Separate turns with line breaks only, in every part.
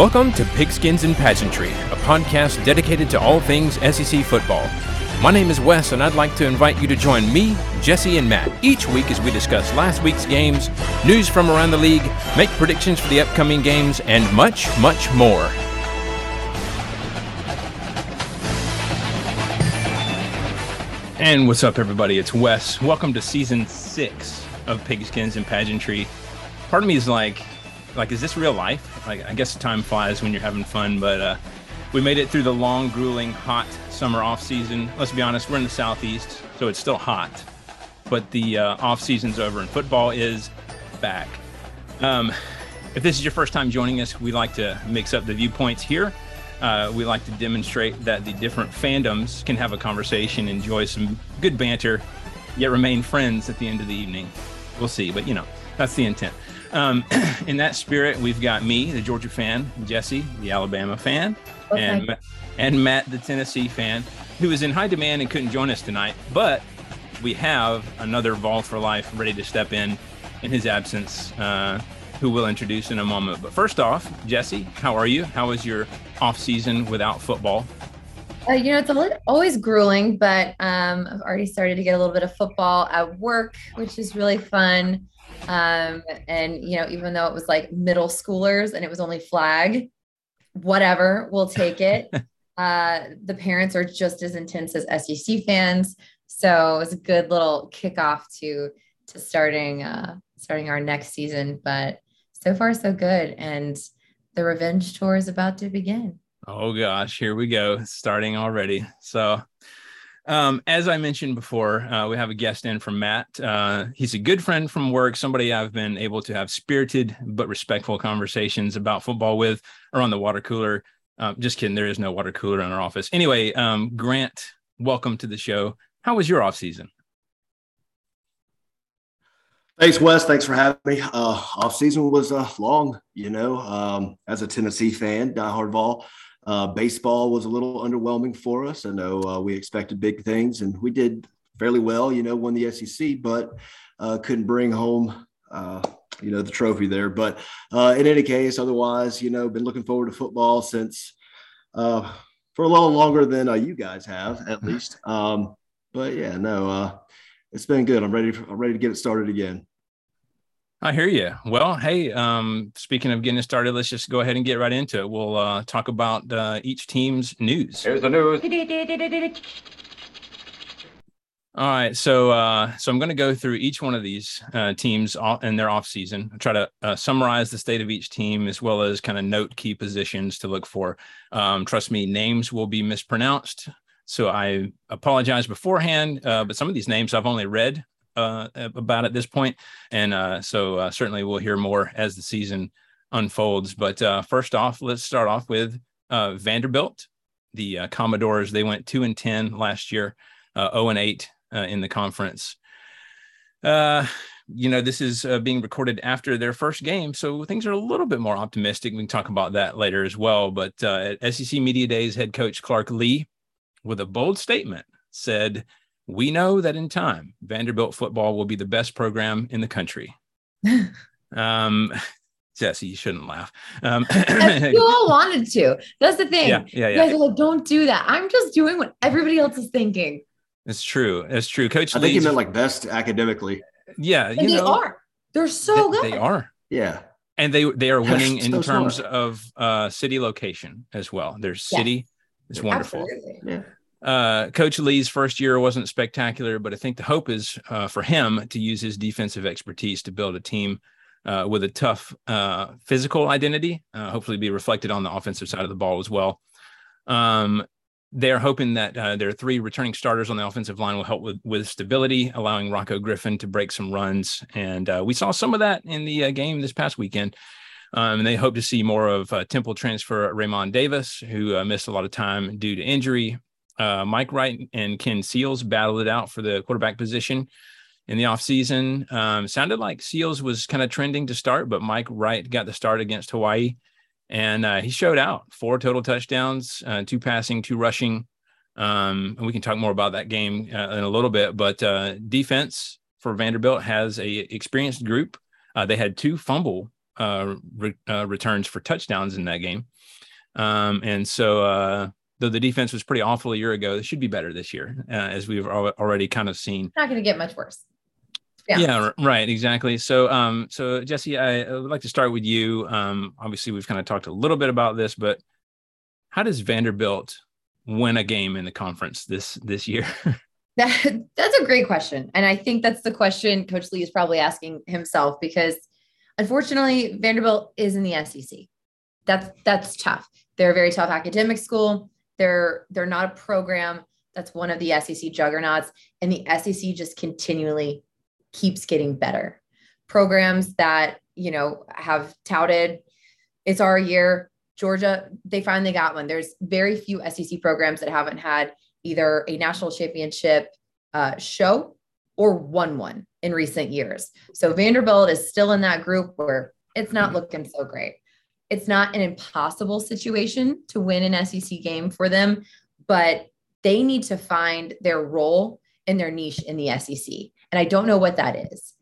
Welcome to Pigskins and Pageantry, a podcast dedicated to all things SEC football. My name is Wes, and I'd like to invite you to join me, Jesse, and Matt each week as we discuss last week's games, news from around the league, make predictions for the upcoming games, and much, much more. And what's up, everybody? It's Wes. Welcome to season six of Pigskins and Pageantry. Part of me is like, like, is this real life? Like, I guess time flies when you're having fun, but uh, we made it through the long, grueling, hot summer off season. Let's be honest, we're in the southeast, so it's still hot, but the uh, off season's over, and football is back. Um, if this is your first time joining us, we like to mix up the viewpoints here. Uh, we like to demonstrate that the different fandoms can have a conversation, enjoy some good banter, yet remain friends at the end of the evening. We'll see, but you know, that's the intent. Um, in that spirit, we've got me, the Georgia fan, Jesse, the Alabama fan,
Okay.
and and Matt, the Tennessee fan, who is in high demand and couldn't join us tonight. But we have another Vol for Life ready to step in in his absence, uh, who we'll introduce in a moment. But first off, Jesse, how are you? How was your off season without football?
Uh, you know, it's a li- always grueling, but um, I've already started to get a little bit of football at work, which is really fun. Um, and you know, even though it was like middle schoolers and it was only flag, whatever, we'll take it. uh, the parents are just as intense as SEC fans, so it was a good little kickoff to to starting uh, starting our next season. But so far, so good, and the revenge tour is about to begin.
Oh gosh, here we go, starting already. So, um, as I mentioned before, uh, we have a guest in from Matt. Uh, he's a good friend from work, somebody I've been able to have spirited but respectful conversations about football with around the water cooler. Um, just kidding, there is no water cooler in our office. Anyway, um, Grant, welcome to the show. How was your off season?
Thanks, Wes. Thanks for having me. Uh, off season was uh, long, you know. Um, as a Tennessee fan, diehard Vol, uh, baseball was a little underwhelming for us. I know uh, we expected big things, and we did fairly well. You know, won the SEC, but uh, couldn't bring home, uh, you know, the trophy there. But uh, in any case, otherwise, you know, been looking forward to football since uh, for a little longer than uh, you guys have, at least. Um, but yeah, no, uh, it's been good. I'm ready. For, I'm ready to get it started again.
I hear you. Well, hey, um, speaking of getting started, let's just go ahead and get right into it. We'll uh, talk about uh, each team's news.
Here's the news.
All right, so uh, so I'm going to go through each one of these uh, teams in their off season. I'll try to uh, summarize the state of each team as well as kind of note key positions to look for. Um, trust me, names will be mispronounced, so I apologize beforehand. Uh, but some of these names I've only read uh, about at this point, and uh, so uh, certainly we'll hear more as the season unfolds. But uh, first off, let's start off with uh, Vanderbilt. The uh, Commodores they went two and ten last year, uh, zero and eight uh, in the conference. Uh, you know, this is being recorded after their first game, so things are a little bit more optimistic. We can talk about that later as well. But uh, at SEC Media Days, head coach Clark Lea, with a bold statement, said, "We know that in time, Vanderbilt football will be the best program in the country." um, Jesse, you shouldn't laugh. Um,
you all wanted to. That's the thing.
yeah, yeah,
You
yeah.
guys are like, don't do that. I'm just doing what everybody else is thinking.
It's true. It's true. Coach
I think you
Lea's,
meant like best academically.
yeah,
And
you
they
know,
are. They're so
they-
good.
They are.
Yeah.
and they they are
Gosh,
winning in terms
smart.
of uh city location as well their
Yes.
city is wonderful
Absolutely.
Yeah.
Uh coach lea's first year wasn't spectacular but i think the hope is uh, for him to use his defensive expertise to build a team uh, with a tough uh, physical identity uh, hopefully be reflected on the offensive side of the ball as well um they're hoping that uh, their three returning starters on the offensive line will help with, with stability, allowing Rocko Griffin to break some runs. And we saw some of that in the game this past weekend. Um, and they hope to see more of uh, Temple transfer Raymond Davis, who uh, missed a lot of time due to injury. Uh, Mike Wright and Ken Seals battled it out for the quarterback position in the offseason. Um, sounded like Seals was kind of trending to start, but Mike Wright got the start against Hawaii. And uh, he showed out four total touchdowns, uh, two passing, two rushing. Um, and we can talk more about that game uh, in a little bit. But uh, defense for Vanderbilt has a experienced group. Uh, they had two fumble re- returns for touchdowns in that game. Um, and so, though the defense was pretty awful a year ago, it should be better this year, uh, as we've already kind of seen.
Not going to get much worse.
Yeah. yeah. right, exactly. So, um, so Jesse, I, I, would like to start with you. Um, obviously, we've kind of talked a little bit about this, but how does Vanderbilt win a game in the conference this this year?
that, that's a great question, and I think that's the question Coach Lea is probably asking himself because, unfortunately, Vanderbilt is in the SEC. That's that's tough. They're a very tough academic school. They're they're not a program that's one of the SEC juggernauts, and the SEC just continually keeps getting better. Programs that you know have touted it's our year. Georgia, they finally got one. There's very few SEC programs that haven't had either a national championship uh, show or won one in recent years. So Vanderbilt is still in that group where it's not looking so great it's not an impossible situation to win an SEC game for them, but they need to find their role and their niche in the SEC. And I don't know what that is,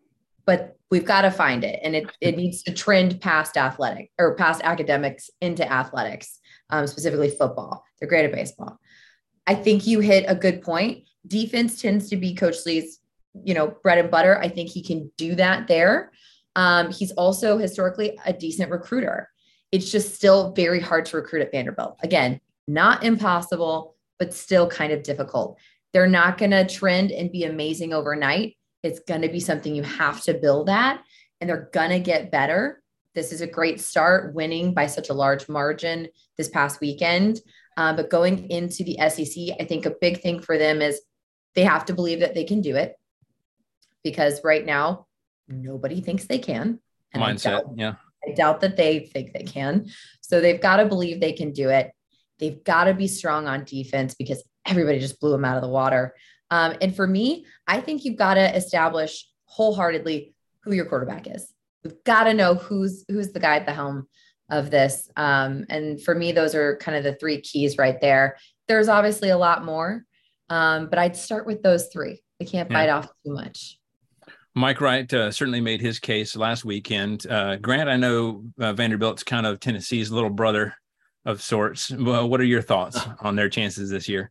but we've got to find it. And it, it needs to trend past athletic or past academics into athletics, um, specifically football. They're great at baseball. I think you hit a good point. Defense tends to be Coach Lea's, you know, bread and butter. I think he can do that there. Um, he's also historically a decent recruiter it's just still very hard to recruit at Vanderbilt. Again, not impossible, but still kind of difficult. They're not going to trend and be amazing overnight. It's going to be something you have to build at, and they're going to get better. This is a great start, winning by such a large margin this past weekend. Um, but going into the SEC, I think a big thing for them is they have to believe that they can do it because right now nobody thinks they can.
And Mindset, yeah.
I doubt that they think they can. So they've got to believe they can do it. They've got to be strong on defense because everybody just blew them out of the water. Um, and for me, I think you've got to establish wholeheartedly who your quarterback is. We've got to know who's who's the guy at the helm of this. Um, and for me, those are kind of the three keys right there. There's obviously a lot more, um, but I'd start with those three. We can't bite off too much.
Mike Wright uh, certainly made his case last weekend. Uh, Grant, I know uh, Vanderbilt's kind of Tennessee's little brother of sorts. Well, what are your thoughts on their chances this year?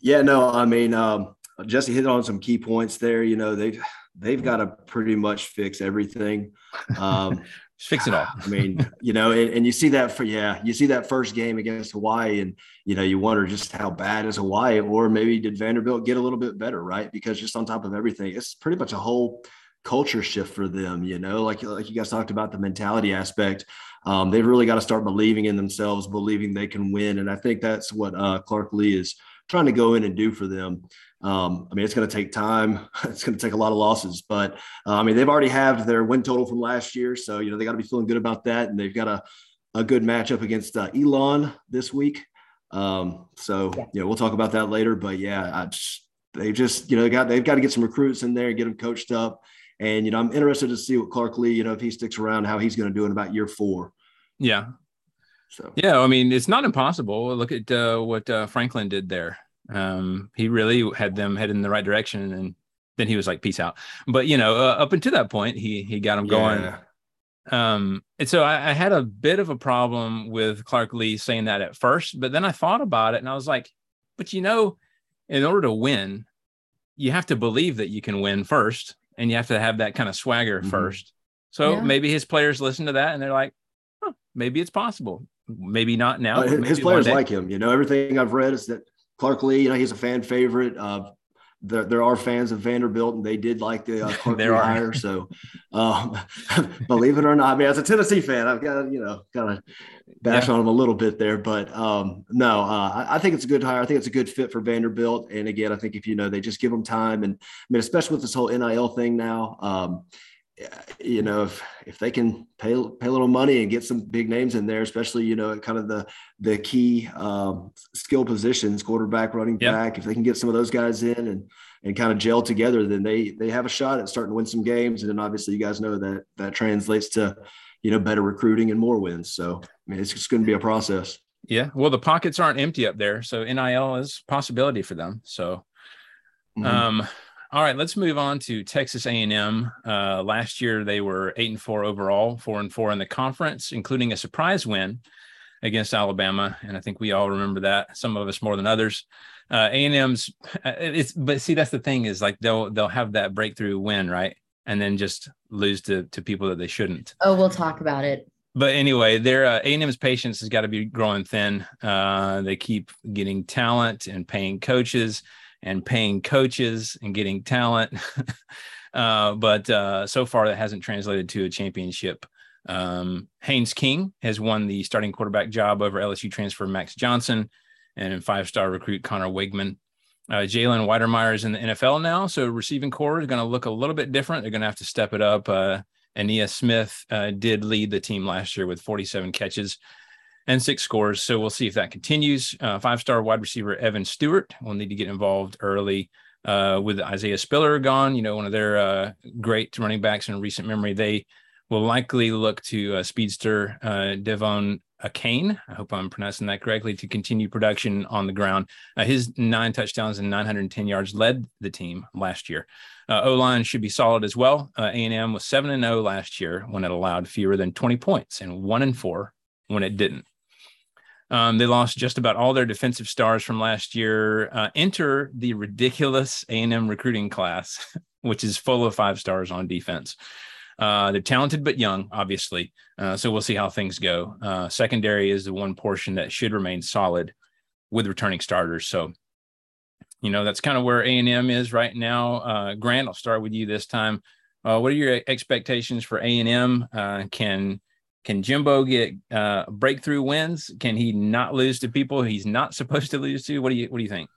Yeah, no, I mean, um, Jesse hit on some key points there. You know, they've they've got to pretty much fix everything. Um,
Just fix it all.
I mean, you know, and, and, you see that for yeah, you see that first game against Hawaii, and you know, you wonder just how bad is Hawaii, or maybe did Vanderbilt get a little bit better, right? Because just on top of everything, it's pretty much a whole culture shift for them. You know, like like you guys talked about the mentality aspect. Um, they've really got to start believing in themselves, believing they can win, and I think that's what uh, Clark Lea is trying to go in and do for them. Um, I mean, it's going to take time. It's going to take a lot of losses, but uh, I mean, they've already have their win total from last year, so you know they got to be feeling good about that, and they've got a a good matchup against uh, Elon this week. Um, so yeah. you know, we'll talk about that later. But yeah, just, they just you know they got they've got to get some recruits in there and get them coached up. And you know, I'm interested to see what Clark Lea, you know, if he sticks around, how he's going to do in about year four.
Yeah. So yeah, I mean, it's not impossible. Look at uh, what uh, Franklin did there. Um, he really had them headed in the right direction, and then he was like, "Peace out." But you know, uh, up until that point, he he got them going. Yeah. Um, and so I, I, had a bit of a problem with Clark Lea saying that at first, but then I thought about it, and I was like, "But you know, in order to win, you have to believe that you can win first, and you have to have that kind of swagger mm-hmm. first. So yeah. maybe his players listen to that, and they're like, huh, "Maybe it's possible." Maybe not now.
Uh, his players like him. You know, everything I've read is that Clark Lea, you know, he's a fan favorite. Uh, there, there are fans of Vanderbilt, and they did like the uh, Clark Lea hire. So, um, believe it or not, I mean, as a Tennessee fan, I've got to, you know, kind of bash yeah. on him a little bit there. But um, no, uh, I, I, think it's a good hire. I think it's a good fit for Vanderbilt. And again, I think if you know, they just give them time, and I mean, especially with this whole NIL thing now. Um, you know, if if they can pay pay a little money and get some big names in there, especially you know, kind of the the key um, skill positions, quarterback, running yep. back, if they can get some of those guys in and and kind of gel together, then they they have a shot at starting to win some games. And then obviously, you guys know that that translates to you know better recruiting and more wins. So I mean, it's just going to be a process.
Yeah, well, the pockets aren't empty up there, so NIL is possibility for them. So, mm-hmm. um All right, let's move on to Texas A&M. Uh, last year they were eight and four overall, four and four in the conference, including a surprise win against Alabama, and I think we all remember that. Some of us more than others. Uh, A&M's, uh, it's but see that's the thing is like they'll they'll have that breakthrough win right, and then just lose to to people that they shouldn't.
Oh, we'll talk about it.
But anyway, their uh, A&M's patience has got to be growing thin. Uh, they keep getting talent and paying coaches and paying coaches and getting talent. uh, but uh, so far, that hasn't translated to a championship. Um, Haynes King has won the starting quarterback job over LSU transfer Max Johnson and five star recruit Conner Weigman. Uh, Jalen Wydermyer is in the NFL now, so receiving core is going to look a little bit different. They're going to have to step it up. Uh, Ainias Smith uh, did lead the team last year with 47 catches and six scores. So we'll see if that continues. Uh, five star wide receiver Evan Stewart will need to get involved early. Uh, with Isaiah Spiller gone, you know, one of their uh, great running backs in recent memory, they will likely look to uh, speedster uh, De'Von Achane. I hope I'm pronouncing that correctly to continue production on the ground. Uh, his nine touchdowns and 910 yards led the team last year. O line should be solid as well. Uh, A&M was seven and zero oh last year when it allowed fewer than 20 points, and one and four when it didn't. Um, they lost just about all their defensive stars from last year. Uh, enter the ridiculous A&M recruiting class, which is full of five stars on defense. Uh, they're talented but young, obviously. Uh, so we'll see how things go. Uh, secondary is the one portion that should remain solid with returning starters. So, you know, that's kind of where A and M is right now. Uh, Grant, I'll start with you this time. Uh, what are your expectations for A and M? Uh, can can Jimbo get breakthrough wins? Can he not lose to people he's not supposed to lose to? What do you What do you think?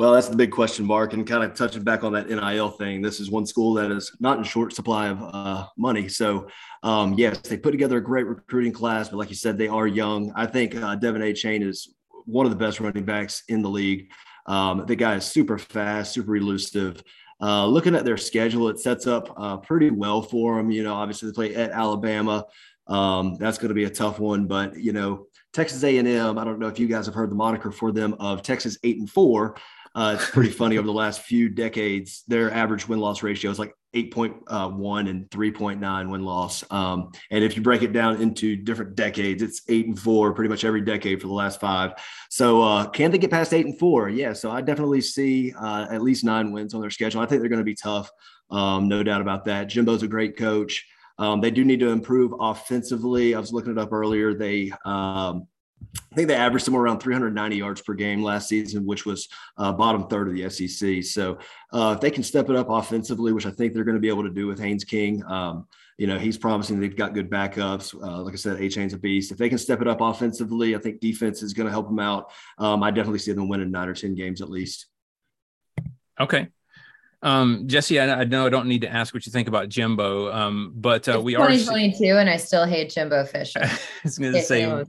Well, that's the big question mark, and kind of touching back on that NIL thing. This is one school that is not in short supply of uh, money. So, um, yes, they put together a great recruiting class, but like you said, they are young. I think uh, De'Von Achane is one of the best running backs in the league. Um, the guy is super fast, super elusive. Uh, looking at their schedule, it sets up uh, pretty well for them. You know, obviously they play at Alabama. Um, that's going to be a tough one, but you know, Texas A&M. I don't know if you guys have heard the moniker for them of Texas eight and four. Uh, it's pretty funny over the last few decades, their average win loss ratio is like 8.1 uh, and 3.9 win loss. Um, and if you break it down into different decades, it's eight and four pretty much every decade for the last five. So uh, can they get past eight and four? Yeah. So I definitely see uh, at least nine wins on their schedule. I think they're going to be tough. Um, no doubt about that. Jimbo's a great coach. Um, they do need to improve offensively. I was looking it up earlier. They um, I think they averaged somewhere around 390 yards per game last season, which was uh, bottom third of the SEC. So uh, if they can step it up offensively, which I think they're going to be able to do with Haynes King, um, you know, he's promising they've got good backups. Uh, like I said, Achane's a beast. If they can step it up offensively, I think defense is going to help them out. Um, I definitely see them winning nine or 10 games at least.
Okay. Um, Jesse, I, I, know I don't need to ask what you think about Jimbo, um, but uh, we
2022 are and I still hate Jimbo Fisher. I
was going to say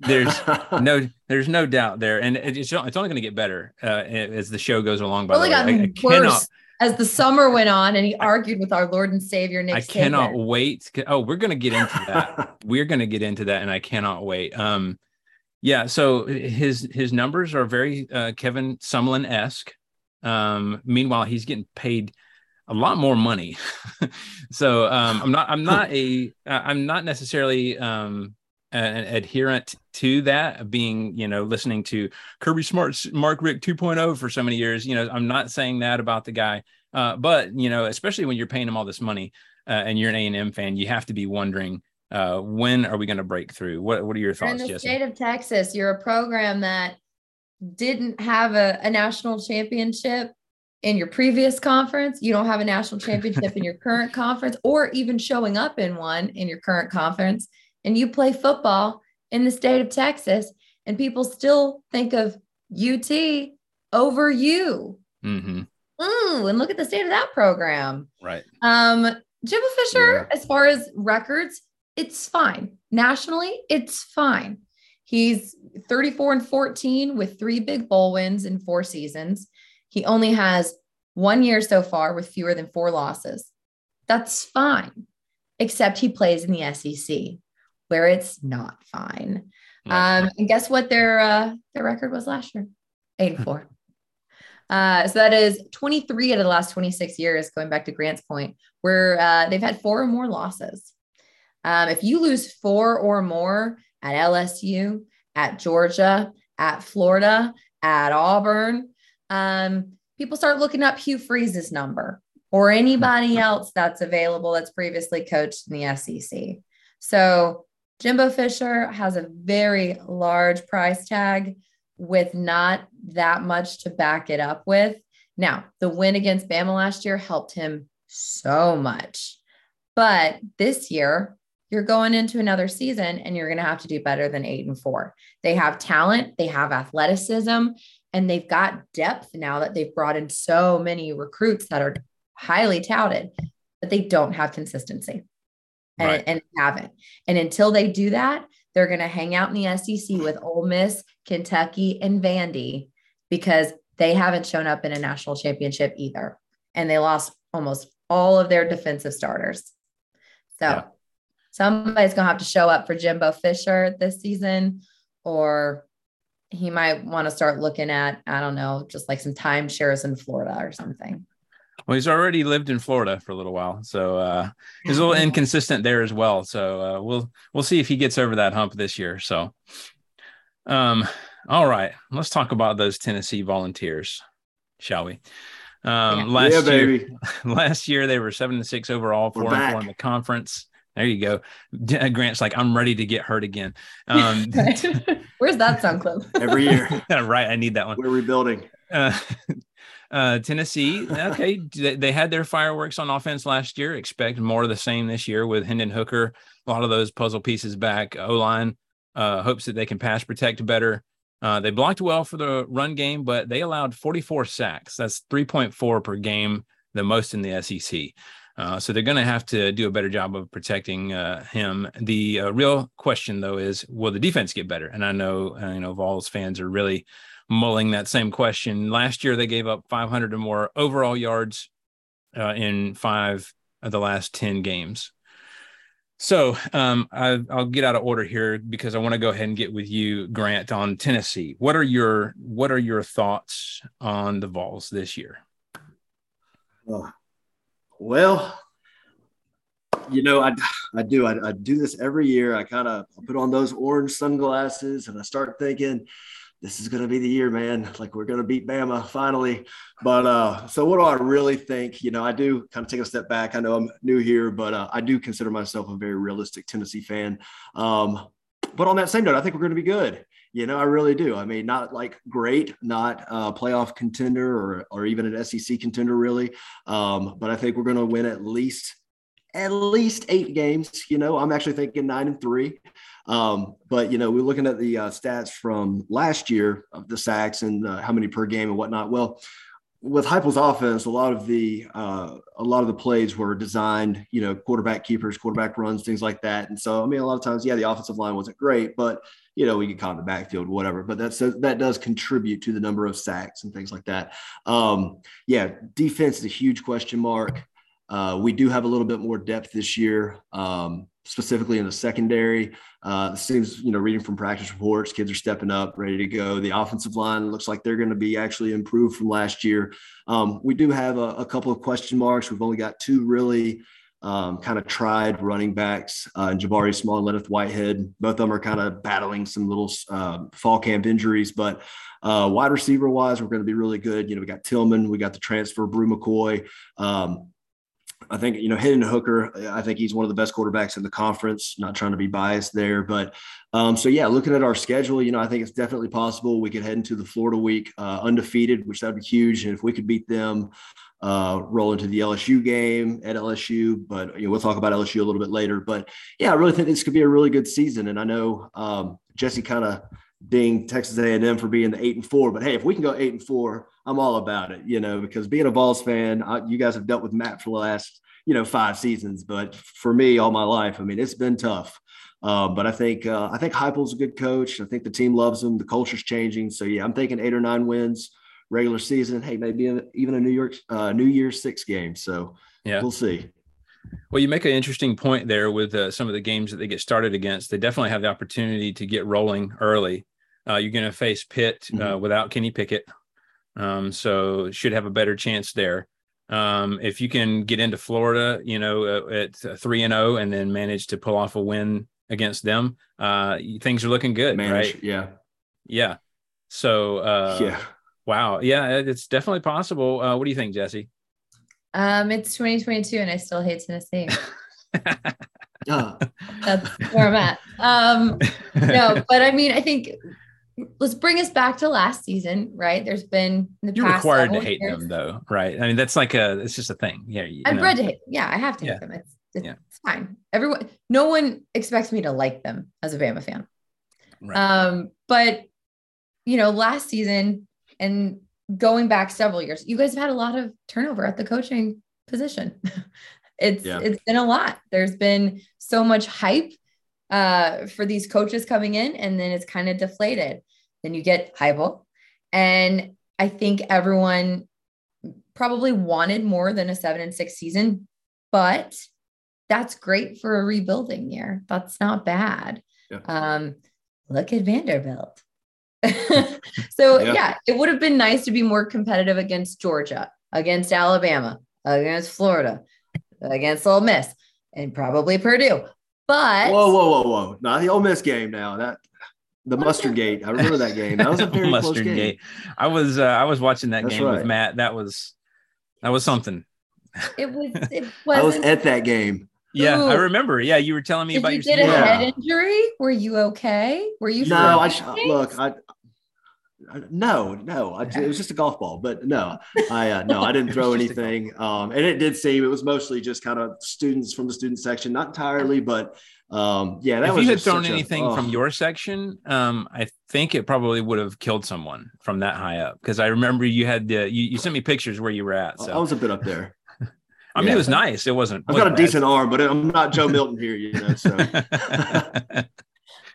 there's no there's no doubt there, and it's, it's only going to get better uh, as the show goes along. By the way,
I, I cannot as the summer went on and he argued with our Lord and Savior Nick. I
cannot wait. Oh, we're going to get into that. we're going to get into that, and I cannot wait. Um, yeah. So his his numbers are very uh, Kevin Sumlin esque. Um, meanwhile, he's getting paid a lot more money. so um, I'm not I'm not a I'm not necessarily um, an adherent to that being you know listening to Kirby Smart's Mark Richt 2.0 for so many years. You know I'm not saying that about the guy, uh, but you know especially when you're paying him all this money uh, and you're an A and M fan, you have to be wondering. Uh, when are we going to break through? What What are your thoughts,
in the
Jesse?
state of Texas, you're a program that didn't have a, a national championship in your previous conference, you don't have a national championship in your current conference, or even showing up in one in your current conference, and you play football in the state of Texas, and people still think of UT over you. Mm-hmm. Ooh, and look at the state of that program.
Right.
Um, Jimbo Fisher, yeah. as far as records, it's fine. Nationally, it's fine. He's 34 and 14 with three big bowl wins in four seasons. He only has one year so far with fewer than four losses. That's fine, except he plays in the SEC where it's not fine. Um, and guess what their uh, their record was last year? Eight and four. Uh, so that is 23 out of the last 26 years, going back to Grant's point, where uh, they've had four or more losses. Um, if you lose four or more at LSU, at Georgia, at Florida, at Auburn, um, people start looking up Hugh Freeze's number or anybody else that's available that's previously coached in the SEC. So Jimbo Fisher has a very large price tag with not that much to back it up with. Now, the win against Bama last year helped him so much. But this year, you're going into another season and you're going to have to do better than eight and four. They have talent, they have athleticism, and they've got depth now that they've brought in so many recruits that are highly touted, but they don't have consistency and, right. and haven't. And until they do that, they're going to hang out in the SEC with Ole Miss, Kentucky, and Vandy because they haven't shown up in a national championship either. And they lost almost all of their defensive starters. So yeah. Somebody's going to have to show up for Jimbo Fisher this season, or he might want to start looking at, I don't know, just like some timeshares in Florida or something.
Well, he's already lived in Florida for a little while, so uh, he's a little inconsistent there as well. So uh, we'll we'll see if he gets over that hump this year. So, um, all right, let's talk about those Tennessee Volunteers, shall we? Um, last yeah, year, last year they were seven to six overall, four and four in the conference. There you go. Grant's like, I'm ready to get hurt again. Um,
Where's that sound clip?
Every year.
right. I need that one.
We're rebuilding. Uh,
uh, Tennessee, okay, they had their fireworks on offense last year. Expect more of the same this year with Hendon Hooker. A lot of those puzzle pieces back. O line uh, hopes that they can pass protect better. Uh, they blocked well for the run game, but they allowed 44 sacks. That's 3.4 per game, the most in the SEC. Uh, so they're going to have to do a better job of protecting uh, him. The uh, real question, though, is will the defense get better? And I know uh, you know Vols fans are really mulling that same question. Last year, they gave up 500 or more overall yards uh, in five of the last 10 games. So um, I, will get out of order here because I want to go ahead and get with you, Grant, on Tennessee. What are your What are your thoughts on the Vols this year?
Well, you know, I, I do. I, I do this every year. I kind of put on those orange sunglasses and I start thinking, this is going to be the year, man. Like we're going to beat Bama finally. But uh, so what do I really think? You know, I do kind of take a step back. I know I'm new here, but uh, I do consider myself a very realistic Tennessee fan. Um, but on that same note, I think we're going to be good. You know, I really do. I mean, not like great, not a playoff contender or, or even an SEC contender, really. Um, but I think we're going to win at least at least eight games. You know, I'm actually thinking nine and three. Um, but you know, we're looking at the uh, stats from last year of the sacks and uh, how many per game and whatnot. Well, with Heupel's offense, a lot of the uh, a lot of the plays were designed, you know, quarterback keepers, quarterback runs, things like that. And so, I mean, a lot of times, yeah, the offensive line wasn't great, but you know, we caught in the backfield, whatever. But that's that does contribute to the number of sacks and things like that. Um, yeah, defense is a huge question mark. Uh, we do have a little bit more depth this year, um, specifically in the secondary. Uh, seems, you know, reading from practice reports, kids are stepping up, ready to go. The offensive line looks like they're going to be actually improved from last year. Um, we do have a, a, couple of question marks. We've only got two really um, kind of tried running backs, uh, Jabari Small and Lenneth Whitehead. Both of them are kind of battling some little uh, fall camp injuries, but uh, wide receiver wise, we're going to be really good. You know, we got Tillman, we got the transfer, Bru McCoy. Um, I think, you know, Hendon Hooker, I think he's one of the best quarterbacks in the conference, not trying to be biased there. But um, so, yeah, looking at our schedule, you know, I think it's definitely possible we could head into the Florida week uh, undefeated, which that would be huge. And if we could beat them, uh, roll into the LSU game at LSU, but you know, we'll talk about LSU a little bit later. But yeah, I really think this could be a really good season. And I know um, Jesse kind of ding Texas A&M for being the eight and four. But hey, if we can go eight and four, I'm all about it. You know, because being a Vols fan, I, you guys have dealt with Matt for the last you know five seasons, but for me, all my life, I mean, it's been tough. Uh, but I think uh, I think Heupel's a good coach. I think the team loves him. The culture's changing. So yeah, I'm thinking eight or nine wins regular season. Hey, maybe even a New York uh, New Year's six game. So yeah, we'll see.
Well, you make an interesting point there with uh, some of the games that they get started against. They definitely have the opportunity to get rolling early. Uh, you're going to face Pitt uh, mm-hmm. without Kenny Pickett. Um, so should have a better chance there. Um, if you can get into Florida, you know, uh, at three and zero, oh and then manage to pull off a win against them, uh, things are looking good, Manage, right?
Yeah,
yeah. So, uh,
yeah,
wow, yeah, it's definitely possible. Uh, what do you think, Jesse?
Um, it's 2022, and I still hate Tennessee. That's where I'm at. Um, no, but I mean, I think let's bring us back to last season, right? There's been
the you're required to hate years. them though, right? I mean, that's like a it's just a thing. Yeah,
I'm bred to hate. Yeah, I have to yeah. hate them. It's, it's, yeah. fine. Everyone, no one expects me to like them as a Bama fan. Right. Um, but you know, last season and going back several years, you guys have had a lot of turnover at the coaching position. it's yeah. it's been a lot. There's been so much hype uh, for these coaches coming in, and then it's kind of deflated. Then you get Heupel, and I think everyone probably wanted more than a seven and six season, but that's great for a rebuilding year. That's not bad. Yeah. Um, look at Vanderbilt. so yeah. yeah, it would have been nice to be more competitive against Georgia, against Alabama, against Florida, against Ole Miss, and probably Purdue. But
whoa, whoa, whoa, whoa! Not the Ole Miss game now. That the mustard gate. I remember that game. That was a very mustard close game. gate.
I was uh, I was watching that That's game right. with Matt. That was that was something.
It was. It was. I
was at that game.
Yeah, Ooh. I remember. Yeah, you were telling me
Did
about
you
your
get a head injury. Were you okay? Were you?
No, I look. I no, no, I, it was just a golf ball, but no, I uh, no, I didn't throw anything. Um, and it did seem it was mostly just kind of students from the student section, not entirely, but um, yeah, that
if
was.
you had thrown anything a, oh. from your section, um, I think it probably would have killed someone from that high up because I remember you had the you, you sent me pictures where you were at. So
I was a bit up there.
I mean, yeah. it was nice. It wasn't.
I've got a decent arm, but I'm not Joe Milton here, you know. So.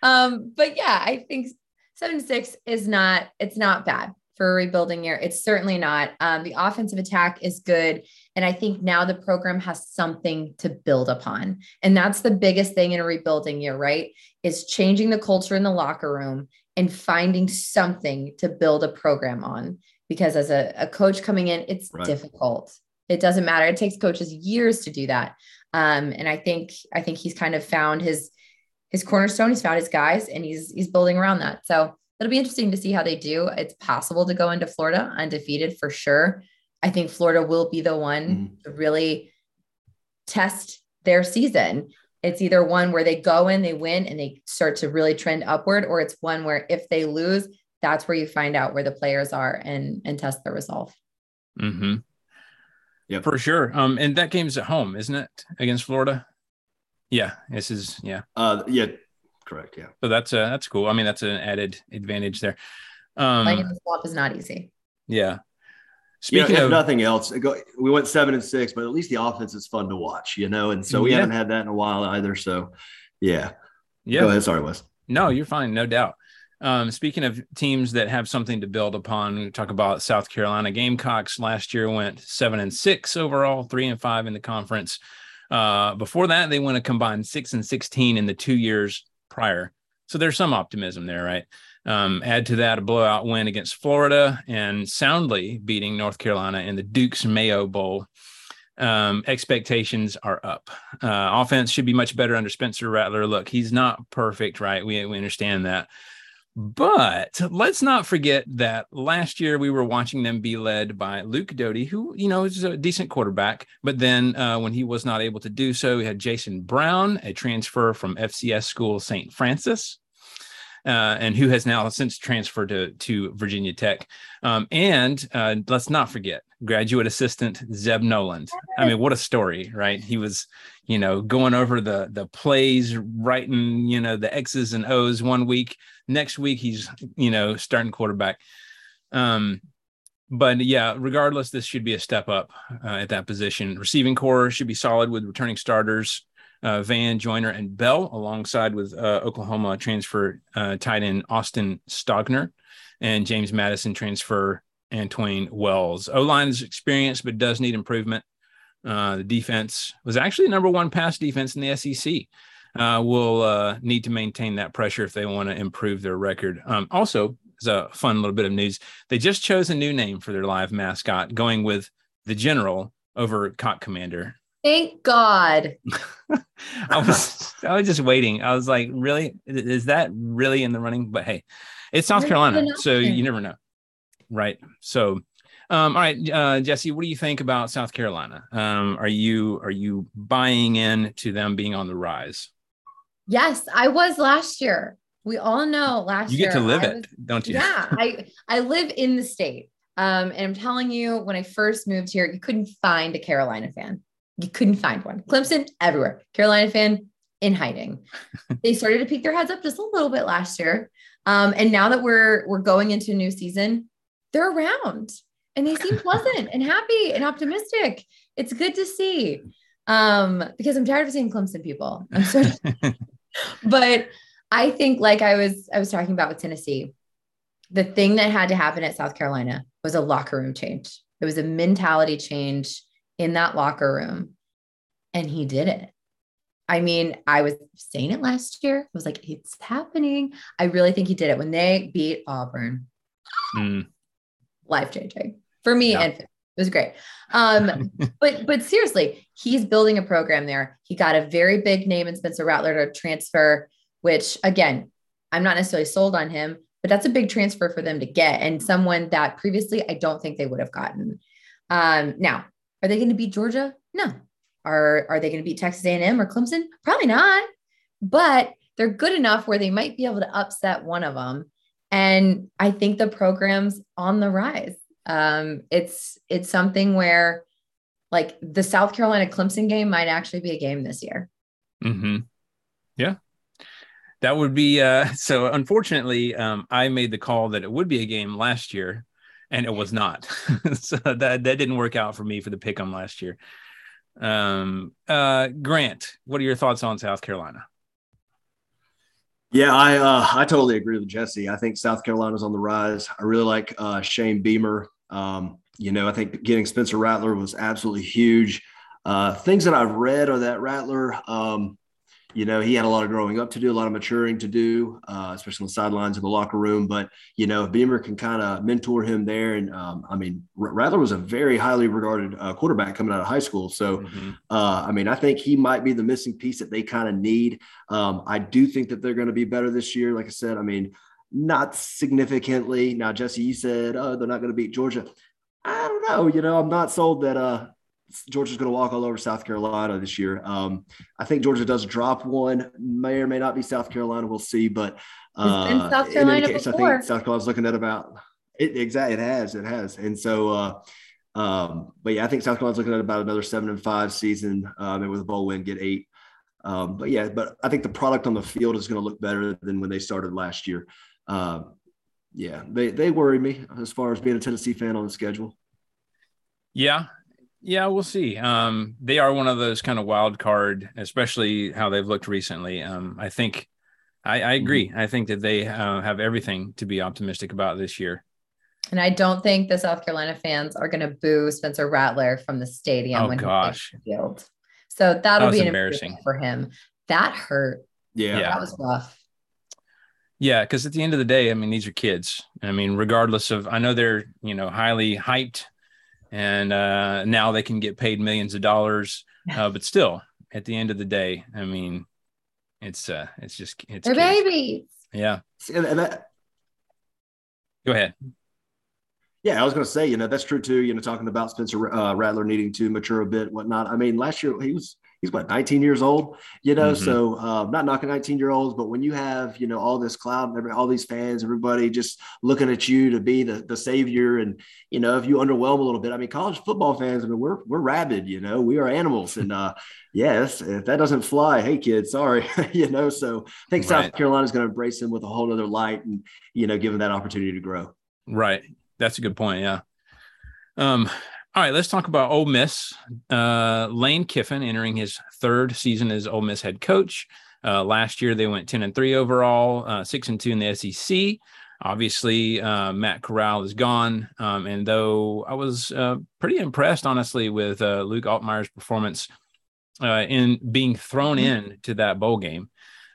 um, but yeah, I think seven six is not it's not bad for a rebuilding year. It's certainly not. Um, the offensive attack is good. And I think now the program has something to build upon. And that's the biggest thing in a rebuilding year, right? Is changing the culture in the locker room and finding something to build a program on. Because as a, a coach coming in, it's right. difficult. It doesn't matter. It takes coaches years to do that. Um, and I think I think he's kind of found his his cornerstone. He's found his guys, and he's he's building around that. So it'll be interesting to see how they do. It's possible to go into Florida undefeated for sure. I think Florida will be the one mm-hmm. to really test their season. It's either one where they go in, they win, and they start to really trend upward, or it's one where if they lose, that's where you find out where the players are and and test their resolve.
Mm-hmm. Yeah, for sure. Um, and that game's at home, isn't it, against Florida? Yeah, this is yeah.
Uh, yeah, correct. Yeah.
So that's uh that's cool. I mean, that's an added advantage there. Um,
playing in the swamp is not easy.
Yeah.
Speaking of nothing else, we went seven and six, but at least the offense is fun to watch, you know. And so we yeah. haven't had that in a while either. So, yeah. Yeah. Go ahead. Sorry, Wes.
No, you're fine. No doubt. Um, speaking of teams that have something to build upon, we talk about South Carolina Gamecocks. Last year went seven and six overall, three and five in the conference. Uh, before that, they went a combined six and sixteen in the two years prior. So there's some optimism there, right? Um, add to that a blowout win against Florida and soundly beating North Carolina in the Duke's Mayo Bowl. Um, expectations are up. Uh, offense should be much better under Spencer Rattler. Look, he's not perfect, right? We, we understand that. But let's not forget that last year we were watching them be led by Luke Doty, who, you know, is a decent quarterback. But then uh, when he was not able to do so, we had Jason Brown, a transfer from FCS school St. Francis. Uh, and who has now since transferred to, to Virginia Tech. Um, and uh, let's not forget graduate assistant Zeb Noland. I mean, what a story, right? He was, you know, going over the the plays, writing, you know, the X's and O's one week, Next week, he's you know starting quarterback. Um, but yeah, regardless, this should be a step up uh, at that position. Receiving core should be solid with returning starters uh, Vann Joyner and Bell, alongside with uh, Oklahoma transfer uh, tight end Austin Stogner and James Madison transfer Antwane Wells. O line is experienced, but does need improvement. Uh, the defense was actually number one pass defense in the SEC uh, will uh, need to maintain that pressure if they want to improve their record. Um, also, is a fun little bit of news. They just chose a new name for their live mascot, going with the General over Cock Commander.
Thank God.
I was I was just waiting. I was like, really? Is that really in the running? But hey, it's South Carolina, so you never know, right? So, um, all right, uh, Jesse, what do you think about South Carolina? Um, are you are you buying in to them being on the rise?
Yes, I was last year. We all know last year.
You get to live
I
it,
was,
don't you?
Yeah, I I live in the state. Um, and I'm telling you, when I first moved here, you couldn't find a Carolina fan. You couldn't find one. Clemson everywhere. Carolina fan in hiding. they started to peek their heads up just a little bit last year. Um, and now that we're we're going into a new season, they're around and they seem pleasant and happy and optimistic. It's good to see. Um, because I'm tired of seeing Clemson people. I'm so but I think like I was I was talking about with Tennessee, the thing that had to happen at South Carolina was a locker room change. It was a mentality change in that locker room. And he did it. I mean, I was saying it last year. I was like, it's happening. I really think he did it when they beat Auburn. Mm. Life changing for me yeah. and it was great. Um, but but seriously, he's building a program there. He got a very big name in Spencer Rattler to transfer, which again, I'm not necessarily sold on him, but that's a big transfer for them to get and someone that previously I don't think they would have gotten. Um, now, are they going to beat Georgia? No. Are are they going to beat Texas A&M or Clemson? Probably not. But they're good enough where they might be able to upset one of them. And I think the program's on the rise. Um, it's it's something where like the South Carolina Clemson game might actually be a game this year.
Mm-hmm. Yeah. That would be uh so unfortunately um I made the call that it would be a game last year and it was not. so that that didn't work out for me for the pick 'em last year. Um, uh, Grant, what are your thoughts on South Carolina?
Yeah, I uh, I totally agree with Jesse. I think South Carolina's on the rise. I really like uh, Shane Beamer. Um, you know, I think getting Spencer Rattler was absolutely huge. Uh, things that I've read are that Rattler, um, you know, he had a lot of growing up to do, a lot of maturing to do, uh, especially on the sidelines in the locker room. But you know, Beamer can kind of mentor him there. And um, I mean, Rattler was a very highly regarded uh, quarterback coming out of high school. So, mm-hmm. uh, I mean, I think he might be the missing piece that they kind of need. Um, I do think that they're going to be better this year. Like I said, I mean, not significantly. Now, Jesse, you said, oh, they're not going to beat Georgia. I don't know. You know, I'm not sold that uh, Georgia's going to walk all over South Carolina this year. Um, I think Georgia does drop one, may or may not be South Carolina. We'll see. But uh, South Carolina in any case, before. I think South Carolina's looking at about it. Exactly, it has, it has, and so. Uh, um, but yeah, I think South Carolina's looking at about another seven and five season. Um, and with a bowl win, get eight. Um, but yeah, but I think the product on the field is going to look better than when they started last year. Uh, yeah, they they worry me as far as being a Tennessee fan on the schedule.
Yeah, yeah, we'll see. Um, they are one of those kind of wild card, especially how they've looked recently. Um, I think I, I agree. Mm-hmm. I think that they uh, have everything to be optimistic about this year.
And I don't think the South Carolina fans are going to boo Spencer Rattler from the stadium
oh,
when
gosh.
he field. So that'll that be an embarrassing for him. That hurt.
Yeah,
that was rough.
Yeah, because at the end of the day, I mean, these are kids. I mean, regardless of, I know they're you know highly hyped and uh, now they can get paid millions of dollars. Uh, but still, at the end of the day, I mean, it's uh, it's just it's
they're babies.
Yeah.
And, and that,
Go ahead.
Yeah, I was going to say, you know, that's true too. You know, talking about Spencer uh, Rattler needing to mature a bit, whatnot. I mean, last year he was he's what 19 years old? You know mm-hmm. so uh, not knocking 19 year olds but when you have you know all this cloud every, all these fans everybody just looking at you to be the, the savior and you know if you underwhelm a little bit i mean college football fans i mean we're we're rabid you know we are animals. And uh yes if that doesn't fly hey kids sorry you know so i think right. south carolina is going to embrace him with a whole other light and you know give him that opportunity to grow.
Right. That's a good point yeah. Um all right, let's talk about Ole Miss. Uh, Lane Kiffin entering his third season as Ole Miss head coach. Uh, last year they went ten and three overall, uh, six and two in the SEC. Obviously, uh, Matt Corral is gone, um, and though I was uh, pretty impressed, honestly, with uh, Luke Altmyer's performance in being thrown mm-hmm. in to that bowl game.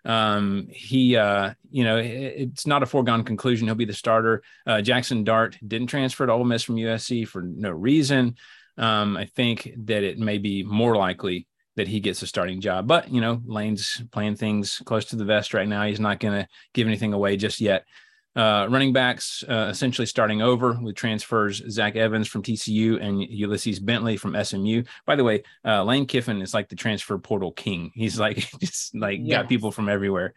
Um, he, uh, you know, it, it's not a foregone conclusion. He'll be the starter. Uh, Jackson Dart didn't transfer to Ole Miss from USC for no reason. Um, I think that it may be more likely that he gets a starting job. But you know, Lane's playing things close to the vest right now. He's not going to give anything away just yet. Uh, running backs uh, essentially starting over with transfers Zach Evans from TCU and Ulysses Bentley from SMU. By the way, uh, Lane Kiffin is like the transfer portal king. He's like just like yes. got people from everywhere.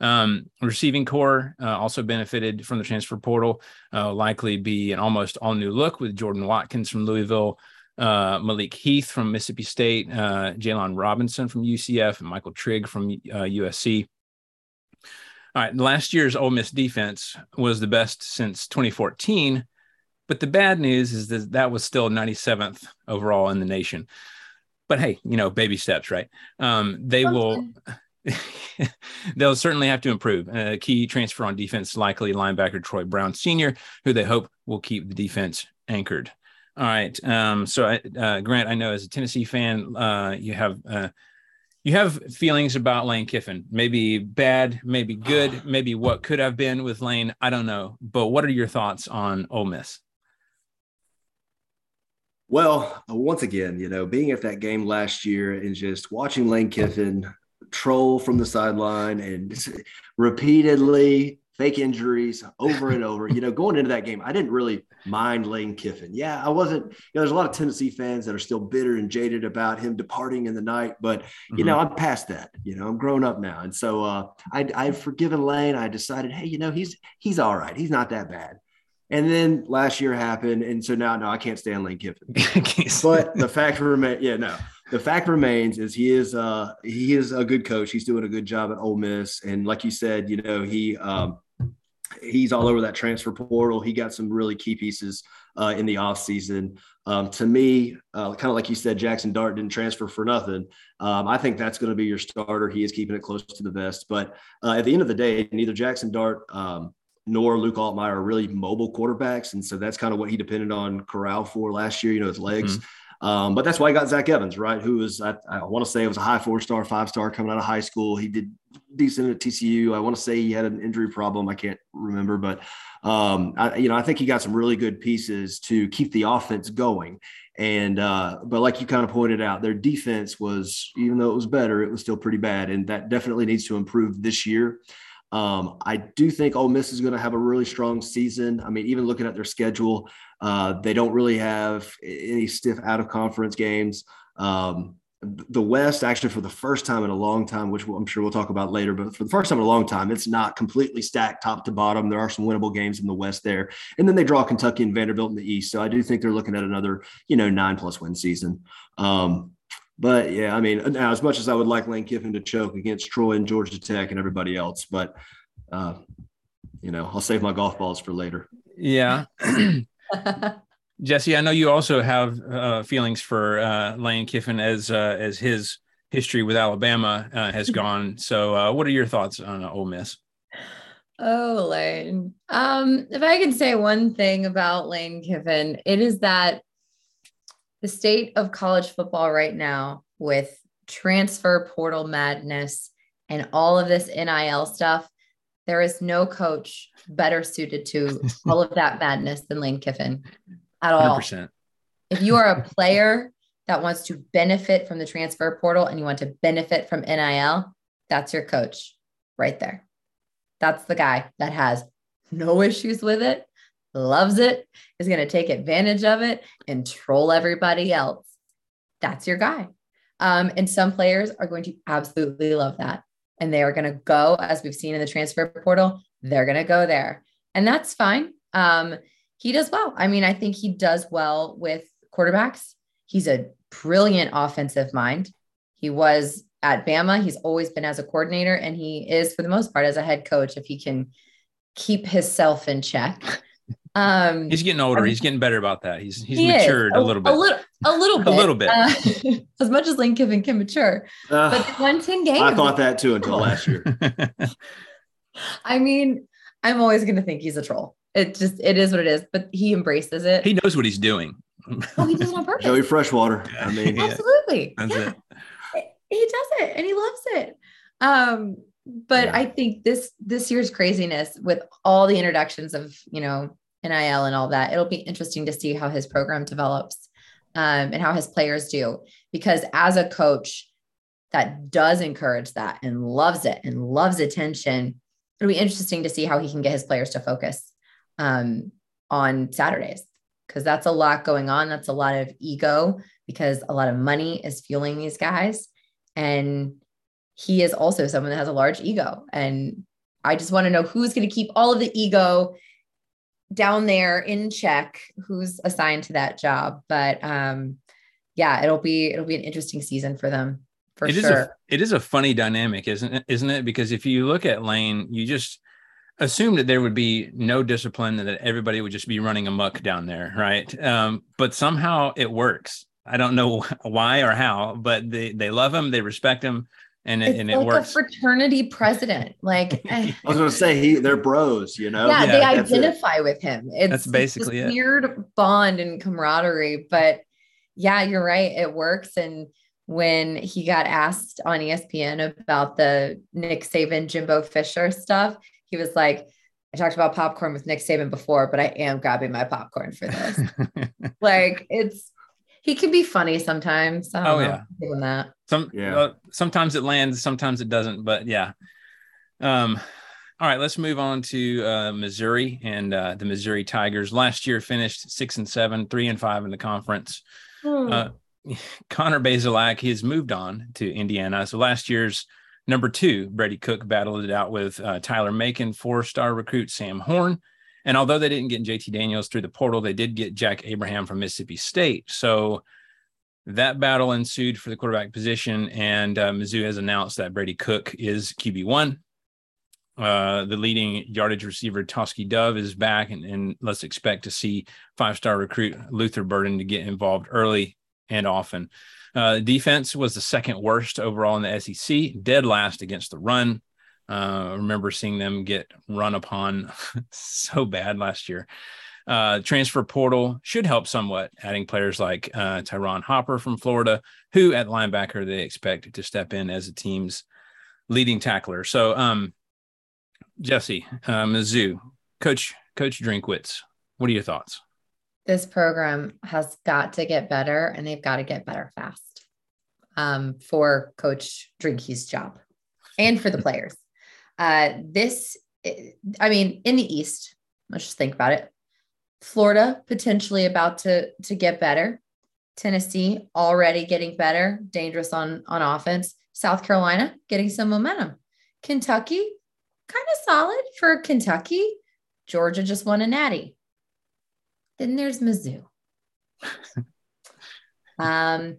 Um, receiving core uh, also benefited from the transfer portal. Uh, likely be an almost all new look with Jordan Watkins from Louisville, uh, Malik Heath from Mississippi State, uh, Jaylon Robinson from UCF, and Michael Trigg from USC. All right, last year's Ole Miss defense was the best since 2014, but the bad news is that that was still 97th overall in the nation. But hey, you know, baby steps, right? Um, they will. they'll certainly have to improve. A key transfer on defense, likely linebacker Troy Brown Sr., who they hope will keep the defense anchored. All right. Um, so, uh, Grant, I know as a Tennessee fan, uh, you have uh, you have feelings about Lane Kiffin, maybe bad, maybe good, maybe what could have been with Lane. I don't know. But what are your thoughts on Ole Miss?
Well, once again, you know, being at that game last year and just watching Lane Kiffin troll from the sideline and repeatedly fake injuries over and over. you know, going into that game, I didn't really mind Lane Kiffin. Yeah, I wasn't, you know, there's a lot of Tennessee fans that are still bitter and jaded about him departing in the night, but mm-hmm. you know, I'm past that. You know, I'm grown up now. And so uh I I've forgiven Lane. I decided, hey, you know, he's he's all right. He's not that bad. And then last year happened, and so now no, I can't stand Lane Kiffin. but the fact remains, yeah, no, the fact remains is he is uh he is a good coach. He's doing a good job at Ole Miss, and like you said, you know he um he's all over that transfer portal. He got some really key pieces uh, in the offseason. Um, to me, uh, kind of like you said, Jackson Dart didn't transfer for nothing. Um, I think that's going to be your starter. He is keeping it close to the vest. But uh, at the end of the day, neither Jackson Dart um, nor Luke Altmyer are really mobile quarterbacks. And so that's kind of what he depended on Corral for last year, you know, his legs. Mm-hmm. Um, but that's why I got Zach Evans, right? Who was, I, I want to say it was a high four star, five star coming out of high school. He did decent at TCU. I want to say he had an injury problem. I can't remember, but, um, I, you know, I think he got some really good pieces to keep the offense going. And, uh, but like you kind of pointed out, their defense was, even though it was better, it was still pretty bad. And that definitely needs to improve this year. Um, I do think Ole Miss is going to have a really strong season. I mean, even looking at their schedule, uh, they don't really have any stiff out of conference games. Um, the West, actually, for the first time in a long time, which I'm sure we'll talk about later, but for the first time in a long time, it's not completely stacked top to bottom. There are some winnable games in the West there, and then they draw Kentucky and Vanderbilt in the East. So I do think they're looking at another, you know, nine plus win season. Um, but yeah, I mean, now as much as I would like Lane Kiffin to choke against Troy and Georgia Tech and everybody else, but uh, you know, I'll save my golf balls for later.
Yeah. Jesse, I know you also have uh, feelings for uh, Lane Kiffin as uh, as his history with Alabama uh, has gone. So, uh, what are your thoughts on Ole Miss?
Oh, Lane. Um, if I could say one thing about Lane Kiffin, it is that the state of college football right now with transfer portal madness and all of this NIL stuff, there is no coach better suited to all of that madness than Lane Kiffin at all. 100%. If you are a player that wants to benefit from the transfer portal and you want to benefit from NIL, that's your coach right there. That's the guy that has no issues with it loves it, is going to take advantage of it and troll everybody else. That's your guy. Um, and some players are going to absolutely love that. And they are going to go, as we've seen in the transfer portal, they're going to go there. And that's fine. Um, he does well. I mean, I think he does well with quarterbacks. He's a brilliant offensive mind. He was at Bama. He's always been as a coordinator, and he is, for the most part, as a head coach, if he can keep himself in check.
Um, he's getting older. I mean, he's getting better about that. He's he's he matured a, a, little bit.
A little, a little bit.
a little bit. Uh,
as much as Lane Kiffin can mature, uh, but they won ten games.
I thought that too until last year.
I mean, I'm always going to think he's a troll. It just it is what it is. But he embraces it.
He knows what he's doing.
oh, he does it on purpose.
Joey Freshwater. I mean,
absolutely. That's yeah. it. He does it, and he loves it. Um, but yeah. I think this this year's craziness with all the introductions of you know NIL and all that, it'll be interesting to see how his program develops um, and how his players do. Because as a coach that does encourage that and loves it and loves attention, it'll be interesting to see how he can get his players to focus um, on Saturdays because that's a lot going on. That's a lot of ego because a lot of money is fueling these guys. And he is also someone that has a large ego. And I just want to know who's going to keep all of the ego down there in check, who's assigned to that job. But um, yeah, it'll be it'll be an interesting season for them for
it
sure.
Is a, it is a funny dynamic, isn't it? Isn't it? Because if you look at Lane, you just assume that there would be no discipline and that everybody would just be running amuck down there, right? Um, but somehow it works. I don't know why or how, but they they love him, they respect him, and it, and
like
works.
A fraternity president, like eh.
I was going to say, he they're bros, you know.
Yeah, yeah they identify it. with him. It's
that's basically
it's
it.
Weird bond and camaraderie, but yeah, you're right. It works. And when he got asked on ESPN about the Nick Saban, Jimbo Fisher stuff, he was like, I talked about popcorn with Nick Saban before, but I am grabbing my popcorn for this. like it's he can be funny sometimes. oh know, yeah, given that.
Some yeah. Uh, sometimes it lands, sometimes it doesn't. But yeah. Um. All right, let's move on to uh, Missouri and uh, the Missouri Tigers. Last year finished six and seven, three and five in the conference. Hmm. Uh, Connor Bazelak, he has moved on to Indiana. So last year's number two, Brady Cook battled it out with uh, Tyler Macon, four-star recruit Sam Horn. And although they didn't get JT Daniels through the portal, they did get Jack Abraham from Mississippi State. So that battle ensued for the quarterback position, and uh, Mizzou has announced that Brady Cook is QB one. Uh, the leading yardage receiver Tauskie Dove is back, and, and let's expect to see five-star recruit Luther Burden to get involved early and often. Uh, defense was the second worst overall in the SEC, dead last against the run. Uh, I remember seeing them get run upon so bad last year. Uh, transfer portal should help somewhat, adding players like uh, Tyron Hopper from Florida, who at linebacker they expect to step in as the team's leading tackler. So, um, Jesse, uh, Mizzou, Coach Coach Drinkwitz, what are your thoughts?
This program has got to get better, and they've got to get better fast um, for Coach Drinky's job and for the players. Uh, this, I mean, in the East, let's just think about it. Florida potentially about to to get better. Tennessee already getting better, dangerous on on offense. South Carolina getting some momentum. Kentucky kind of solid for Kentucky. Georgia just won a natty. Then there's Mizzou. um,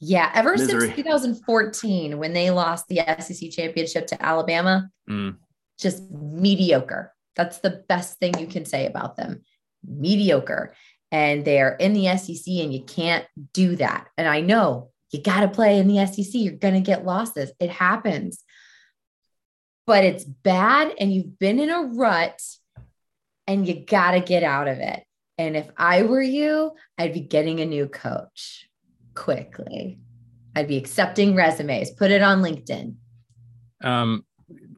yeah, ever Misery. since 2014, when they lost the SEC championship to Alabama, mm. just mediocre. That's the best thing you can say about them. Mediocre. And they're in the SEC, and you can't do that. And I know you got to play in the SEC. You're going to get losses. It happens. But it's bad, and you've been in a rut, and you got to get out of it. And if I were you, I'd be getting a new coach quickly. I'd be accepting resumes, put it on LinkedIn.
Um,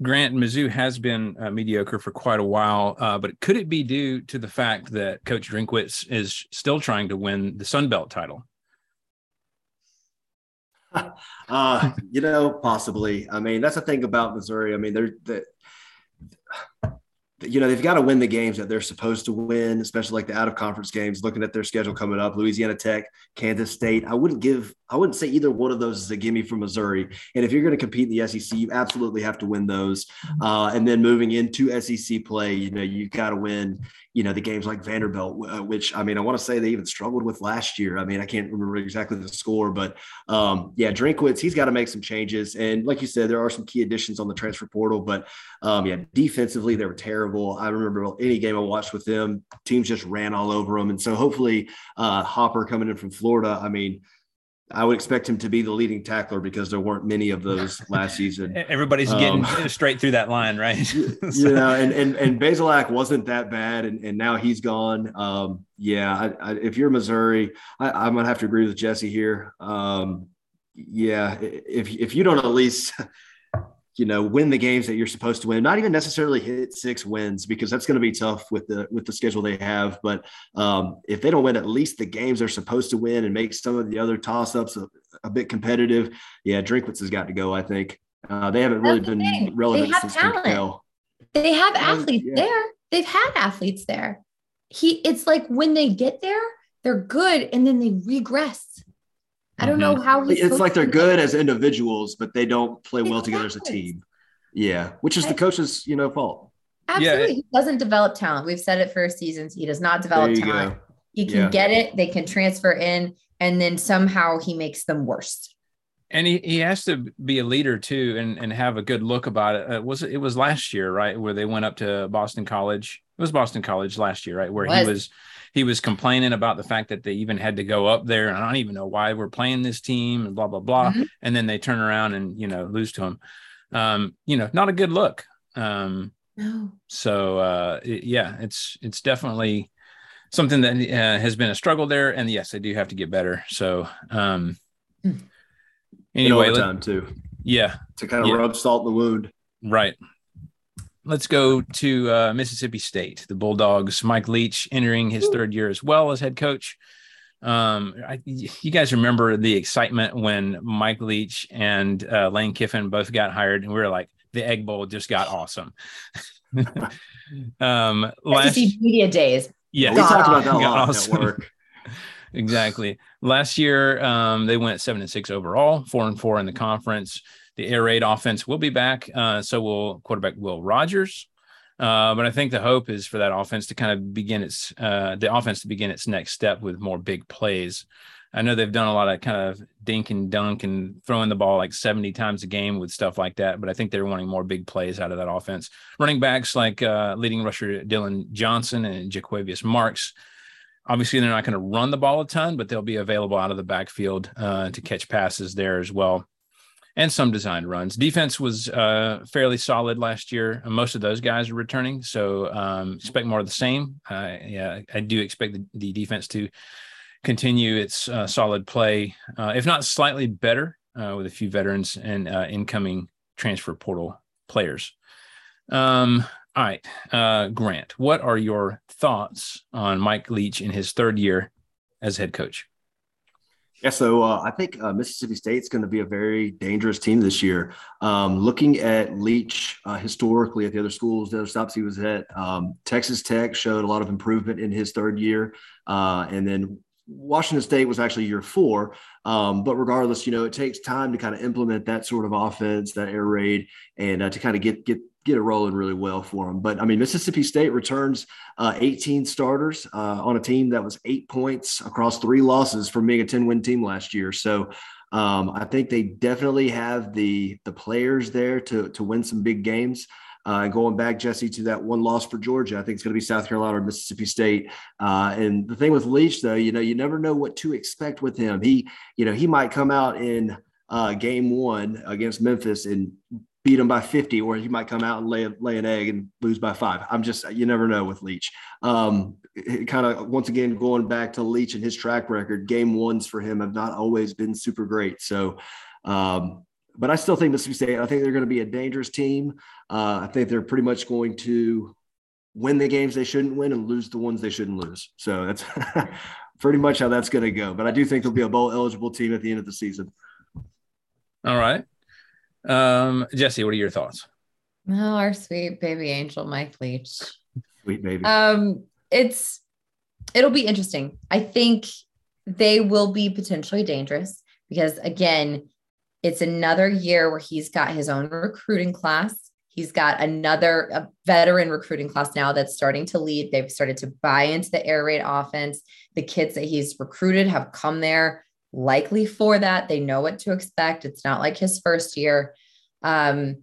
Grant Mizzou has been uh, mediocre for quite a while, uh, but could it be due to the fact that Coach Drinkwitz is still trying to win the Sun Belt title?
Uh, you know, possibly. I mean, that's the thing about Missouri. I mean, they're, they you know, they've got to win the games that they're supposed to win, especially like the out of conference games. Looking at their schedule coming up, Louisiana Tech, Kansas State. I wouldn't give, I wouldn't say either one of those is a gimme from Missouri. And if you're going to compete in the SEC, you absolutely have to win those. Uh, and then moving into SEC play, you know, you've got to win, you know, the games like Vanderbilt, uh, which I mean, I want to say they even struggled with last year. I mean, I can't remember exactly the score, but um, yeah, Drinkwitz, he's got to make some changes. And like you said, there are some key additions on the transfer portal, but um, yeah, defensively, they were terrible. I remember any game I watched with them, teams just ran all over them. And so hopefully, uh, Hopper coming in from Florida, I mean, I would expect him to be the leading tackler because there weren't many of those last season.
Everybody's um, getting straight through that line, right? so.
You know, and and and Bazelak wasn't that bad, and, and now he's gone. Um, yeah, I, I, if you're Missouri, I, am gonna have to agree with Jesse here. Um, yeah, if if you don't at least you know, win the games that you're supposed to win. Not even necessarily hit six wins because that's going to be tough with the with the schedule they have. But um, if they don't win at least the games they're supposed to win and make some of the other toss ups a, a, bit competitive, yeah, Drinkwitz has got to go. I think uh, they haven't really been thing. relevant
they have talent. They have athletes yeah. there. They've had athletes there. He, it's like when they get there, they're good, and then they regress. I don't mm-hmm. know how
it's like they're good as individuals, but they don't play well together as a team. Yeah, which is the coach's you know fault.
Absolutely, yeah. he doesn't develop talent. We've said it for seasons. He does not develop talent. Go. He can yeah. get it. They can transfer in, and then somehow he makes them worse.
And he, he has to be a leader too, and, and have a good look about it. Uh, was it, it was last year, right, where they went up to Boston College? It was Boston College last year, right, where he was he was complaining about the fact that they even had to go up there and I don't even know why we're playing this team and blah blah blah. Mm-hmm. and then they turn around and you know lose to him. Um you know not a good look. Um no. so uh it, yeah it's it's definitely something that uh, has been a struggle there. And yes they do have to get better. So um
hmm. anyway time too.
Yeah.
To kind of yeah. rub salt in the wound.
Right let's go to uh, Mississippi State. The Bulldogs, Mike Leach entering his third year as well as head coach. Um, I, you guys remember the excitement when Mike Leach and uh, Lane Kiffin both got hired, and we were like, the Egg Bowl just got awesome.
um, last media days.
Yeah, we talked about that a lot awesome. at work.
exactly. Last year, um, they went seven and six overall, four and four in the conference. The air raid offense will be back. Uh, so will quarterback Will Rogers. Uh, but I think the hope is for that offense to kind of begin its uh, the offense to begin its next step with more big plays. I know they've done a lot of kind of dink and dunk and throwing the ball like 70 times a game with stuff like that, but I think they're wanting more big plays out of that offense. Running backs like uh, leading rusher Dillon Johnson and Jo'quavious Marks. Obviously, they're not going to run the ball a ton, but they'll be available out of the backfield uh, to catch passes there as well and some design runs. Defense was uh, fairly solid last year. Most of those guys are returning, so um, expect more of the same. Uh, yeah, I do expect the, the defense to continue its uh, solid play, uh, if not slightly better, uh, with a few veterans and uh, incoming transfer portal players. Um, all right, Grant, what are your thoughts on Mike Leach in his third year as head coach?
Yeah, so uh, I think uh, Mississippi State's going to be a very dangerous team this year. Um, looking at Leach uh, historically at the other schools, the other stops he was at, um, Texas Tech showed a lot of improvement in his third year, uh, and then Washington State was actually year four. Um, but regardless, you know, it takes time to kind of implement that sort of offense, that air raid, and uh, to kind of get get get it rolling really well for them. But I mean, Mississippi State returns uh, 18 starters uh, on a team that was eight points across three losses from being a 10 win team last year. So um, I think they definitely have the the players there to to win some big games. Uh, going back, Jesse, to that one loss for Georgia, I think it's going to be South Carolina or Mississippi State. Uh, and the thing with Leach, though, you know, you never know what to expect with him. He, you know, he might come out in uh, game one against Memphis and beat him by 50, or he might come out and lay, lay an egg and lose by five. I'm just, you never know with Leach. Um, kind of once again, going back to Leach and his track record, game ones for him have not always been super great. So, um, but I still think Mississippi State, I think they're going to be a dangerous team. Uh, I think they're pretty much going to win the games they shouldn't win and lose the ones they shouldn't lose. So that's pretty much how that's going to go. But I do think they'll be a bowl eligible team at the end of the season.
All right. Um, Jesse, what are your thoughts?
Oh, our sweet baby angel, Mike Leach.
Sweet baby.
Um, it's it'll be interesting. I think they will be potentially dangerous because again, it's another year where he's got his own recruiting class. He's got another a veteran recruiting class now that's starting to lead. They've started to buy into the air raid offense. The kids that he's recruited have come there likely for that. They know what to expect. It's not like his first year. Um,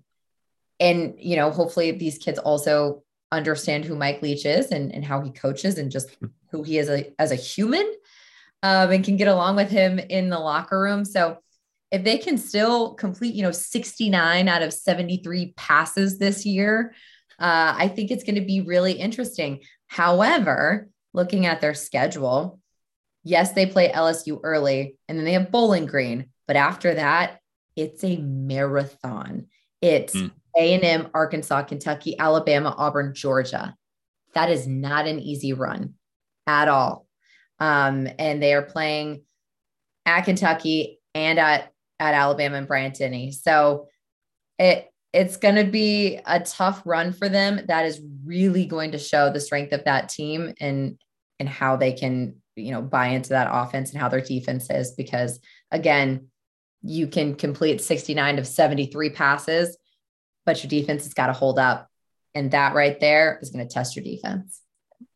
and, you know, hopefully these kids also understand who Mike Leach is and, and how he coaches and just who he is a, as a human um, and can get along with him in the locker room. So if they can still complete, you know, 69 out of 73 passes this year, uh, I think it's going to be really interesting. However, looking at their schedule, yes, they play LSU early and then they have Bowling Green. But after that, it's a marathon. It's mm. A&M, Arkansas, Kentucky, Alabama, Auburn, Georgia. That is not an easy run at all. Um, and they are playing at Kentucky and at at Alabama and Bryant Denny. So it it's going to be a tough run for them. That is really going to show the strength of that team and and how they can you know buy into that offense and how their defense is because again you can complete 69 of 73 passes but your defense has got to hold up. And that right there is going to test your defense.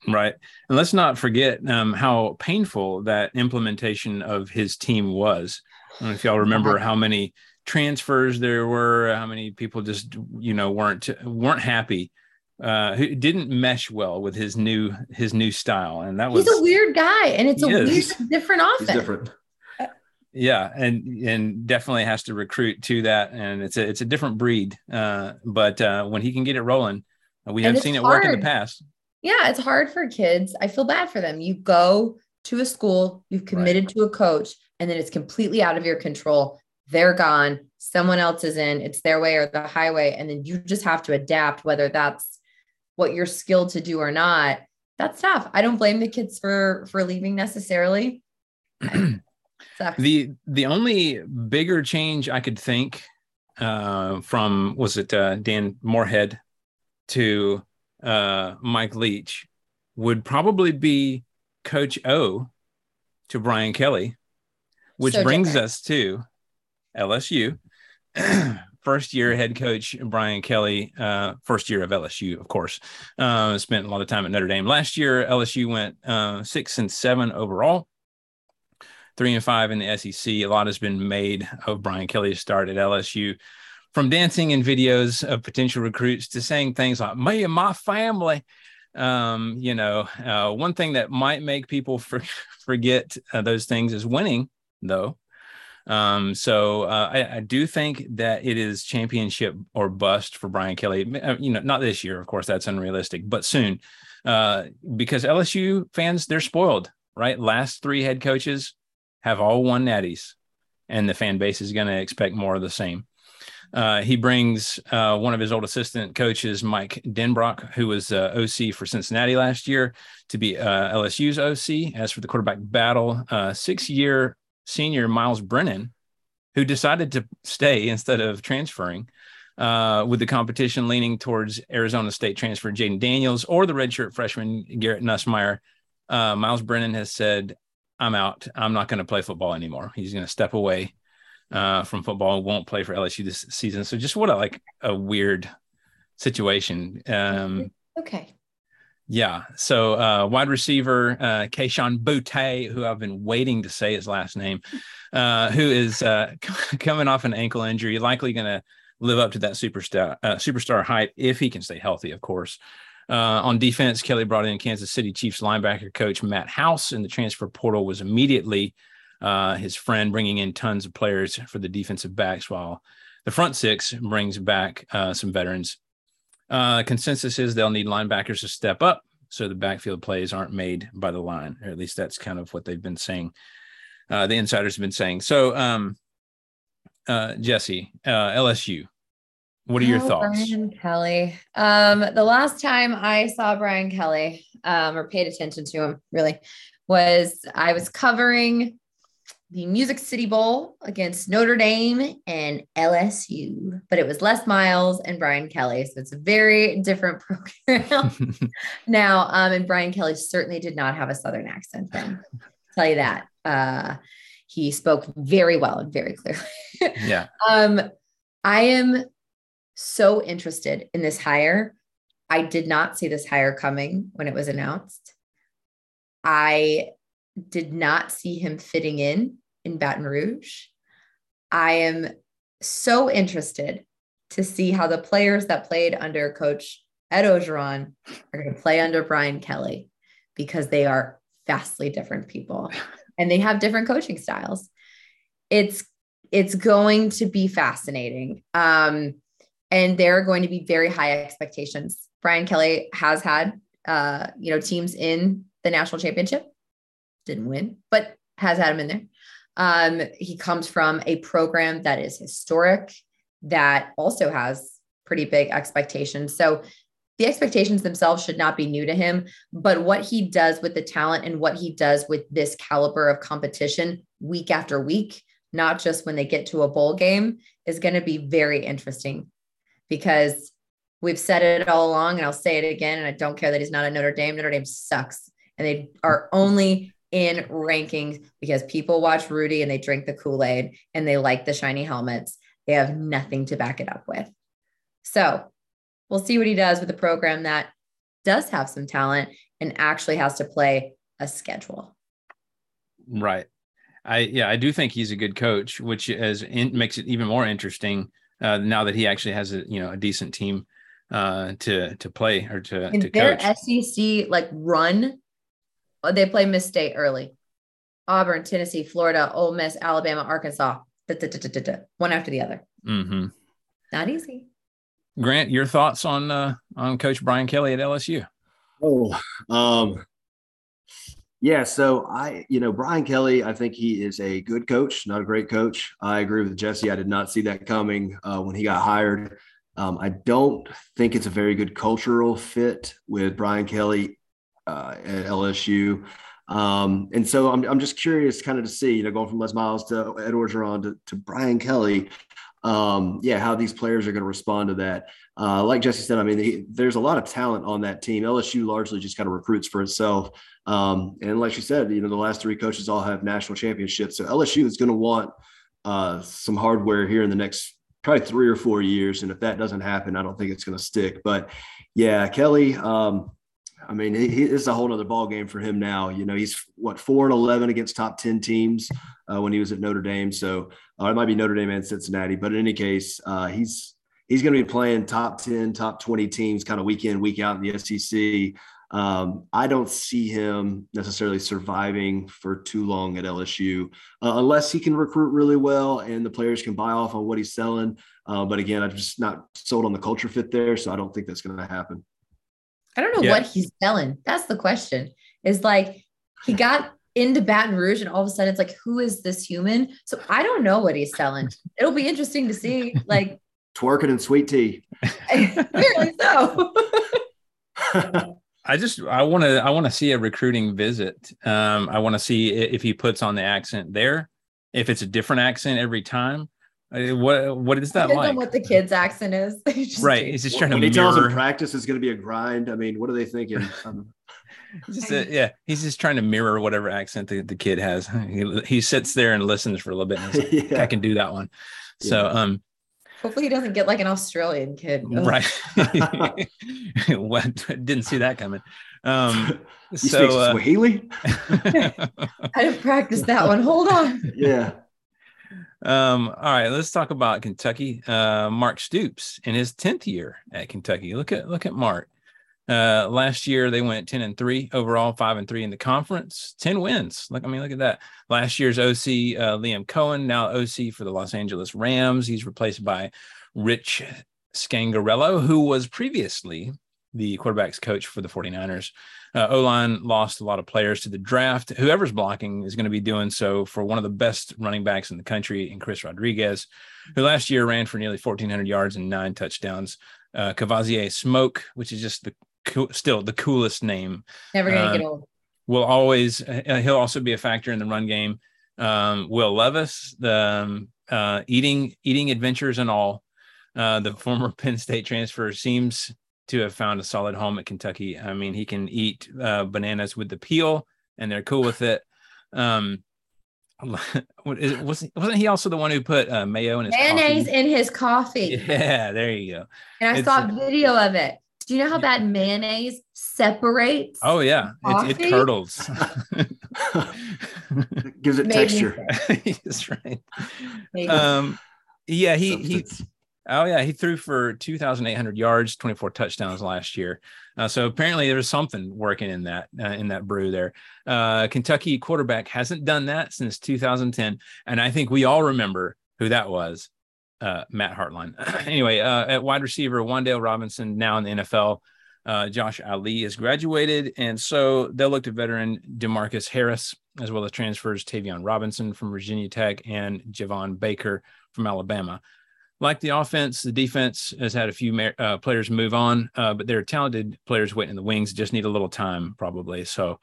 Right. And let's not forget um, how painful that implementation of his team was. I don't know if y'all remember how many transfers there were how many people just you know weren't weren't happy uh, who didn't mesh well with his new his new style, and that was
he's a weird guy, and it's a is. weird, different offense. He's different.
Yeah, and and definitely has to recruit to that, and it's a it's a different breed. Uh, but uh, when he can get it rolling, we have seen it hard. work in the past.
Yeah, it's hard for kids. I feel bad for them. You go to a school, you've committed right. to a coach, and then it's completely out of your control. They're gone. Someone else is in. It's their way or the highway, and then you just have to adapt. Whether that's what you're skilled to do or not that's tough i don't blame the kids for for leaving necessarily.
The the only bigger change i could think uh, from was it uh, dan moorhead to uh, mike leach would probably be coach o to brian kelly which so brings different. us to lsu first year head coach Brian Kelly, uh, first year of LSU, of course, uh, spent a lot of time at Notre Dame. Last year, LSU went uh, six and seven overall, three and five in the SEC. A lot has been made of Brian Kelly's start at LSU. From dancing in videos of potential recruits to saying things like "me and my family," um, you know, uh, one thing that might make people for, forget uh, those things is winning, though. Um, so uh, I, I, do think that it is championship or bust for Brian Kelly. Uh, you know, not this year, of course, that's unrealistic, but soon, uh, because LSU fans they're spoiled, right? Last three head coaches have all won natties, and the fan base is going to expect more of the same. Uh, he brings uh, one of his old assistant coaches, Mike Denbrock, who was uh, OC for Cincinnati last year, to be uh, LSU's OC. As for the quarterback battle, uh, six year senior Myles Brennan, who decided to stay instead of transferring, uh, with the competition leaning towards Arizona State transfer Jayden Daniels or the redshirt freshman Garrett Nussmeier. Uh, Myles Brennan has said, "I'm out. I'm not going to play football anymore. He's going to step away uh, from football. Won't play for LSU this season." So just what a like a weird situation. Um,
okay.
Yeah. So uh, wide receiver uh, Kayshon Boutte, who I've been waiting to say his last name, uh, who is uh, coming off an ankle injury, likely going to live up to that superstar uh, superstar hype if he can stay healthy, of course. Uh, on defense, Kelly brought in Kansas City Chiefs linebacker coach Matt House, and the transfer portal was immediately uh, his friend, bringing in tons of players for the defensive backs, while the front six brings back some veterans uh, consensus is they'll need linebackers to step up so the backfield plays aren't made by the line, or at least that's kind of what they've been saying. Uh, the insiders have been saying. So, um, uh, Jesse, uh, LSU, what are your oh, thoughts?
Brian Kelly. Um, the last time I saw Brian Kelly, um, or paid attention to him, really, was I was covering the Music City Bowl against Notre Dame and LSU, but it was Les Miles and Brian Kelly. So it's a very different program now. Um, and Brian Kelly certainly did not have a Southern accent then. tell you that. Uh, he spoke very well and very clearly.
yeah.
Um, I am so interested in this hire. I did not see this hire coming when it was announced. I did not see him fitting in in Baton Rouge. I am so interested to see how the players that played under coach Ed Orgeron are going to play under Brian Kelly because they are vastly different people and they have different coaching styles. It's it's going to be fascinating. Um, and there are going to be very high expectations. Brian Kelly has had uh, you know, teams in the national championship didn't win, but has had him in there. Um, he comes from a program that is historic that also has pretty big expectations. So the expectations themselves should not be new to him, but what he does with the talent and what he does with this caliber of competition week after week, not just when they get to a bowl game, is going to be very interesting because we've said it all along and I'll say it again. And I don't care that he's not a Notre Dame. Notre Dame sucks. And they are only in rankings because people watch Rudy and they drink the Kool Aid and they like the shiny helmets. They have nothing to back it up with. So we'll see what he does with a program that does have some talent and actually has to play a schedule.
Right. I yeah, I do think he's a good coach, which is in, makes it even more interesting uh, now that he actually has a you know a decent team uh, to to play or to,
in
to
their
coach.
SEC like run. They play Miss State early, Auburn, Tennessee, Florida, Ole Miss, Alabama, Arkansas, da, da, da, da, da, da, one after the other.
hmm
Not easy.
Grant, your thoughts on uh, on Coach Brian Kelly at LSU?
Oh, um, yeah. So I, you know, Brian Kelly, I think he is a good coach, not a great coach. I agree with Jesse. I did not see that coming uh, when he got hired. Um, I don't think it's a very good cultural fit with Brian Kelly uh, at LSU. Um, and so I'm, I'm just curious kind of to see, you know, going from Les Miles to Ed Orgeron to, to Brian Kelly, um, yeah, how these players are going to respond to that. Uh, like Jesse said, I mean, he, there's a lot of talent on that team. LSU largely just kind of recruits for itself. Um, and like you said, you know, the last three coaches all have national championships. So LSU is going to want uh, some hardware here in the next probably three or four years. And if that doesn't happen, I don't think it's going to stick. But yeah, Kelly, um, I mean, he, it's a whole other ball game for him now. You know, he's what four and eleven against top ten teams uh, when he was at Notre Dame. So uh, it might be Notre Dame and Cincinnati, but in any case, uh, he's he's going to be playing top ten, top twenty teams, kind of week in, week out in the SEC. Um, I don't see him necessarily surviving for too long at LSU uh, unless he can recruit really well and the players can buy off on what he's selling. Uh, but again, I'm just not sold on the culture fit there, so I don't think that's going to happen.
I don't know
Yeah.
what he's selling. That's the question. Is like he got into Baton Rouge and all of a sudden it's like, who is this human? So I don't know what he's selling. It'll be interesting to see. Like,
Twerking and sweet tea.
apparently so.
I just I want to I want to see a recruiting visit. Um, I want to see if he puts on the accent there, if it's a different accent every time. Uh, What what is that
Depends on
like?
what the kid's accent is. Just
right,
kidding.
he's just trying to
when he tells them practice is going to be a grind. I mean, what are they thinking? Um,
Just a- yeah, he's just trying to mirror whatever accent the, the kid has. He, he sits there and listens for a little bit. And he's like,
yeah.
I can do that one. So um,
Hopefully he doesn't get like an Australian kid. Ugh.
right. what didn't see that coming. Um,
you
so
speak
uh,
Swahili?
I didn't practice that one. Hold on.
yeah.
Um, all right, let's talk about Kentucky. Uh, Mark Stoops in his 10th year at Kentucky. Look at look at Mark. Uh, last year they went 10 and 3 overall, 5 and 3 in the conference, 10 wins. Look, I mean, look at that. Last year's OC uh, Liam Coen, now OC for the Los Angeles Rams. He's replaced by Rich Scangarello, who was previously the quarterback's coach for the 49ers. Uh, O line lost a lot of players to the draft. Whoever's blocking is going to be doing so for one of the best running backs in the country, in Chris Rodriguez, who last year ran for nearly 1,400 yards and nine touchdowns. Uh, Kavosiey Smoke, which is just the cool, still the coolest name,
Never gonna
Um,
get old.
will always. Uh, he'll also be a factor in the run game. Um, Will Levis, the um, uh, eating eating adventures and all. Uh, the former Penn State transfer seems to have found a solid home at Kentucky. I mean, he can eat uh, bananas with the peel, and they're cool with it. Um, what is, wasn't wasn't he also the one who put uh, mayo in his
Mayonnaise
coffee?
in his coffee.
Yeah, there you go.
And I
It's
saw
a-
a video of it. Do you know how bad mayonnaise separates?
Oh yeah, it, it
Coffee?
curdles.
Gives it
Made
texture.
That's right. Um, yeah, he he
Substance.
Oh yeah, he threw for 2,800 yards, 24 touchdowns last year. Uh, so apparently there was something working in that uh, in that brew there. Uh, Kentucky quarterback hasn't done that since 2010, and I think we all remember who that was. Uh, Matt Hartline. anyway, uh, at wide receiver, Wan'Dale Robinson now in the NFL. Uh, Josh Ali is graduated, and so they'll look to veteran Demarcus Harris as well as transfers Tayvion Robinson from Virginia Tech and Javon Baker from Alabama. Like the offense, the defense has had a few uh, players move on, uh, but they're talented players waiting in the wings. Just need a little time, probably. So,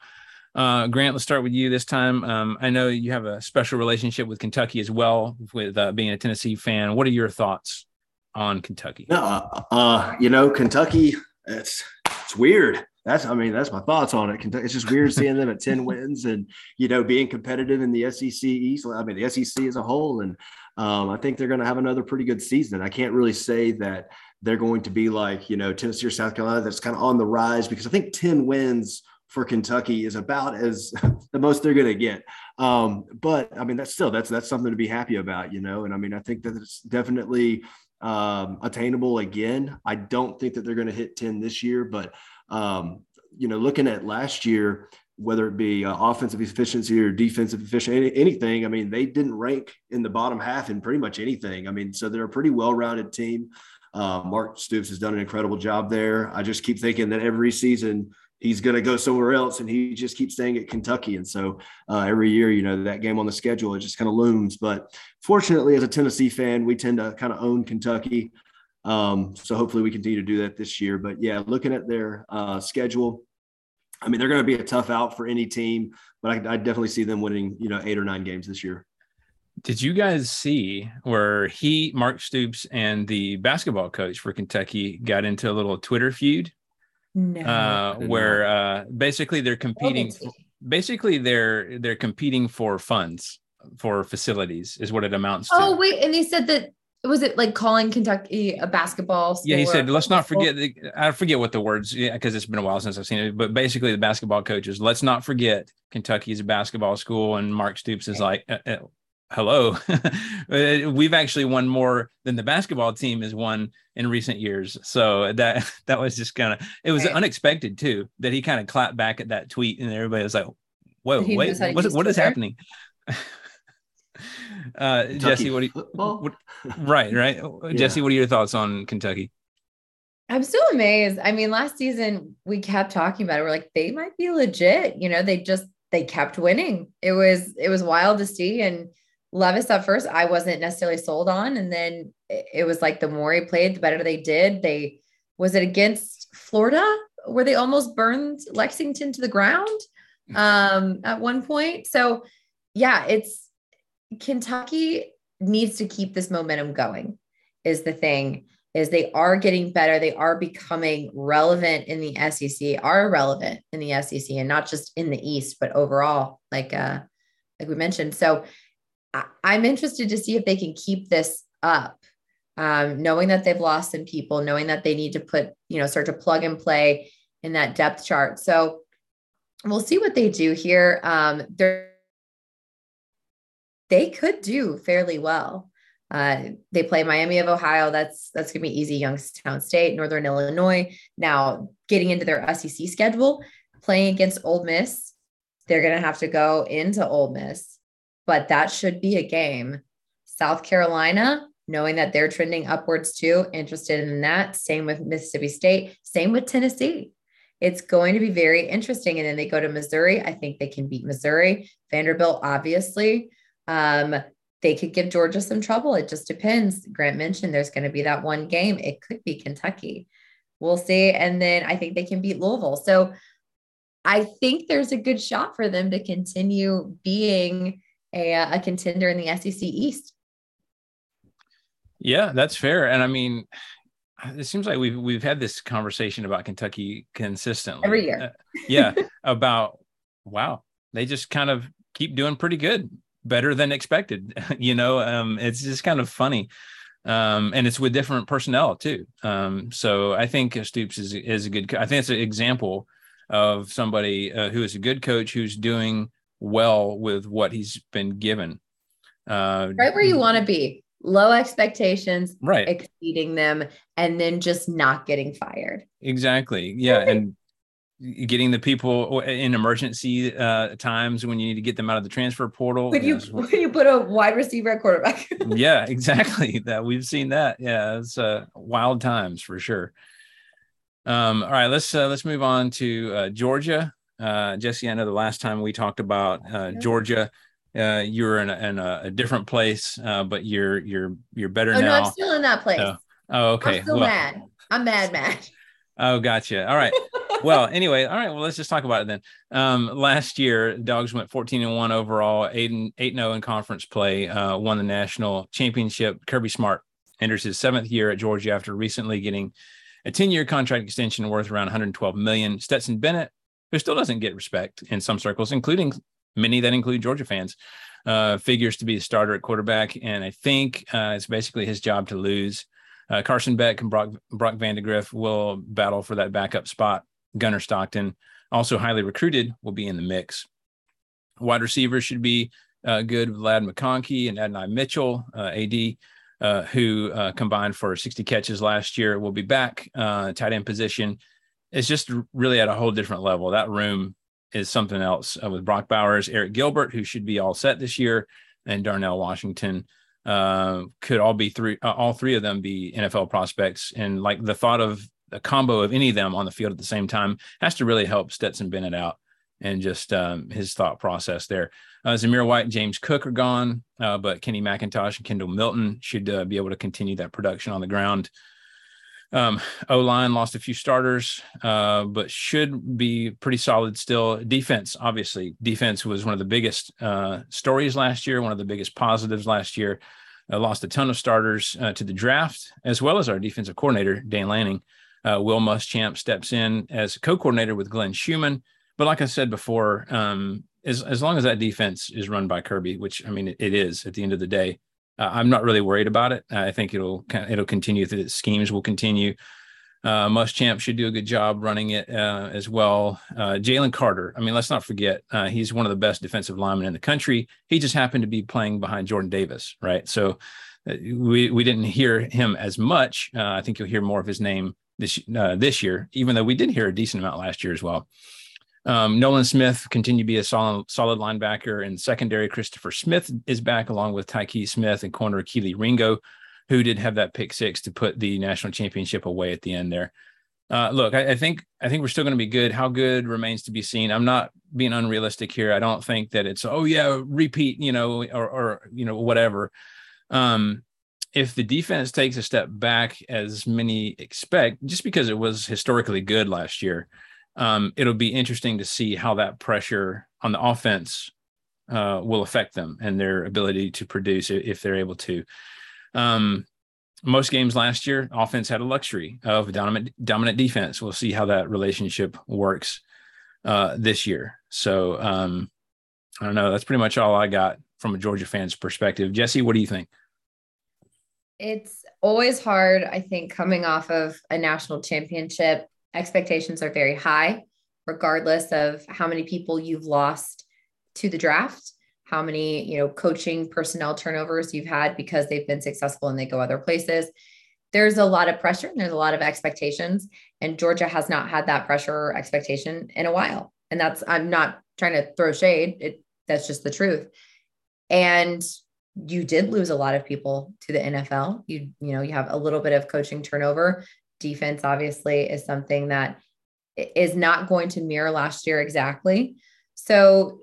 uh, Grant, let's start with you this time. Um, I know you have a special relationship with Kentucky as well, with uh, being a Tennessee fan. What are your thoughts on Kentucky?
No, uh, uh, you know, Kentucky. It's it's weird. That's I mean that's my thoughts on it. It's just weird seeing them at ten wins and you know being competitive in the SEC East. I mean the SEC as a whole, and um, I think they're going to have another pretty good season. I can't really say that they're going to be like you know Tennessee or South Carolina that's kind of on the rise because I think ten wins for Kentucky is about as the most they're going to get. Um, but I mean, that's still that's that's something to be happy about, you know. And I mean, I think that it's definitely um, attainable again. I don't think that they're going to hit ten this year, but um, you know, looking at last year, whether it be uh, offensive efficiency or defensive efficiency, anything. I mean, they didn't rank in the bottom half in pretty much anything. I mean, so they're a pretty well-rounded team. Uh, Mark Stoops has done an incredible job there. I just keep thinking that every season he's going to go somewhere else and he just keeps staying at Kentucky. And so uh, every year, you know, that game on the schedule, it just kind of looms. But fortunately, as a Tennessee fan, we tend to kind of own Kentucky. Um, so hopefully we continue to do that this year. But yeah, looking at their uh, schedule, I mean, they're going to be a tough out for any team, but I, I definitely see them winning, you know, eight or nine games this year.
Did you guys see where he, Mark Stoops, and the basketball coach for Kentucky got into a little Twitter feud?
No.
Uh, where uh, basically they're competing. Basically, they're they're competing for funds for facilities, is what it amounts to.
Oh wait, and he said that was it like calling Kentucky a basketball?
yeah, he said, let's not forget. The, I forget what the words, yeah, because it's been a while since I've seen it. But basically, the basketball coaches, let's not forget Kentucky is a basketball school, and Mark Stoops is like, uh, uh, hello, we've actually won more than the basketball team has won in recent years. So that that was just kind of it was right. unexpected too that he kind of clapped back at that tweet, and everybody was like, whoa, wait, what, what is happening? Uh, Jesse, what do you? What, right, right. Yeah. Jesse, what are your thoughts on Kentucky?
I'm so amazed. I mean, last season we kept talking about it. We're like, they might be legit. You know, they just they kept winning. It was it was wild to see. And Levis at first, I wasn't necessarily sold on, and then it was like the more he played, the better they did. They was it against Florida where they almost burned Lexington to the ground um, at one point. So yeah, it's Kentucky needs to keep this momentum going, is the thing. Is they are getting better. They are becoming relevant in the SEC, are relevant in the SEC, and not just in the East, but overall, like uh, like we mentioned. So I- I'm interested to see if they can keep this up. Um, knowing that they've lost some people, knowing that they need to put, you know, start to plug and play in that depth chart. So we'll see what they do here. Um, they're they could do fairly well. Uh, they play Miami of Ohio. That's that's gonna be easy. Youngstown State, Northern Illinois. Now getting into their SEC schedule, playing against Ole Miss, they're gonna have to go into Ole Miss, but that should be a game. South Carolina, knowing that they're trending upwards too, interested in that. Same with Mississippi State. Same with Tennessee. It's going to be very interesting. And then they go to Missouri. I think they can beat Missouri. Vanderbilt, obviously. Um, they could give Georgia some trouble. It just depends. Grant mentioned there's going to be that one game. It could be Kentucky. We'll see. And then I think they can beat Louisville. So I think there's a good shot for them to continue being a, a contender in the SEC East.
Yeah, that's fair. And I mean, it seems like we've we've had this conversation about Kentucky consistently
every year.
Uh, yeah, about wow, they just kind of keep doing pretty good better than expected. you know, um, it's just kind of funny. Um, and it's with different personnel too. Um, so I think Stoops is is a good. I think it's an example of somebody uh, who is a good coach who's doing well with what he's been given.
Uh, right where you want to be, low expectations,
right,
exceeding them, and then just not getting fired.
Exactly. Yeah, and getting the people in emergency uh, times when you need to get them out of the transfer portal.
When you when you put a wide receiver at quarterback.
yeah, exactly. That we've seen that. Yeah, it's uh, wild times for sure. Um, all right, let's uh, let's move on to uh, Georgia. Uh, Jesse, I know the last time we talked about uh, Georgia, uh, you're in a, in a, different place, uh, but you're you're you're better
oh,
now.
no, I'm still in that place.
So, oh, okay.
I'm still
well,
mad. I'm mad, mad.
Oh, gotcha. All right. well, anyway, all right. Well, let's just talk about it then. Um, last year, Dogs went 14 and one overall, eight and zero in conference play, uh, won the national championship. Kirby Smart enters his seventh year at Georgia after recently getting a 10 year contract extension worth around 112 million. Stetson Bennett, who still doesn't get respect in some circles, including many that include Georgia fans, uh, figures to be a starter at quarterback, and I think uh, it's basically his job to lose. Uh, Carson Beck and Brock, Brock Vandagriff will battle for that backup spot. Gunnar Stockton, also highly recruited, will be in the mix. Wide receivers should be uh, good. Ladd McConkey and Adonai Mitchell, uh, AD, uh, who uh, combined for 60 catches last year, will be back. Uh, tight end position is just really at a whole different level. That room is something else with Brock Bowers, Arik Gilbert, who should be all set this year, and Darnell Washington uh, could all be three, uh, all three of them be NFL prospects. And like the thought of a combo of any of them on the field at the same time has to really help Stetson Bennett out and just um, his thought process there. Uh, Zamir White James Cook are gone, uh, but Kenny McIntosh and Kendall Milton should uh, be able to continue that production on the ground. Um, o line lost a few starters, uh, but should be pretty solid still. Defense, obviously, defense was one of the biggest uh, stories last year, one of the biggest positives last year. Uh, lost a ton of starters uh, to the draft, as well as our defensive coordinator, Dan Lanning. Uh, Will Muschamp steps in as co coordinator with Glenn Schumann. But like I said before, um, as, as long as that defense is run by Kirby, which I mean, it, it is at the end of the day, uh, I'm not really worried about it. I think it'll it'll continue. The schemes will continue. Uh, Muschamp should do a good job running it uh, as well. Uh, Jalen Carter. I mean, let's not forget uh, he's one of the best defensive linemen in the country. He just happened to be playing behind Jordan Davis, right? So uh, we we didn't hear him as much. Uh, I think you'll hear more of his name this uh, this year, even though we did hear a decent amount last year as well. Um, Nolan Smith continued to be a solid, solid linebacker. And secondary, Christopher Smith is back along with Tykee Smith and corner Kelee Ringo, who did have that pick six to put the national championship away at the end there. Uh, look, I, I, think I think we're still going to be good. How good remains to be seen. I'm not being unrealistic here. I don't think that it's oh yeah repeat you know or or you know whatever. Um, if the defense takes a step back, as many expect, just because it was historically good last year, um, it'll be interesting to see how that pressure on the offense uh, will affect them and their ability to produce if they're able to. Um, most games last year, offense had a luxury of dominant dominant defense. We'll see how that relationship works uh, this year. So um, I don't know. That's pretty much all I got from a Georgia fan's perspective. Jesse, what do you think?
It's always hard, I think, coming off of a national championship expectations are very high, regardless of how many people you've lost to the draft, how many, you know, coaching personnel turnovers you've had because they've been successful and they go other places. There's a lot of pressure and there's a lot of expectations. And Georgia has not had that pressure or expectation in a while. And that's, I'm not trying to throw shade. It, that's just the truth. And you did lose a lot of people to the NFL. You, you know, you have a little bit of coaching turnover defense obviously is something that is not going to mirror last year exactly. So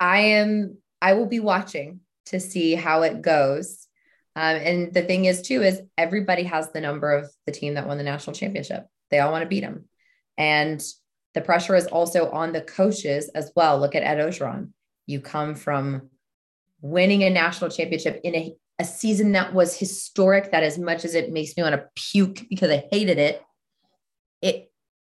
I am I will be watching to see how it goes. Um, and the thing is too is everybody has the number of the team that won the national championship. They all want to beat them, and the pressure is also on the coaches as well. Look at Ed Orgeron. You come from winning a national championship in a a season that was historic that as much as it makes me want to puke because I hated it, it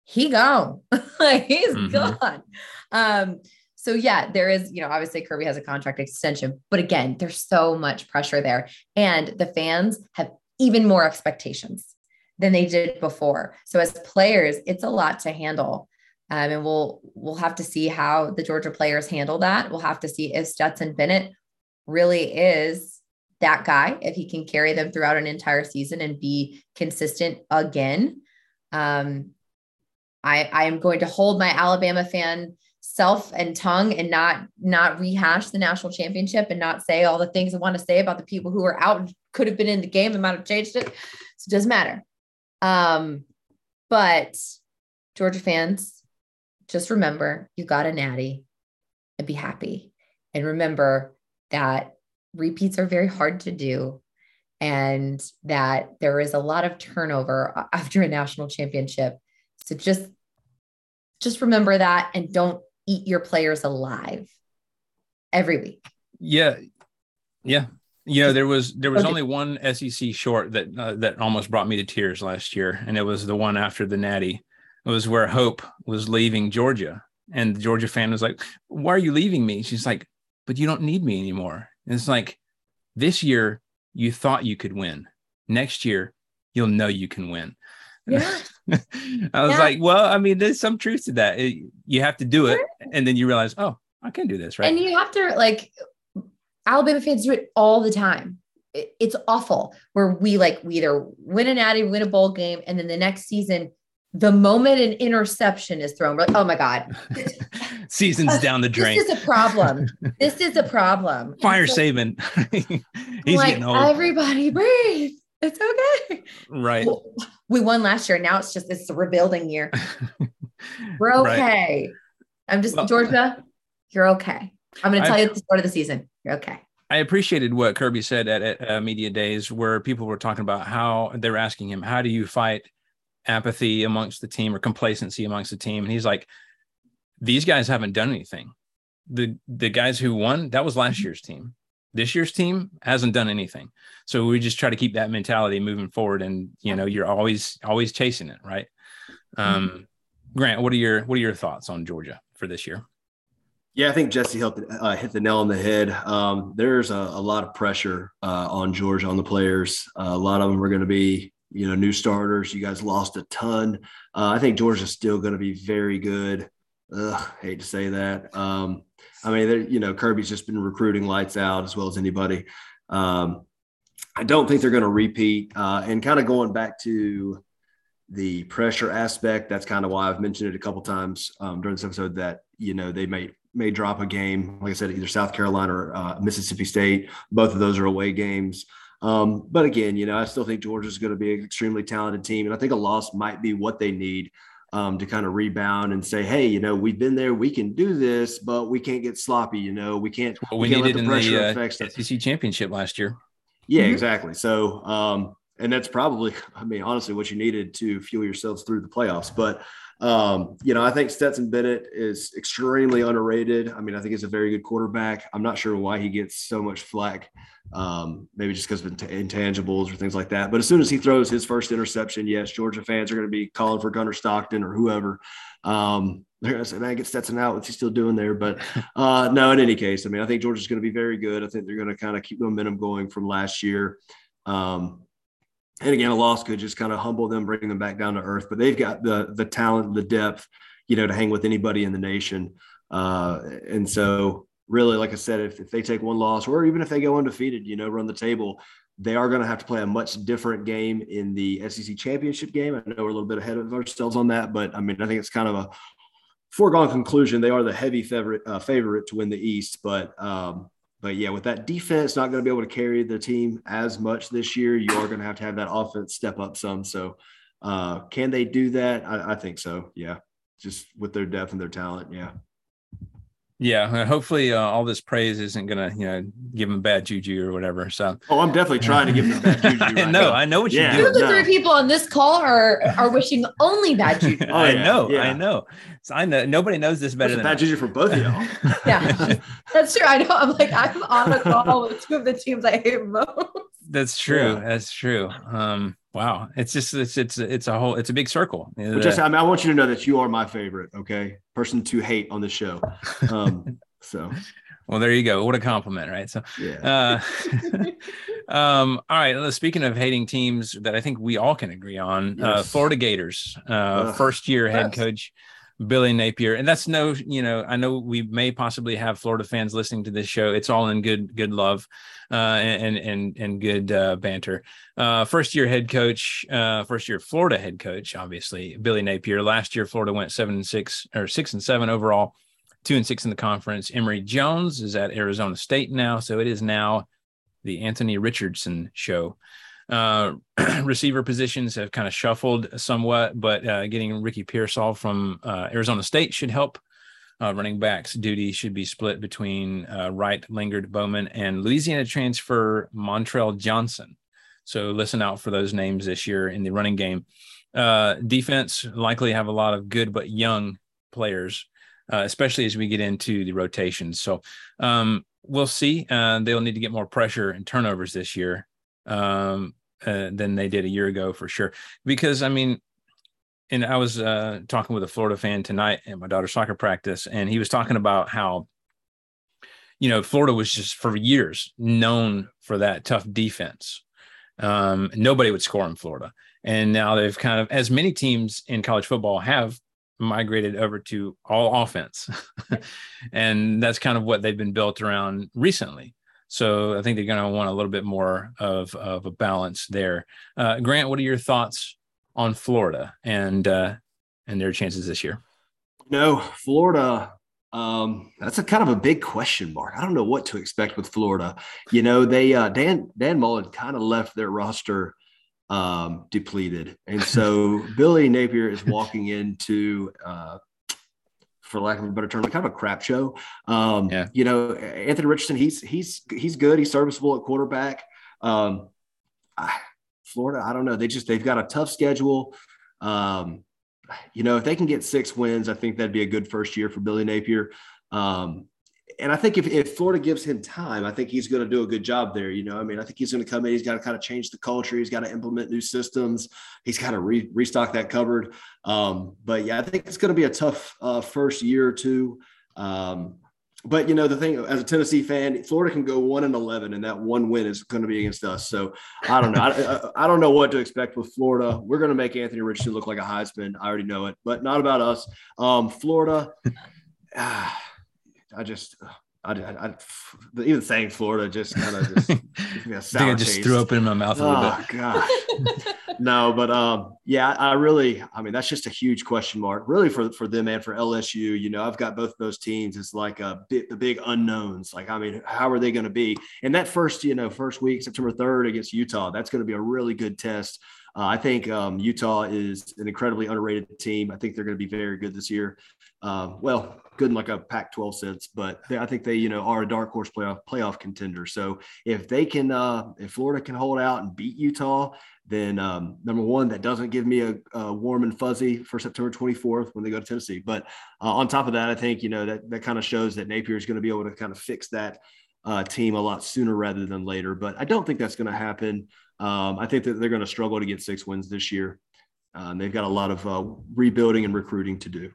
he gone. like he's mm-hmm. gone. Um, so yeah, there is, you know, obviously Kirby has a contract extension, but again, there's so much pressure there. And the fans have even more expectations than they did before. So as players, it's a lot to handle. Um, and we'll we'll have to see how the Georgia players handle that. We'll have to see if Stetson Bennett really is that guy if he can carry them throughout an entire season and be consistent again. Um, I I am going to hold my Alabama fan self and tongue and not not rehash the national championship and not say all the things I want to say about the people who are out could have been in the game and might have changed it. So it doesn't matter. Um, but Georgia fans, just remember you got a natty and be happy. and remember that repeats are very hard to do and that there is a lot of turnover after a national championship. So just just remember that and don't eat your players alive every week.
Yeah. Yeah. You know, there was there was okay. only one SEC short that uh, that almost brought me to tears last year, and it was the one after the Natty. It was where Hope was leaving Georgia, and the Georgia fan was like, "Why are you leaving me?" She's like, "But you don't need me anymore." And it's like, this year you thought you could win. Next year, you'll know you can win.
Yeah.
I was yeah. like, well, I mean, there's some truth to that. It, you have to do it. And then you realize, oh, I can do this. Right.
And you have to, like, Alabama fans do it all the time. It, it's awful where we like, we either win an Natty, win a bowl game, and then the next season, the moment an interception is thrown, we're like, oh my God.
Season's down the drain.
This is a problem. this is a problem.
Fire so, saving.
He's like, getting old. Everybody breathe. It's okay.
Right.
We won last year. Now it's just it's a rebuilding year. We're okay. Right. I'm just well, Georgia. You're okay. I'm going to tell I, you at the start of the season. You're okay.
I appreciated what Kirby said at, at uh, media days, where people were talking about how they're asking him, "How do you fight apathy amongst the team or complacency amongst the team?" And he's like, "These guys haven't done anything. The the guys who won that was last mm-hmm. year's team. This year's team hasn't done anything. So we just try to keep that mentality moving forward. And you know, you're always always chasing it, right? Um, mm-hmm. Grant, what are your what are your thoughts on Georgia for this year?
Yeah, I think Jesse helped uh, hit the nail on the head. Um, there's a, a, lot of pressure uh, on Georgia on the players. Uh, a lot of them are going to be, you know, new starters. You guys lost a ton. Uh, I think Georgia's still going to be very good. Ugh, hate to say that. Um, I mean, you know, Kirby's just been recruiting lights out as well as anybody. Um, I don't think they're going to repeat. Uh, and kind of going back to the pressure aspect, that's kind of why I've mentioned it a couple times um, during this episode that you know they may may drop a game, like I said, either South Carolina or uh, Mississippi State. Both of those are away games. Um, but again, you know, I still think Georgia's going to be an extremely talented team, and I think a loss might be what they need um, to kind of rebound and say, hey, you know, we've been there, we can do this, but we can't get sloppy. You know, we can't.
Well, we, we can't needed the in the uh, SEC championship last year.
Yeah, mm-hmm. exactly. So, um, and that's probably, I mean, honestly, what you needed to fuel yourselves through the playoffs. But um, you know, I think Stetson Bennett is extremely underrated. I mean, I think he's a very good quarterback. I'm not sure why he gets so much flack. Um, maybe just because of intangibles or things like that. But as soon as he throws his first interception, yes, Georgia fans are going to be calling for Gunnar Stockton or whoever. Um, they're going to say, man, get Stetson out. What's he still doing there? But uh, no, in any case, I mean, I think Georgia's going to be very good. I think they're going to kind of keep momentum going from last year. Um, and again, a loss could just kind of humble them, bring them back down to earth. But they've got the the talent, the depth, you know, to hang with anybody in the nation. Uh, and so, really, like I said, if, if they take one loss, or even if they go undefeated, you know, run the table, they are going to have to play a much different game in the SEC championship game. I know we're a little bit ahead of ourselves on that, but I mean, I think it's kind of a foregone conclusion. They are the heavy favorite uh, favorite to win the East, but um, but yeah, with that defense not going to be able to carry the team as much this year, you are going to have to have that offense step up some. So, uh, can they do that? I, I think so. Yeah, just with their depth and their talent. Yeah.
Yeah, hopefully uh, all this praise isn't gonna, you know, give them bad juju or whatever. So,
oh, I'm definitely trying to give him bad juju.
Right no, I know what yeah, you
do. Two of the no. three people on this call are are wishing only bad juju.
oh, I know, yeah. I know. So I know nobody knows this better than
bad juju for both of y'all.
yeah, that's true. I know. I'm like I'm on a call with two of the teams I hate most.
That's true. Yeah. That's true. Um, wow, it's just it's it's it's a whole it's a big circle.
Well, just I, mean, I want you to know that you are my favorite. Okay, person to hate on the show. Um, so.
Well, there you go. What a compliment, right? So, yeah. Uh, um, all right. Speaking of hating teams that I think we all can agree on, uh, yes. uh, Florida Gators, uh, first year head coach Billy Napier, and that's no, you know, I know we may possibly have Florida fans listening to this show. It's all in good, good love, uh, and and and good uh, banter. Uh, first year head coach, uh, first year Florida head coach, obviously Billy Napier. Last year Florida went seven and six or six and seven overall, two and six in the conference. Emory Jones is at Arizona State now, so it is now the Anthony Richardson show. Uh, receiver positions have kind of shuffled somewhat, but uh, getting Ricky Pearsall from uh, Arizona State should help uh, running backs duty should be split between uh, Wright, Lingard, Bowman, and Louisiana transfer Montrell Johnson. So listen out for those names this year in the running game. Uh, defense likely have a lot of good but young players, especially as we get into the rotations. So um, we'll see. Uh, they'll need to get more pressure and turnovers this year um, uh, than they did a year ago for sure. Because I mean, and I was uh, talking with a Florida fan tonight at my daughter's soccer practice, and he was talking about how, you know, Florida was just for years known for that tough defense. Um, nobody would score in Florida, and now they've kind of, as many teams in college football have migrated over to all offense, and that's kind of what they've been built around recently. So I think they're going to want a little bit more of, of a balance there. Uh, Grant, what are your thoughts on Florida and uh, and their chances this year?
No, Florida. Um, that's a kind of a big question mark. I don't know what to expect with Florida. You know, they uh, Dan Dan Mullen kind of left their roster um, depleted, and so Billy Napier is walking into. For lack of a better term, kind of a crap show. Um, yeah. You know, Anthony Richardson, he's he's he's good. He's serviceable at quarterback. Um, I, Florida, I don't know. They just they've got a tough schedule. Um, you know, if they can get six wins, I think that'd be a good first year for Billy Napier. Um, and I think if, if Florida gives him time, I think he's going to do a good job there. You know, I mean, I think he's going to come in. He's got to kind of change the culture. He's got to implement new systems. He's got to re- restock that cupboard. Um, but yeah, I think it's going to be a tough uh, first year or two. Um, but you know the thing as a Tennessee fan, Florida can go one and eleven, and that one win is going to be against us. So I don't know. I, I, don't know what to expect with Florida. We're going to make Anthony Richardson look like a Heisman. I already know it, but not about us. Um, Florida. Ah, I just I, I, I, even saying Florida just kind of just gives me a sour I think I
just threw up in my mouth a little oh,
bit. God. no, but um, yeah, I really, I mean, that's just a huge question mark, really for for them and for LSU. You know, I've got both those teams. It's like a bit the big unknowns. Like, I mean, how are they going to be? And that first, you know, first week, September third against Utah, that's going to be a really good test. Uh, I think um, Utah is an incredibly underrated team. I think they're going to be very good this year. Uh, well, good in like a Pac-12 sense, but they, I think they, you know, are a dark horse playoff playoff contender. So if they can, uh, if Florida can hold out and beat Utah, then um, number one, that doesn't give me a, a, warm and fuzzy for September 24th when they go to Tennessee. But uh, on top of that, I think you know that that kind of shows that Napier is going to be able to kind of fix that uh, team a lot sooner rather than later. But I don't think that's going to happen. Um, I think that they're going to struggle to get six wins this year. Uh, they've got a lot of uh, rebuilding and recruiting to do.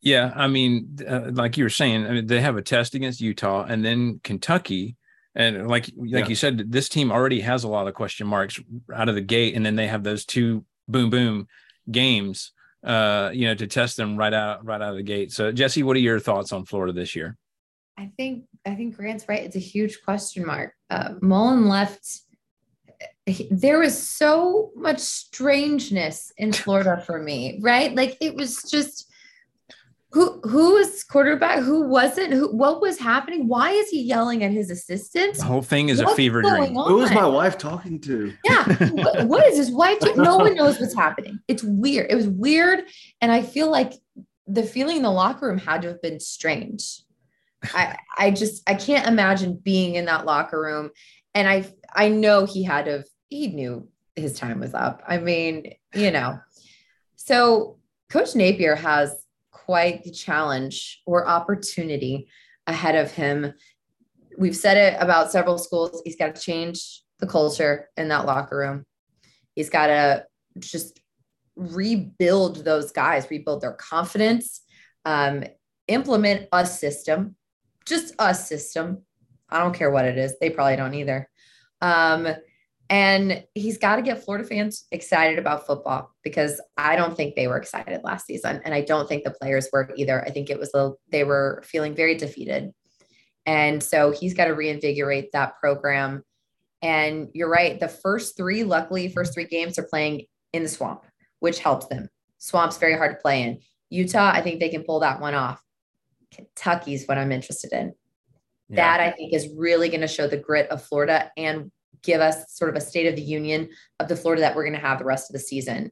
Yeah, I mean, uh, like you were saying, I mean, they have a test against Utah and then Kentucky, and like like yeah. you said, this team already has a lot of question marks out of the gate, and then they have those two boom boom games, uh, you know, to test them right out right out of the gate. So, Jesse, what are your thoughts on Florida this year?
I think I think Grant's right. It's a huge question mark. Uh, Mullen left. There was so much strangeness in Florida for me, right? Like it was just who who was quarterback? Who wasn't? Who what was happening? Why is he yelling at his assistant?
The whole thing is what's a fever dream.
On? Who was my wife talking to?
Yeah. what, what is his wife? Doing? No one knows what's happening. It's weird. It was weird. And I feel like the feeling in the locker room had to have been strange. I I just I can't imagine being in that locker room. And I I know he had to have, he knew his time was up. I mean, you know. So Coach Napier has quite the challenge or opportunity ahead of him. We've said it about several schools. He's got to change the culture in that locker room. He's got to just rebuild those guys, rebuild their confidence, um, implement a system, just a system. I don't care what it is. They probably don't either. Um, and he's got to get Florida fans excited about football because I don't think they were excited last season. And I don't think the players were either. I think it was the, they were feeling very defeated. And so he's got to reinvigorate that program. And you're right. The first three, luckily, first three games are playing in the swamp, which helps them. Swamp's very hard to play in. Utah, I think they can pull that one off. Kentucky's what I'm interested in. Yeah. That I think is really going to show the grit of Florida and give us sort of a state of the union of the Florida that we're going to have the rest of the season.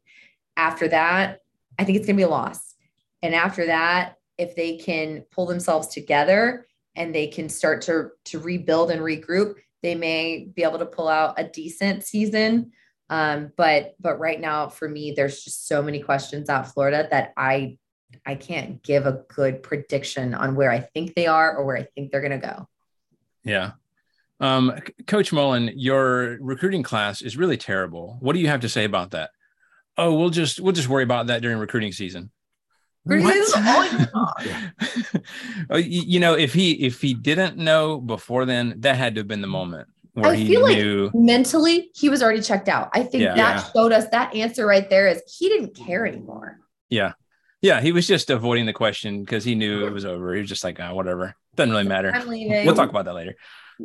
After that, I think it's going to be a loss. And after that, if they can pull themselves together and they can start to to rebuild and regroup, they may be able to pull out a decent season. Um, but but right now, for me, there's just so many questions out Florida that I I can't give a good prediction on where I think they are or where I think they're going to go.
Yeah. Um, Coach Mullen, your recruiting class is really terrible. What do you have to say about that? Oh, we'll just we'll just worry about that during recruiting season. Oh, you know, if he if he didn't know before then, that had to have been the moment where
I
he
feel
knew.
like mentally he was already checked out. I think
Yeah.
that
Yeah.
showed us that answer right there is he didn't care anymore.
Yeah, yeah, he was just avoiding the question because he knew it was over. He was just like, ah, whatever, doesn't really matter.
I'm leaving.
We'll talk about that later.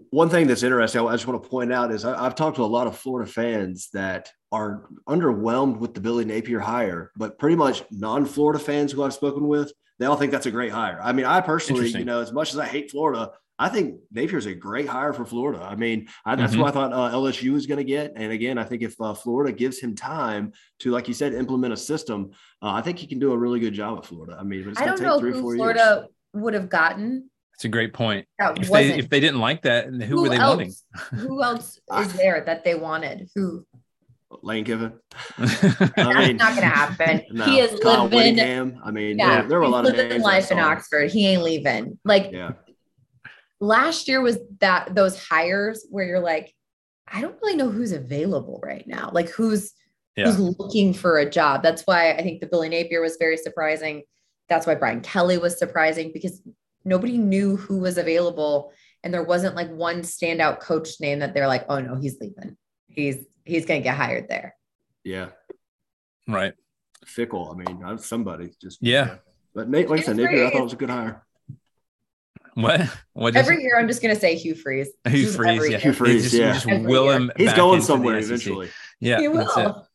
One thing that's interesting, I just want to point out is I, I've talked to a lot of Florida fans that are underwhelmed with the Billy Napier hire, but pretty much non-Florida fans who I've spoken with, they all think that's a great hire. I mean, I personally, you know, as much as I hate Florida, I think Napier's a great hire for Florida. I mean, I, that's
Mhm.
what I thought uh, LSU was going to get. And again, I think if uh, Florida gives him time to, like you said, implement a system, uh, I think he can do a really good job at Florida. I mean, but it's
I
going
don't
to take
know
three or
who
four
Florida would have gotten.
It's a great point.
That
If
wasn't.
they if they didn't like that, who,
who
were they
else?
wanting?
Who else is there that they wanted? Who?
Lane Kiffin.
That's
I mean,
not going to happen.
no,
he is
Kyle
living.
Whittingham. I mean,
Yeah,
there, there were a
he's
lot of
living
names.
Life in. Oxford. He ain't leaving. Like
Yeah.
last year was that those hires where you're like, I don't really know who's available right now. Like who's
Yeah.
who's looking for a job. That's why I think the Billy Napier was very surprising. That's why Brian Kelly was surprising because nobody knew who was available. And there wasn't like one standout coach name that they're like, oh no, he's leaving. He's he's gonna get hired there.
Yeah.
right.
Fickle. I mean, I'm somebody just.
Yeah.
But Nate, like I said, Napier, I thought it was a good hire.
What? What?
Every year I'm just gonna say Hugh Freeze.
Hugh
Just
Freeze. Yeah.
Hugh Freeze,
just,
yeah.
just will him.
He's going somewhere eventually.
Yeah.
He
that's it.
will.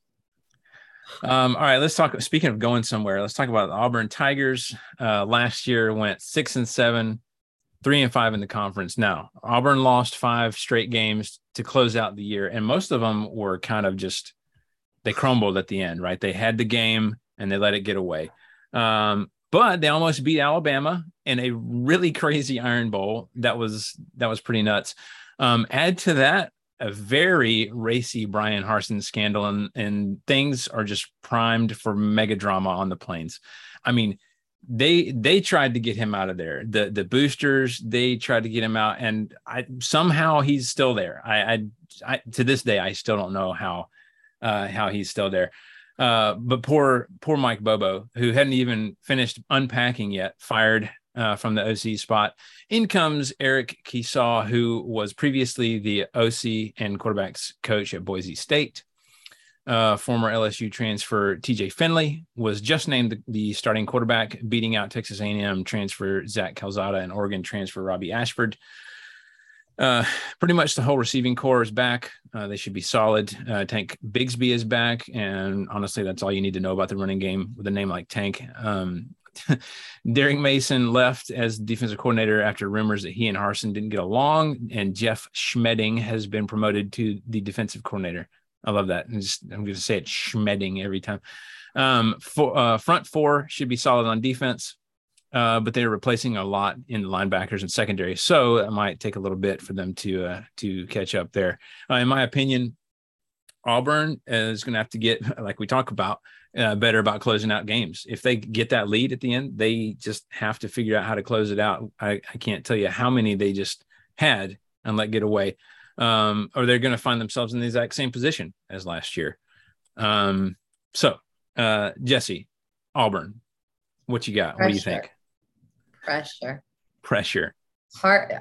Um, all right, let's talk. Speaking of going somewhere, let's talk about the Auburn Tigers. Uh, last year went six and seven, three and five in the conference. Now Auburn lost five straight games to close out the year, and most of them were kind of just they crumbled at the end. Right, they had the game and they let it get away. Um, but they almost beat Alabama in a really crazy Iron Bowl. That was that was pretty nuts. Um, add to that a very racy Bryan Harsin scandal, and and things are just primed for mega drama on the plains. I mean, they they tried to get him out of there. The the boosters they tried to get him out, and I somehow he's still there. I I, I to this day I still don't know how uh, how he's still there. Uh, but poor poor Mike Bobo, who hadn't even finished unpacking yet, fired uh, from the OC spot. In comes Eric Kiesau, who was previously the OC and quarterbacks coach at Boise State. Uh, former LSU transfer TJ Finley was just named the, the starting quarterback, beating out Texas A&M transfer Zach Calzada and Oregon transfer Robbie Ashford. Uh, pretty much the whole receiving core is back. Uh, they should be solid. Uh, Tank Bigsby is back, and honestly, that's all you need to know about the running game with a name like Tank. Um, Derek Mason left as defensive coordinator after rumors that he and Harsin didn't get along, and Jeff Schmedding has been promoted to the defensive coordinator. I love that. Just, I'm going to say it Schmedding every time. Um, for, uh, front four should be solid on defense, uh, but they're replacing a lot in the linebackers and secondary, so it might take a little bit for them to uh, to catch up there. Uh, in my opinion, Auburn is going to have to get, like we talk about, uh, better about closing out games. If they get that lead at the end, they just have to figure out how to close it out. I, I can't tell you how many they just had and let get away, um, or they're going to find themselves in the exact same position as last year. Um, so, uh, Jesse, Auburn, what you got? What do you think?
Pressure.
Pressure.
Heart.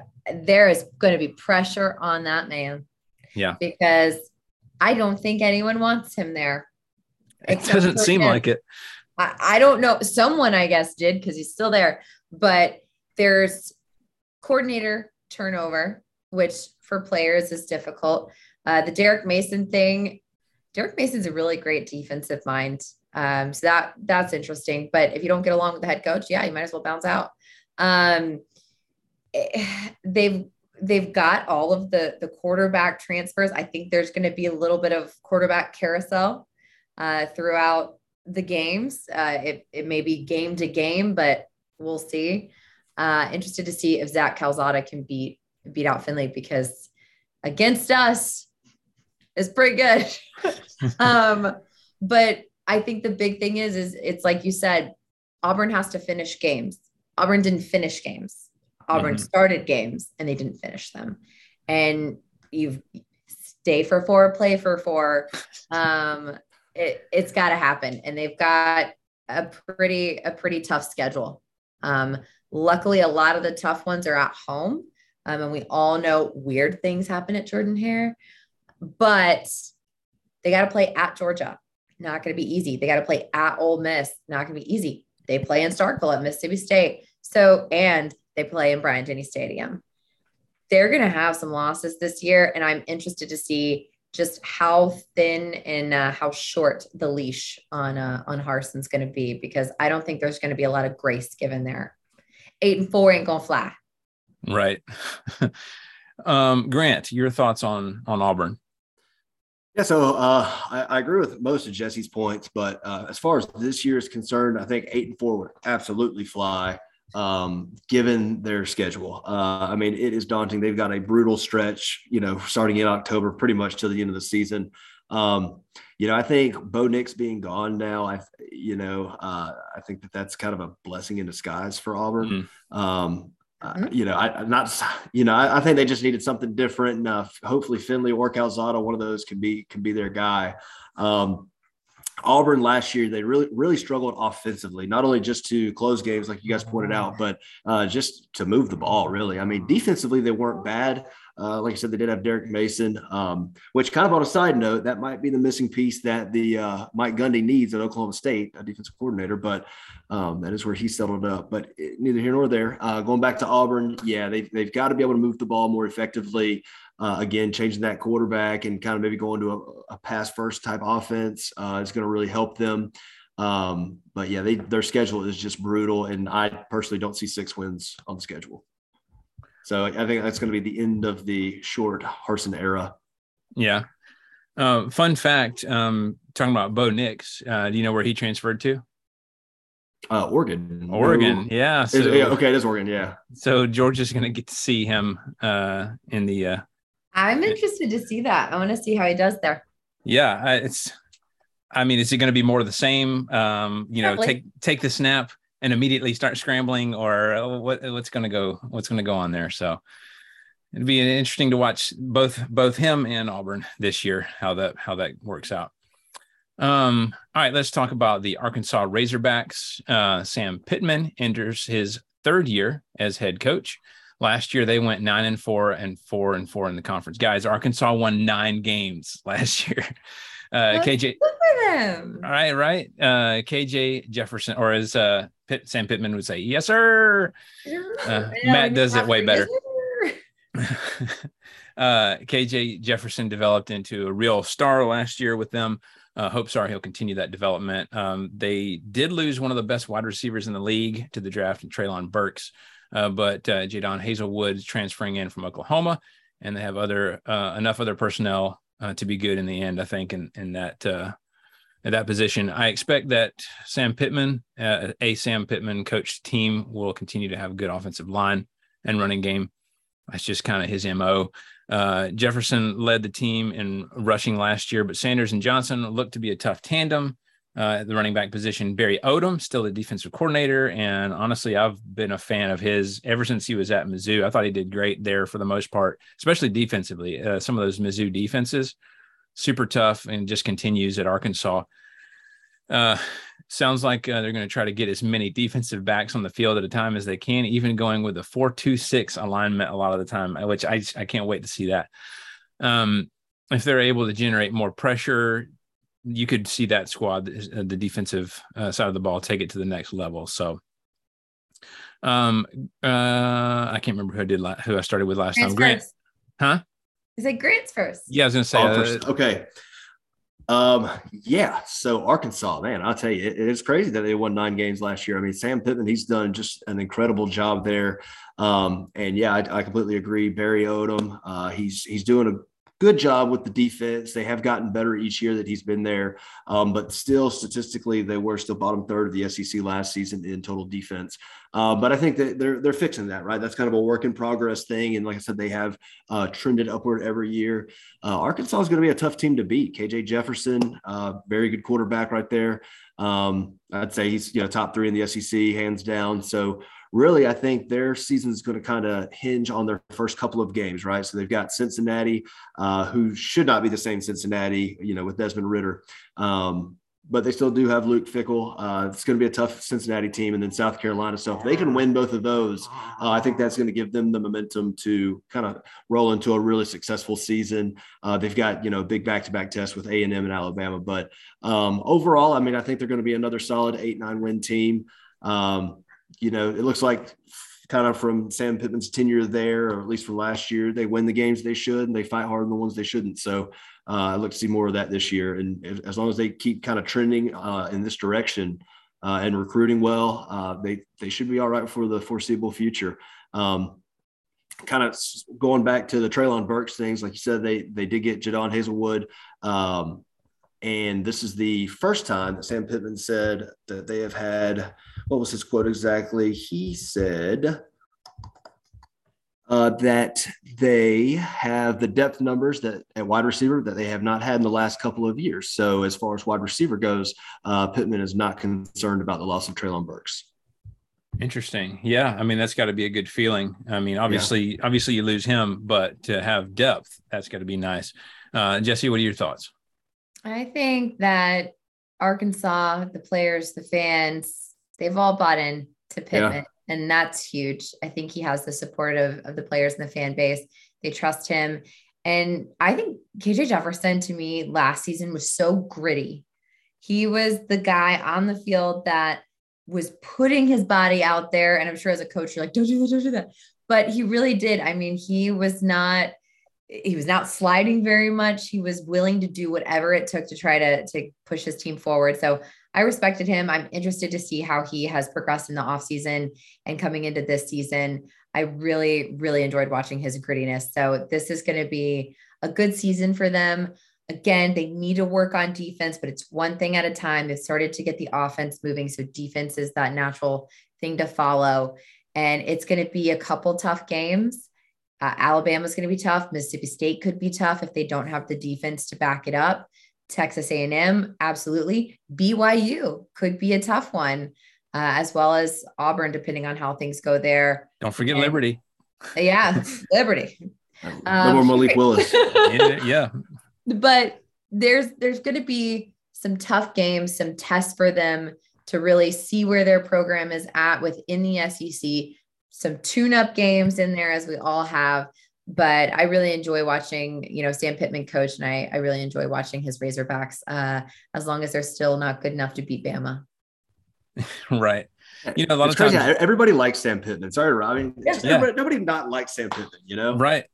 There is going to be pressure on that man.
Yeah.
Because I don't think anyone wants him there.
It doesn't seem
him.
like it.
I, I don't know. Someone, I guess, did because he's still there. But there's coordinator turnover, which for players is difficult. Uh, the Derek Mason thing, Derek Mason's a really great defensive mind. Um, so that that's interesting. But if you don't get along with the head coach, yeah, you might as well bounce out. Um, eh, they've they've got all of the the quarterback transfers. I think there's going to be a little bit of quarterback carousel uh, throughout the games. Uh, it, it may be game to game, but we'll see. Uh, interested to see if Zach Calzada can beat beat out Finley because against us is pretty good. um, but I think the big thing is, is it's like you said, Auburn has to finish games. Auburn didn't finish games. Auburn mm-hmm. started games and they didn't finish them. And you stay for four, play for four. Um, it, it's got to happen. And they've got a pretty, a pretty tough schedule. Um, luckily, a lot of the tough ones are at home. Um, and we all know weird things happen at Jordan Hare, but they got to play at Georgia. Not going to be easy. They got to play at Ole Miss. Not going to be easy. They play in Starkville at Mississippi State. So, and they play in Bryant Denny Stadium. They're going to have some losses this year. And I'm interested to see just how thin and uh, how short the leash on uh, on Harsin's going to be because I don't think there's going to be a lot of grace given there. Eight and four ain't gonna fly.
Right. um, Grant, your thoughts on on Auburn?
Yeah, so uh, I, I, agree with most of Jesse's points, but uh, as far as this year is concerned, I think eight and four would absolutely fly um, given their schedule. Uh, I mean, it is daunting. They've got a brutal stretch, you know, starting in October, pretty much till the end of the season. Um, you know, I think Bo Nix being gone now, I, you know, uh, I think that that's kind of a blessing in disguise for Auburn. Mm-hmm. Um, uh, you know, I not, you know, I, I, think they just needed something different. And uh, hopefully Finley or Calzada, one of those can be, can be their guy. Um, Auburn last year, they really, really struggled offensively, not only just to close games, like you guys pointed out, but uh, just to move the ball, really. I mean, defensively, they weren't bad. Uh, like I said, they did have Derek Mason, um, which kind of on a side note, that might be the missing piece that the uh, Mike Gundy needs at Oklahoma State, a defensive coordinator, but um, that is where he settled up. But neither here nor there. Uh, going back to Auburn, yeah, they've, they've got to be able to move the ball more effectively. Uh, again, changing that quarterback and kind of maybe going to a, a pass first type offense uh, is going to really help them. Um, but yeah, they, their schedule is just brutal, and I personally don't see six wins on the schedule. So I think that's going to be the end of the short Harsin era.
Yeah. Uh, fun fact: um, talking about Bo Nix, uh, do you know where he transferred to?
Uh, Oregon.
Oregon, yeah.
So, yeah. Okay, it is Oregon. Yeah.
So Georgia's going to get to see him uh, in the. Uh,
I'm interested to see that. I want to see how he does there.
Yeah, it's. I mean, is it going to be more of the same? Um, you know, Probably. take take the snap, and immediately start scrambling or uh, what, what's going to go what's going to go on there so it'd be interesting to watch both both him and auburn this year how that how that works out um all right let's talk about the arkansas razorbacks uh, sam pittman enters his third year as head coach last year they went nine and four and four and four in the conference guys arkansas won nine games last year uh, KJ. All right, right. Uh, KJ Jefferson, or as uh, Pitt, Sam Pittman would say, "Yes, sir." Uh, Matt does it way better. uh, KJ Jefferson developed into a real star last year with them. Uh, hopes are he'll continue that development. Um, they did lose one of the best wide receivers in the league to the draft, Treylon Burks, uh, but uh, Jadon Haselwood transferring in from Oklahoma, and they have other uh, enough other personnel uh, to be good in the end. I think in in that uh, at that position, I expect that Sam Pittman, uh, a Sam Pittman coached team, will continue to have a good offensive line and running game. That's just kind of his mo. Uh, Jefferson led the team in rushing last year, but Sanders and Johnson looked to be a tough tandem. Uh, the running back position. Barry Odom, still the defensive coordinator. And honestly, I've been a fan of his ever since he was at Mizzou. I thought he did great there for the most part, especially defensively. Uh, some of those Mizzou defenses, super tough, and just continues at Arkansas. Uh, sounds like uh, they're going to try to get as many defensive backs on the field at a time as they can, even going with a 4 2 6 alignment a lot of the time, which I, I can't wait to see that. Um, if they're able to generate more pressure, you could see that squad, uh, the defensive uh, side of the ball, take it to the next level. So, um, uh, I can't remember who I did la- who I started with last Grant's time. Grant,
first.
huh?
Is it Grant's first?
Yeah, I was gonna say.
Oh, uh, okay. Um, yeah. So Arkansas, man, I'll tell you, it, it's crazy that they won nine games last year. I mean, Sam Pittman, he's done just an incredible job there. Um, and yeah, I, I completely agree. Barry Odom, uh, he's he's doing a good job with the defense. They have gotten better each year that he's been there, um, but still statistically they were still bottom third of the SEC last season in total defense. Uh, but I think that they're they're fixing that, right? That's kind of a work in progress thing, and like I said, they have uh, trended upward every year. Uh, Arkansas is going to be a tough team to beat. KJ Jefferson, uh, very good quarterback right there. Um, I'd say he's you know top three in the SEC, hands down. So really, I think their season is going to kind of hinge on their first couple of games, right? So they've got Cincinnati, uh, who should not be the same Cincinnati, you know, with Desmond Ridder. Um, but they still do have Luke Fickell. Uh, it's going to be a tough Cincinnati team, and then South Carolina. So if they can win both of those, uh, I think that's going to give them the momentum to kind of roll into a really successful season. Uh, they've got you know big back-to-back tests with A and M and Alabama, but um, overall, I mean, I think they're going to be another solid eight nine win team. Um, you know, it looks like kind of from Sam Pittman's tenure there, or at least from last year, they win the games they should and they fight hard in the ones they shouldn't. So uh, I look to see more of that this year. And as long as they keep kind of trending uh, in this direction uh, and recruiting well, uh, they they should be all right for the foreseeable future. Um, kind of going back to the Treylon Burks things, like you said, they they did get Jadon Haselwood. Um, and this is the first time that Sam Pittman said that they have had, what was his quote exactly? He said uh, that they have the depth numbers that at wide receiver that they have not had in the last couple of years. So as far as wide receiver goes, uh, Pittman is not concerned about the loss of Treylon Burks.
Interesting. Yeah. I mean, that's got to be a good feeling. I mean, obviously, yeah. obviously you lose him, but to have depth, that's got to be nice. Uh, Jesse, what are your thoughts?
I think that Arkansas, the players, the fans, they've all bought in to Pittman. Yeah. And that's huge. I think he has the support of, of the players and the fan base. They trust him. And I think KJ Jefferson to me last season was so gritty. He was the guy on the field that was putting his body out there. And I'm sure as a coach, you're like, don't do that, don't do that. But he really did. I mean, he was not he was not sliding very much. He was willing to do whatever it took to try to, to push his team forward. So I respected him. I'm interested to see how he has progressed in the offseason and coming into this season. I really, really enjoyed watching his grittiness. So this is going to be a good season for them. Again, they need to work on defense, but it's one thing at a time. They've started to get the offense moving. So defense is that natural thing to follow. And it's going to be a couple tough games uh, Alabama's going to be tough. Mississippi State could be tough if they don't have the defense to back it up. Texas A&M, absolutely. BYU could be a tough one, uh, as well as Auburn, depending on how things go there.
Don't forget and, Liberty.
Yeah, Liberty.
no um, more Malik Willis.
yeah, yeah.
But there's there's going to be some tough games, some tests for them to really see where their program is at within the SEC some tune up games in there as we all have. But I really enjoy watching, you know, Sam Pittman coach, and I, I really enjoy watching his Razorbacks uh, as long as they're still not good enough to beat Bama.
right. You know, a lot
it's
of times
crazy. everybody likes Sam Pittman. Sorry, I mean, yeah. nobody not likes Sam Pittman, you know?
Right.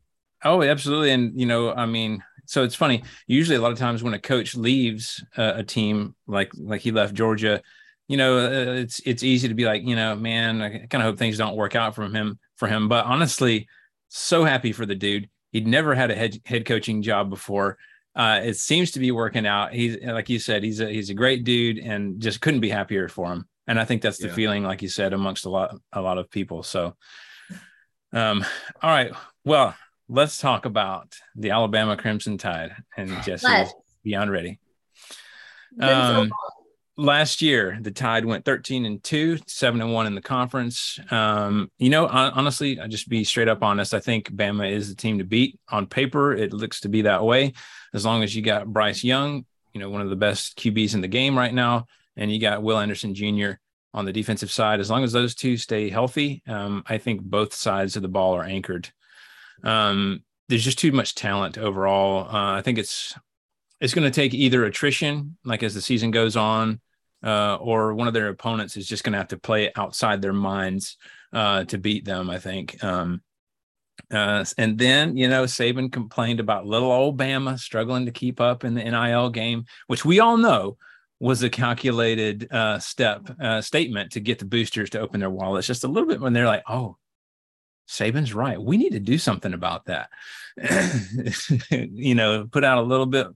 Oh, absolutely. And, you know, I mean, so it's funny. Usually, a lot of times when a coach leaves uh, a team, like like he left Georgia, you know, uh, it's it's easy to be like, you know, man, I kind of hope things don't work out from him for him. But honestly, so happy for the dude. He'd never had a head head coaching job before. Uh, it seems to be working out. He's like you said, he's a he's a great dude, and just couldn't be happier for him. And I think that's the yeah. feeling, like you said, amongst a lot a lot of people. So, um, all right, well, let's talk about the Alabama Crimson Tide and Jesse beyond ready. Um, last year the tide went 13 and 2 7 and 1 in the conference. Um, you know honestly i just be straight up honest. I think bama is the team to beat. On paper it looks to be that way. As long as you got bryce young you know one of the best qb's in the game right now and you got will anderson jr on the defensive side as long as those two stay healthy um, i think both sides of the ball are anchored. Um, there's just too much talent overall. Uh, i think it's it's going to take either attrition, like as the season goes on, uh, or one of their opponents is just going to have to play outside their minds uh, to beat them. I think. Um, uh, and then you know Saban complained about little old Bama struggling to keep up in the NIL game, which we all know was a calculated uh, step uh, statement to get the boosters to open their wallets just a little bit when they're like, oh, Saban's right. We need to do something about that. you know, put out a little bit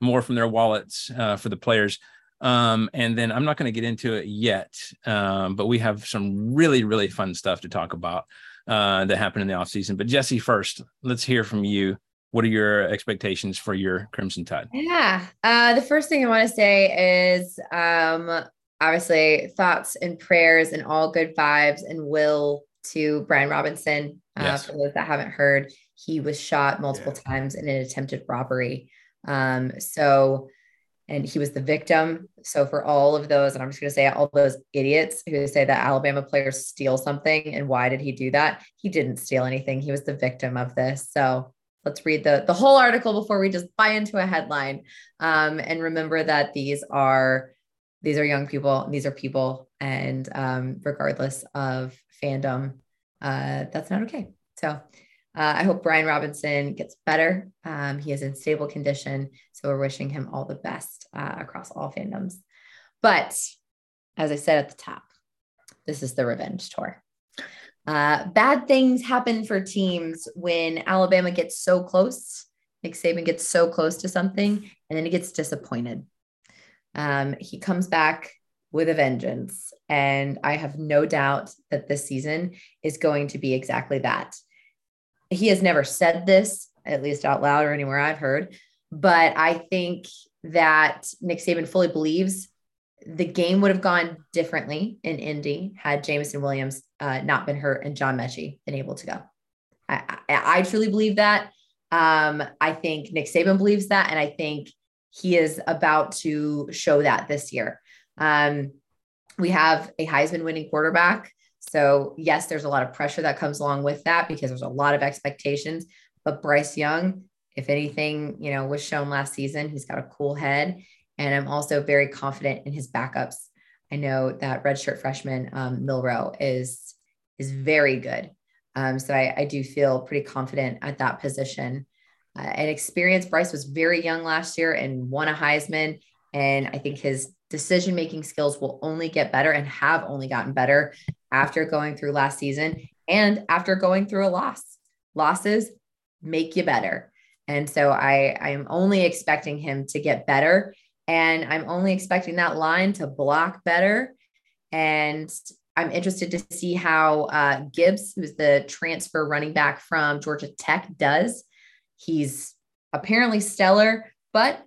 more from their wallets uh, for the players. Um, and then I'm not going to get into it yet, um, but we have some really, really fun stuff to talk about uh, that happened in the offseason. But Jesse, first, let's hear from you. What are your expectations for your Crimson Tide?
Yeah. Uh, the first thing I want to say is um, obviously thoughts and prayers and all good vibes and will to Brian Robinson. Uh, yes. For those that haven't heard, he was shot multiple yeah. times in an attempted robbery. Um, so, and he was the victim. So, for all of those, and I'm just going to say all those idiots who say that Alabama players steal something and why did he do that? He didn't steal anything. He was the victim of this. So, let's read the, the whole article before we just buy into a headline. Um, and remember that these are these are young people, these are people, and um, regardless of fandom, uh, that's not okay. So uh, I hope Brian Robinson gets better. Um, he is in stable condition, so we're wishing him all the best uh, across all fandoms. But as I said at the top, this is the revenge tour. Uh, bad things happen for teams when Alabama gets so close. Nick Saban gets so close to something and then he gets disappointed. Um, he comes back with a vengeance. And I have no doubt that this season is going to be exactly that. He has never said this, at least out loud or anywhere I've heard, but I think that Nick Saban fully believes the game would have gone differently in Indy had Jameson Williams uh, not been hurt and John Metchie been able to go. I, I, I truly believe that. Um, I think Nick Saban believes that. And I think he is about to show that this year. Um, we have a Heisman winning quarterback. So, yes, there's a lot of pressure that comes along with that because there's a lot of expectations. But Bryce Young, if anything, you know, was shown last season, he's got a cool head. And I'm also very confident in his backups. I know that redshirt freshman um, Milroe is is very good. Um, so I, I, do feel pretty confident at that position. Uh, and experience, Bryce was very young last year and won a Heisman. And I think his decision making skills will only get better and have only gotten better after going through last season and after going through a loss. Losses make you better. And so I I'm only expecting him to get better and I'm only expecting that line to block better and I'm interested to see how uh, Gibbs, who's the transfer running back from Georgia Tech, does. He's apparently stellar, but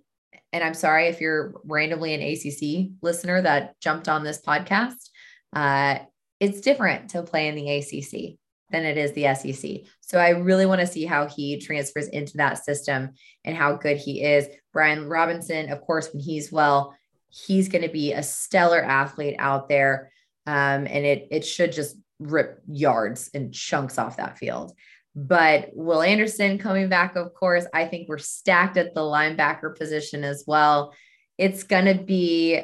and I'm sorry if you're randomly an ACC listener that jumped on this podcast. Uh, it's different to play in the ACC than it is the SEC. So I really want to see how he transfers into that system and how good he is. Brian Robinson, of course, when he's well, he's going to be a stellar athlete out there. Um, and it it should just rip yards and chunks off that field. But Will Anderson coming back, of course, I think we're stacked at the linebacker position as well. It's going to be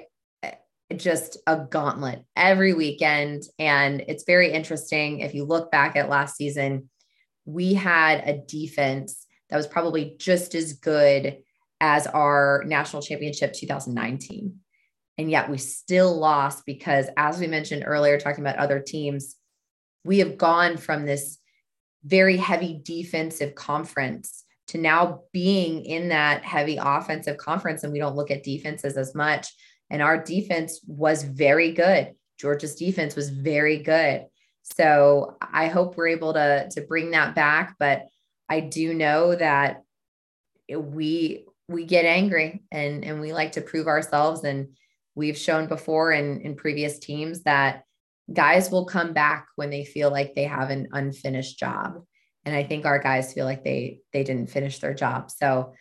just a gauntlet every weekend. And it's very interesting. If you look back at last season, we had a defense that was probably just as good as our national championship 2019. And yet we still lost because, as we mentioned earlier, talking about other teams, we have gone from this very heavy defensive conference to now being in that heavy offensive conference and we don't look at defenses as much and our defense was very good. Georgia's defense was very good. So i hope we're able to to bring that back but i do know that we we get angry and and we like to prove ourselves. And we've shown before in in previous teams that guys will come back when they feel like they have an unfinished job. And i think our guys feel like they they didn't finish their job. So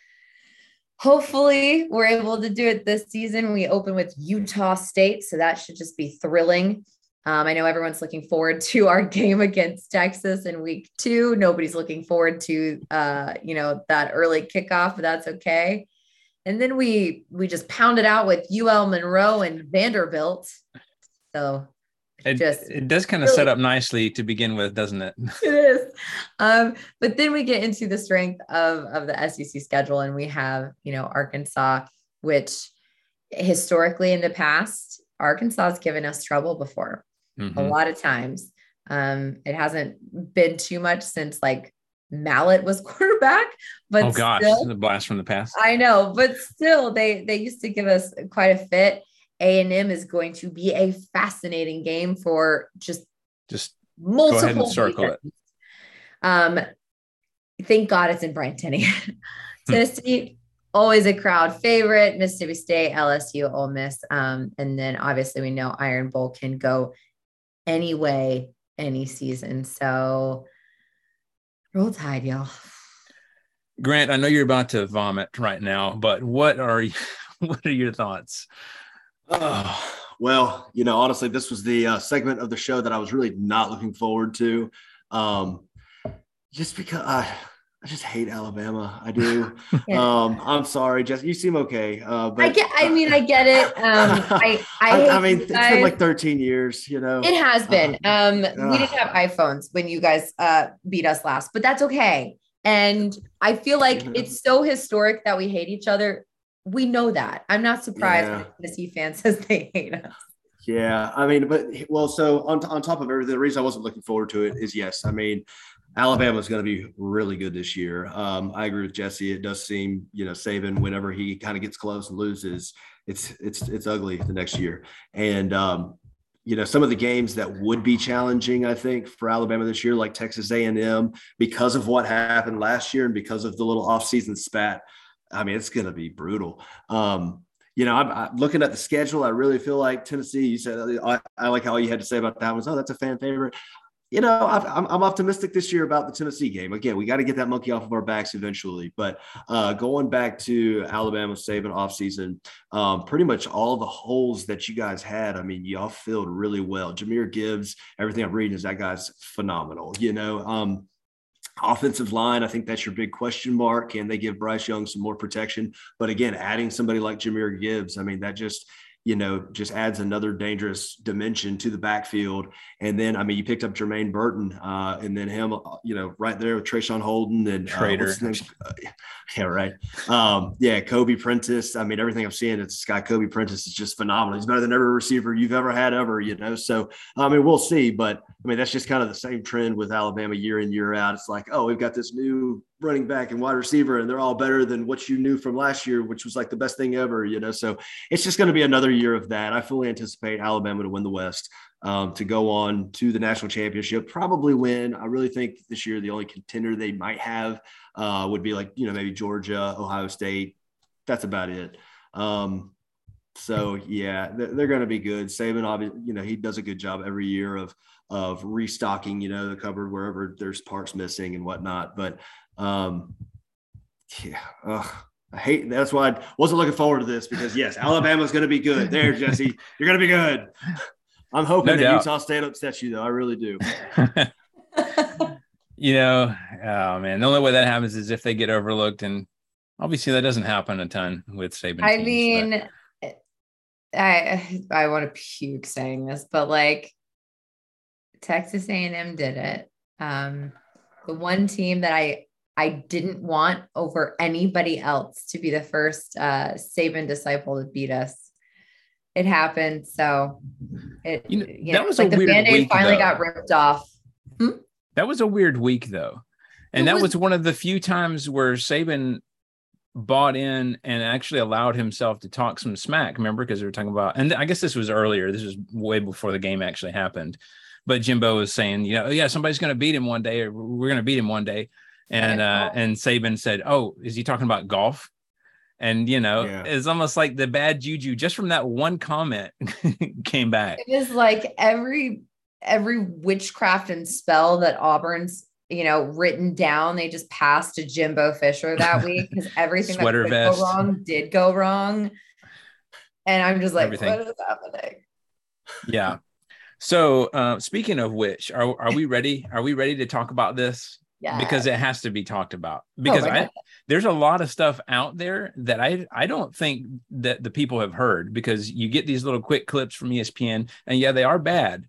hopefully we're able to do it this season. We open with utah state so that should just be thrilling. Um, i know everyone's looking forward to our game against texas in week two. Nobody's looking forward to uh, you know that early kickoff but that's okay. And then we we just pounded out with ul monroe and vanderbilt. So
it just it does kind of really, set up nicely to begin with, doesn't it?
It is. Um, but then we get into the strength of of the SEC schedule, and we have you know Arkansas, which historically in the past Arkansas has given us trouble before, mm-hmm. a lot of times. Um, it hasn't been too much since like Mallett was quarterback, but
oh gosh,
still,
the blast from the past.
I know, but still, they they used to give us quite a fit. A and M is going to be a fascinating game for just
just
multiple
go ahead and circle
it. Um, thank God it's in Bryant Denny. Tennessee, always a crowd favorite. Mississippi State, LSU, Ole Miss, um, and then obviously we know Iron Bowl can go any way, any season. So roll tide, y'all.
Grant, I know you're about to vomit right now, but what are you, what are your thoughts?
Oh, well, you know, honestly, this was the uh, segment of the show that I was really not looking forward to. Um, just because I, I just hate Alabama. I do. yeah. um, I'm sorry, Jess. You seem okay. Uh, but
I get. I mean, I get it. Um, I, I,
I, I mean, it's been like 13 years. You know,
it has been. Uh, um, we didn't have iPhones when you guys uh beat us last, but that's okay. And I feel like it's so historic that we hate each other. We know that. I'm not surprised yeah. when Tennessee fan says they hate us.
Yeah, I mean, but well, so on, on top of everything, the reason I wasn't looking forward to it is yes, I mean, Alabama is going to be really good this year. Um, I agree with Jesse. It does seem, you know, Saban, whenever he kind of gets close and loses, it's it's it's ugly the next year. And um, you know, some of the games that would be challenging, I think, for Alabama this year, like Texas A&M, because of what happened last year and because of the little offseason spat. I mean, it's going to be brutal. Um, you know, I'm, I'm, looking at the schedule. I really feel like Tennessee. You said I, I, like how you had to say about that was, oh, that's a fan favorite you know, I'm, I'm optimistic this year about the Tennessee game. Again, we got to get that monkey off of our backs eventually. But uh, going back to Alabama saving offseason, um, pretty much all the holes that you guys had, I mean, y'all filled really well. Jahmyr Gibbs, everything I'm reading is that guy's phenomenal. You know, um, offensive line, I think that's your big question mark. Can they give Bryce Young some more protection? But again, adding somebody like Jahmyr Gibbs, I mean, that just – you know, just adds another dangerous dimension to the backfield. And then, I mean, you picked up Jermaine Burton, uh, and then him, uh, you know, right there with Traeshon Holden and
Trader.
Uh, yeah, right. Um, yeah, Kobe Prentice. I mean, everything I'm seeing, it's this guy Kobe Prentice is just phenomenal. He's better than every receiver you've ever had ever. You know, so I mean, we'll see. But I mean, that's just kind of the same trend with Alabama year in year out. It's like, oh, we've got this new running back and wide receiver, and they're all better than what you knew from last year, which was like the best thing ever, you know. So it's just going to be another year of that. I fully anticipate Alabama to win the West, um, to go on to the national championship, probably win. I really think this year the only contender they might have uh, would be like you know maybe Georgia, Ohio State. That's about it. Um, so yeah, they're going to be good. Saban, obviously, you know, he does a good job every year of of restocking, you know, the cupboard wherever there's parts missing and whatnot. But um, yeah, ugh, I hate. That's why I wasn't looking forward to this because yes, Alabama's going to be good. There, Jesse, you're going to be good. I'm hoping no that Utah State upsets you, though. I really do.
you know, oh man, the only way that happens is if they get overlooked, and obviously that doesn't happen a ton with Saban.
I teams, mean, but. I I want to puke saying this, but like Texas A&M did it. Um, the one team that I I didn't want over anybody else to be the first uh, Saban disciple to beat us. It happened, so it you know, you that know, was like the band-aid finally though. got ripped off.
Hmm? That was a weird week though. And it that was, was one of the few times where Saban bought in and actually allowed himself to talk some smack. Remember, because they were talking about, and I guess this was earlier. This was way before the game actually happened. But Jimbo was saying, you know, yeah, somebody's going to beat him one day, or we're going to beat him one day. And uh, and Saban said, "Oh, is he talking about golf?" And you know, yeah. it's almost like the bad juju just from that one comment came back.
It is like every every witchcraft and spell that Auburn's you know written down. They just passed to Jimbo Fisher that week because everything that could vest. go wrong did go wrong. And I'm just like, everything. what is happening?
Yeah. So uh, speaking of which, are are we ready? Are we ready to talk about this? Yeah. Because it has to be talked about. Oh because oh I, there's a lot of stuff out there that I I don't think that the people have heard because you get these little quick clips from ESPN and yeah, they are bad,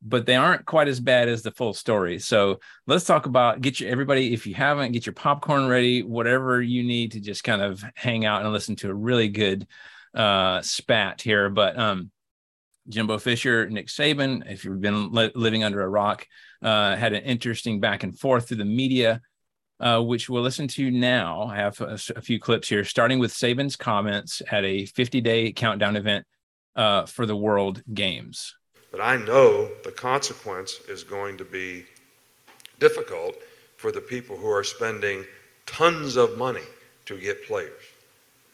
but they aren't quite as bad as the full story. So let's talk about get your everybody if you haven't get your popcorn ready, whatever you need to just kind of hang out and listen to a really good uh spat here. But um Jimbo Fisher, Nick Saban, if you've been li- living under a rock, uh, had an interesting back and forth through the media, uh, which we'll listen to now. I have a, a, few clips here, starting with Saban's comments at a 50 day countdown event uh, for the World Games.
But I know the consequence is going to be difficult for the people who are spending tons of money to get players.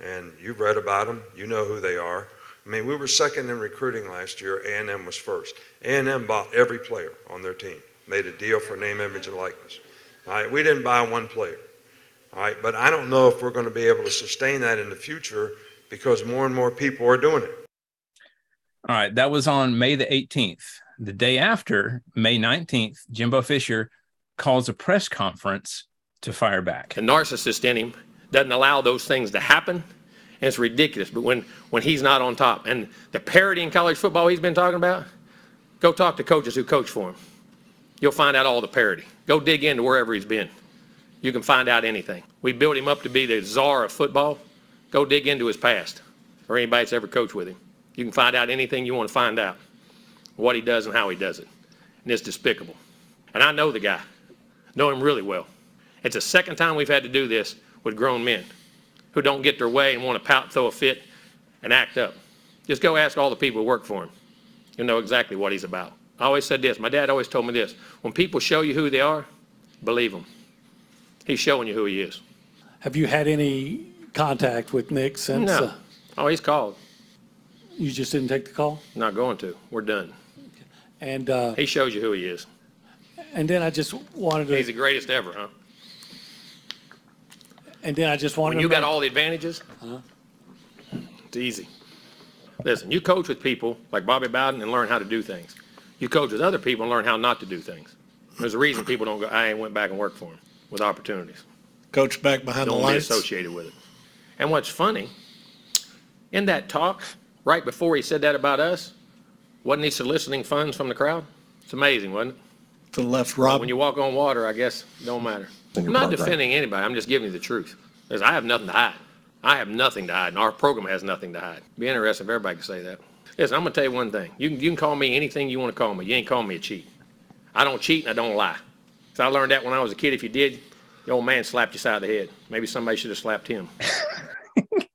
And you've read about them, you know who they are. I mean, we were second in recruiting last year. A&M was first. A&M bought every player on their team, made a deal for name, image, and likeness. All right, we didn't buy one player. All right, but I don't know if we're going to be able to sustain that in the future because more and more people are doing it.
All right, that was on May the 18th. The day after, May 19th, Jimbo Fisher calls a press conference to fire back.
The narcissist in him doesn't allow those things to happen and it's ridiculous. But when, when he's not on top, and the parity in college football he's been talking about, go talk to coaches who coach for him. You'll find out all the parity. Go dig into wherever he's been. You can find out anything. We built him up to be the czar of football. Go dig into his past or anybody that's ever coached with him. You can find out anything you want to find out, what he does and how he does it. And it's despicable. And I know the guy, know him really well. It's the second time we've had to do this with grown men who don't get their way and want to pout, throw a fit, and act up. Just go ask all the people who work for him. You'll know exactly what he's about. I always said this. My dad always told me this. When people show you who they are, believe them. He's showing you who he is.
Have you had any contact with Nick since?
No.
uh,
Oh, he's called.
You just didn't take the call?
Not going to. We're done.
And, uh,
He shows you who he is.
and then I just wanted to.
He's the greatest ever, huh?
And then I just wanted
When
to
you got
know-
all the advantages, uh-huh. it's easy. Listen, you coach with people like Bobby Bowden and learn how to do things. You coach with other people and learn how not to do things. There's a reason people don't go, I ain't went back and worked for him with opportunities.
Coach back behind the
Don't be
lights.
associated with it. And what's funny, in that talk, right before he said that about us, wasn't he soliciting funds from the crowd? It's amazing, wasn't it?
To the left, Rob.
When you walk on water, I guess, it don't matter. I'm not defending anybody, I'm just giving you the truth. Because I have nothing to hide. I have nothing to hide, and our program has nothing to hide. Be interesting if everybody could say that. Listen, I'm gonna tell you one thing. You can, you can call me anything you wanna call me. You ain't calling me a cheat. I don't cheat and I don't lie. So I learned that when I was a kid. If you did, the old man slapped you side of the head. Maybe somebody should have slapped him.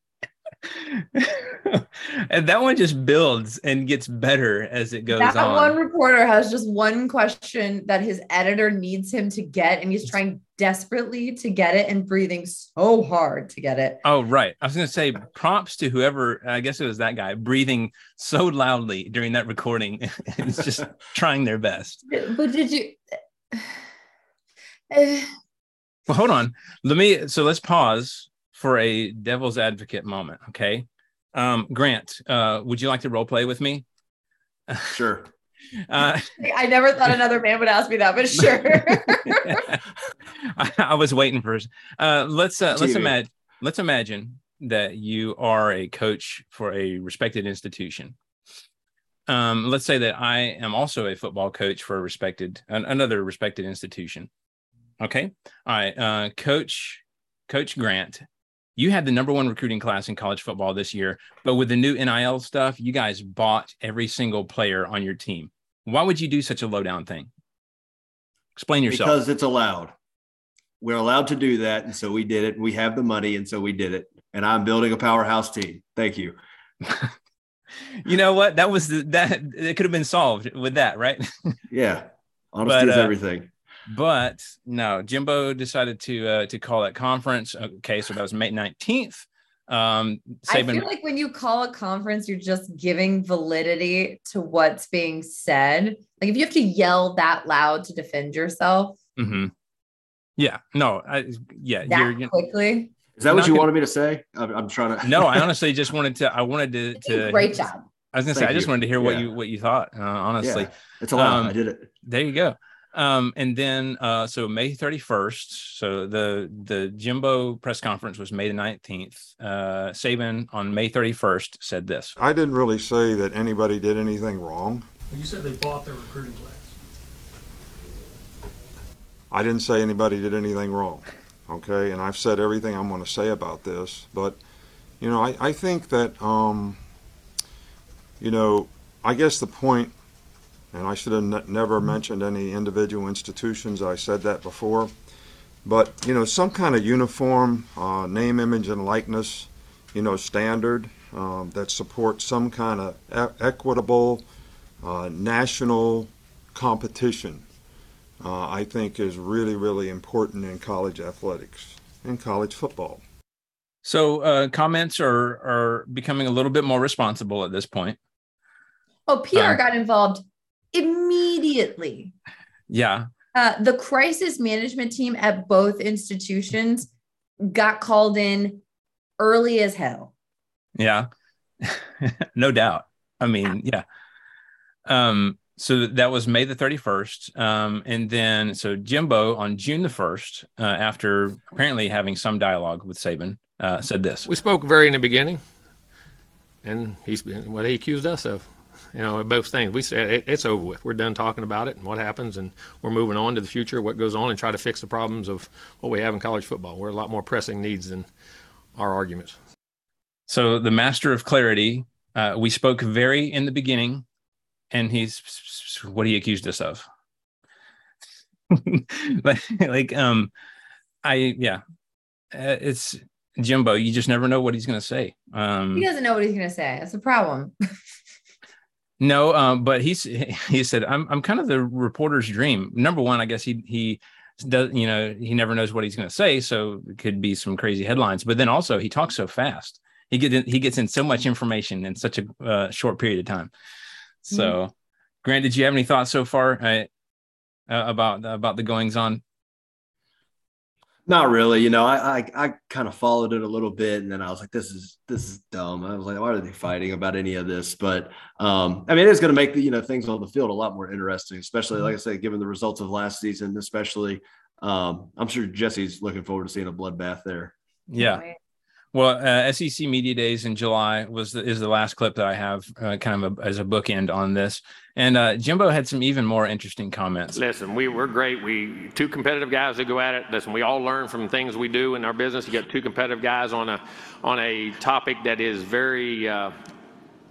and that one just builds and gets better as it goes
That
on.
one reporter has just one question that his editor needs him to get, and he's trying desperately to get it and breathing so hard to get it.
Oh, right. I was going to say props to whoever, I guess it was that guy, breathing so loudly during that recording. it's just trying their best.
But did you? Eh,
Well, hold on. Let me, so let's pause for a devil's advocate moment. Okay. Um, Grant, uh, would you like to role play with me?
Sure.
Uh,
I never thought another man would ask me that, but sure.
I, I was waiting for. Uh, let's uh, let's imagine let's imagine that you are a coach for a respected institution. Um, let's say that I am also a football coach for a respected an, another respected institution. Okay, all right, uh, Coach Coach Grant. You had the number one recruiting class in college football this year, but with the new NIL stuff, you guys bought every single player on your team. Why would you do such a low down thing? Explain yourself.
Because it's allowed. We're allowed to do that. And so we did it. We have the money. And so we did it. And I'm building a powerhouse team. Thank you.
you know what? That was the, that it could have been solved with that, right?
Yeah. Honesty
But,
is
uh,
everything.
But no, Jimbo decided to uh, to call that conference. Okay, so that was May nineteenth. Um,
I feel like when you call a conference, you're just giving validity to what's being said. Like if you have to yell that loud to defend yourself
Mhm. yeah, no, I, yeah,
that
you're, you
quickly,
Is that what you
gonna-
wanted me to say? I'm, I'm trying to.
no, I honestly just wanted to. I wanted to.
you did a
to
great job.
I was gonna say,
Thank
I just wanted to hear what
Yeah.
you what you thought. Uh, honestly,
Yeah, it's allowed.
Um,
I did it.
there you go. Um, and then uh, so May 31st. So the the Jimbo press conference was May the 19th. Uh, Saban on May 31st said this.
I didn't really say that anybody did anything wrong.
You said they bought their recruiting class.
I didn't say anybody did anything wrong. Okay, and I've said everything I'm going to say about this, but you know, I, I think that um, you know
I guess the point, and I should have ne- never mentioned any individual institutions. I said that before, but you know, some kind of uniform uh, name, image, and likeness, you know, standard um, that supports some kind of e- equitable uh, national competition. Uh, I think is really, really important in college athletics and college football.
So uh, comments are are becoming a little bit more responsible at this point.
Oh, PR
Uh,
got involved immediately.
Yeah.
Uh, the crisis management team at both institutions got called in early as hell.
Yeah. no doubt. I mean, yeah. Um, so that was May the 31st. Um, and then so Jimbo on June the 1st, uh, after apparently having some dialogue with Saban, uh, said this.
We spoke very in the beginning, and he's been what he accused us of. You know, both things. We said it, it's over with. We're done talking about it and what happens, and we're moving on to the future, what goes on, and try to fix the problems of what we have in college football. We're a lot more pressing needs than our arguments.
So the master of clarity, uh, we spoke very in the beginning, and he's what he accused us of. but like, um, I yeah, uh, it's Jimbo. You just never know what he's going to say. Um,
He doesn't know what he's going to say. That's the problem.
No, um, but he's he said I'm I'm kind of the reporter's dream. Number one, I guess he he does you know he never knows what he's going to say, so it could be some crazy headlines. But then also he talks so fast. He get in, he gets in so much information in such a uh, short period of time. So, Grant, did you have any thoughts so far uh, uh, about about the goings on?
Not really. You know, I, I I kind of followed it a little bit, and then I was like, "This is this is dumb." I was like, "Why are they fighting about any of this?" But um, I mean, it's going to make the you know things on the field a lot more interesting, especially like I said, given the results of last season. Especially, um, I'm sure Jesse's looking forward to seeing a bloodbath there.
Yeah. Well, uh, SEC Media Days in July was the, is the last clip that I have, uh, kind of a, as a bookend on this. And uh, Jimbo had some even more interesting comments.
Listen, we, we're great. We two competitive guys that go at it. Listen, we all learn from things we do in our business. You got two competitive guys on a on a topic that is very uh,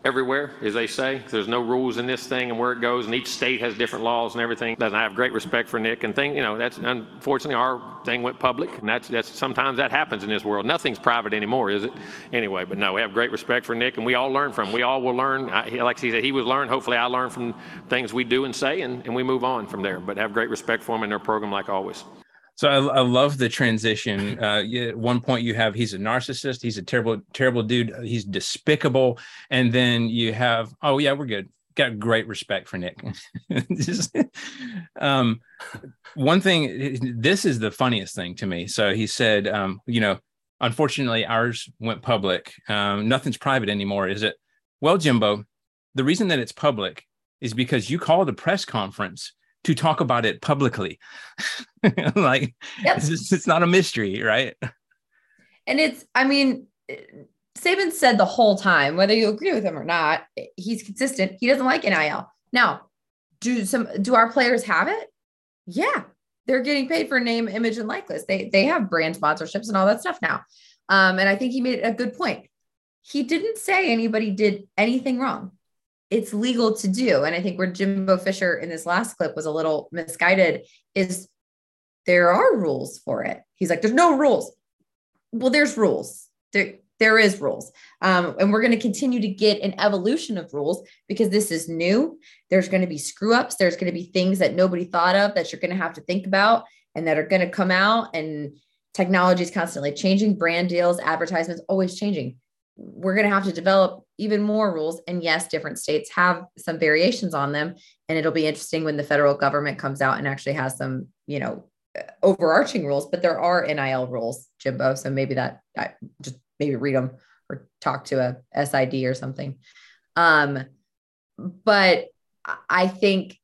everywhere, as they say. There's no rules in this thing and where it goes, and each state has different laws and everything. And I have great respect for Nick and thing. You know, that's unfortunately our thing went public, and that's that's sometimes that happens in this world. Nothing's private anymore, is it? Anyway, but no, we have great respect for Nick, and we all learn from. him. We all will learn. I, like he said, he was learn. Hopefully, I learn from things we do and say, and, and we move on from there. But have great respect for him and their program, like always.
So I, I love the transition. Uh, at one point you have he's a narcissist, he's a terrible, terrible dude, he's despicable, and then you have oh yeah, we're good. Got great respect for Nick. Just, um, one thing, this is the funniest thing to me. So he said, um, you know, unfortunately ours went public. Um, nothing's private anymore, is it? Well, Jimbo, the reason that it's public is because you called a press conference to talk about it publicly. like
Yep.
it's, just- it's not a mystery, right?
And it's, I mean, Saban said the whole time, whether you agree with him or not, he's consistent. He doesn't like NIL. Now, do some do our players have it? Yeah, they're getting paid for name, image, and likeness. They they have brand sponsorships and all that stuff now. Um, and I think he made a good point. He didn't say anybody did anything wrong. It's legal to do. And I think where Jimbo Fisher in this last clip was a little misguided is there are rules for it. He's like, there's no rules. Well, there's rules. There, there is rules. Um, and we're going to continue to get an evolution of rules because this is new. There's going to be screw ups. There's going to be things that nobody thought of that you're going to have to think about and that are going to come out. And technology is constantly changing. Brand deals, advertisements, always changing. We're going to have to develop even more rules. And yes, different states have some variations on them. And it'll be interesting when the federal government comes out and actually has some, you know, overarching rules, but there are NIL rules, Jimbo. So maybe that I just maybe read them or talk to a SID or something. Um, but I think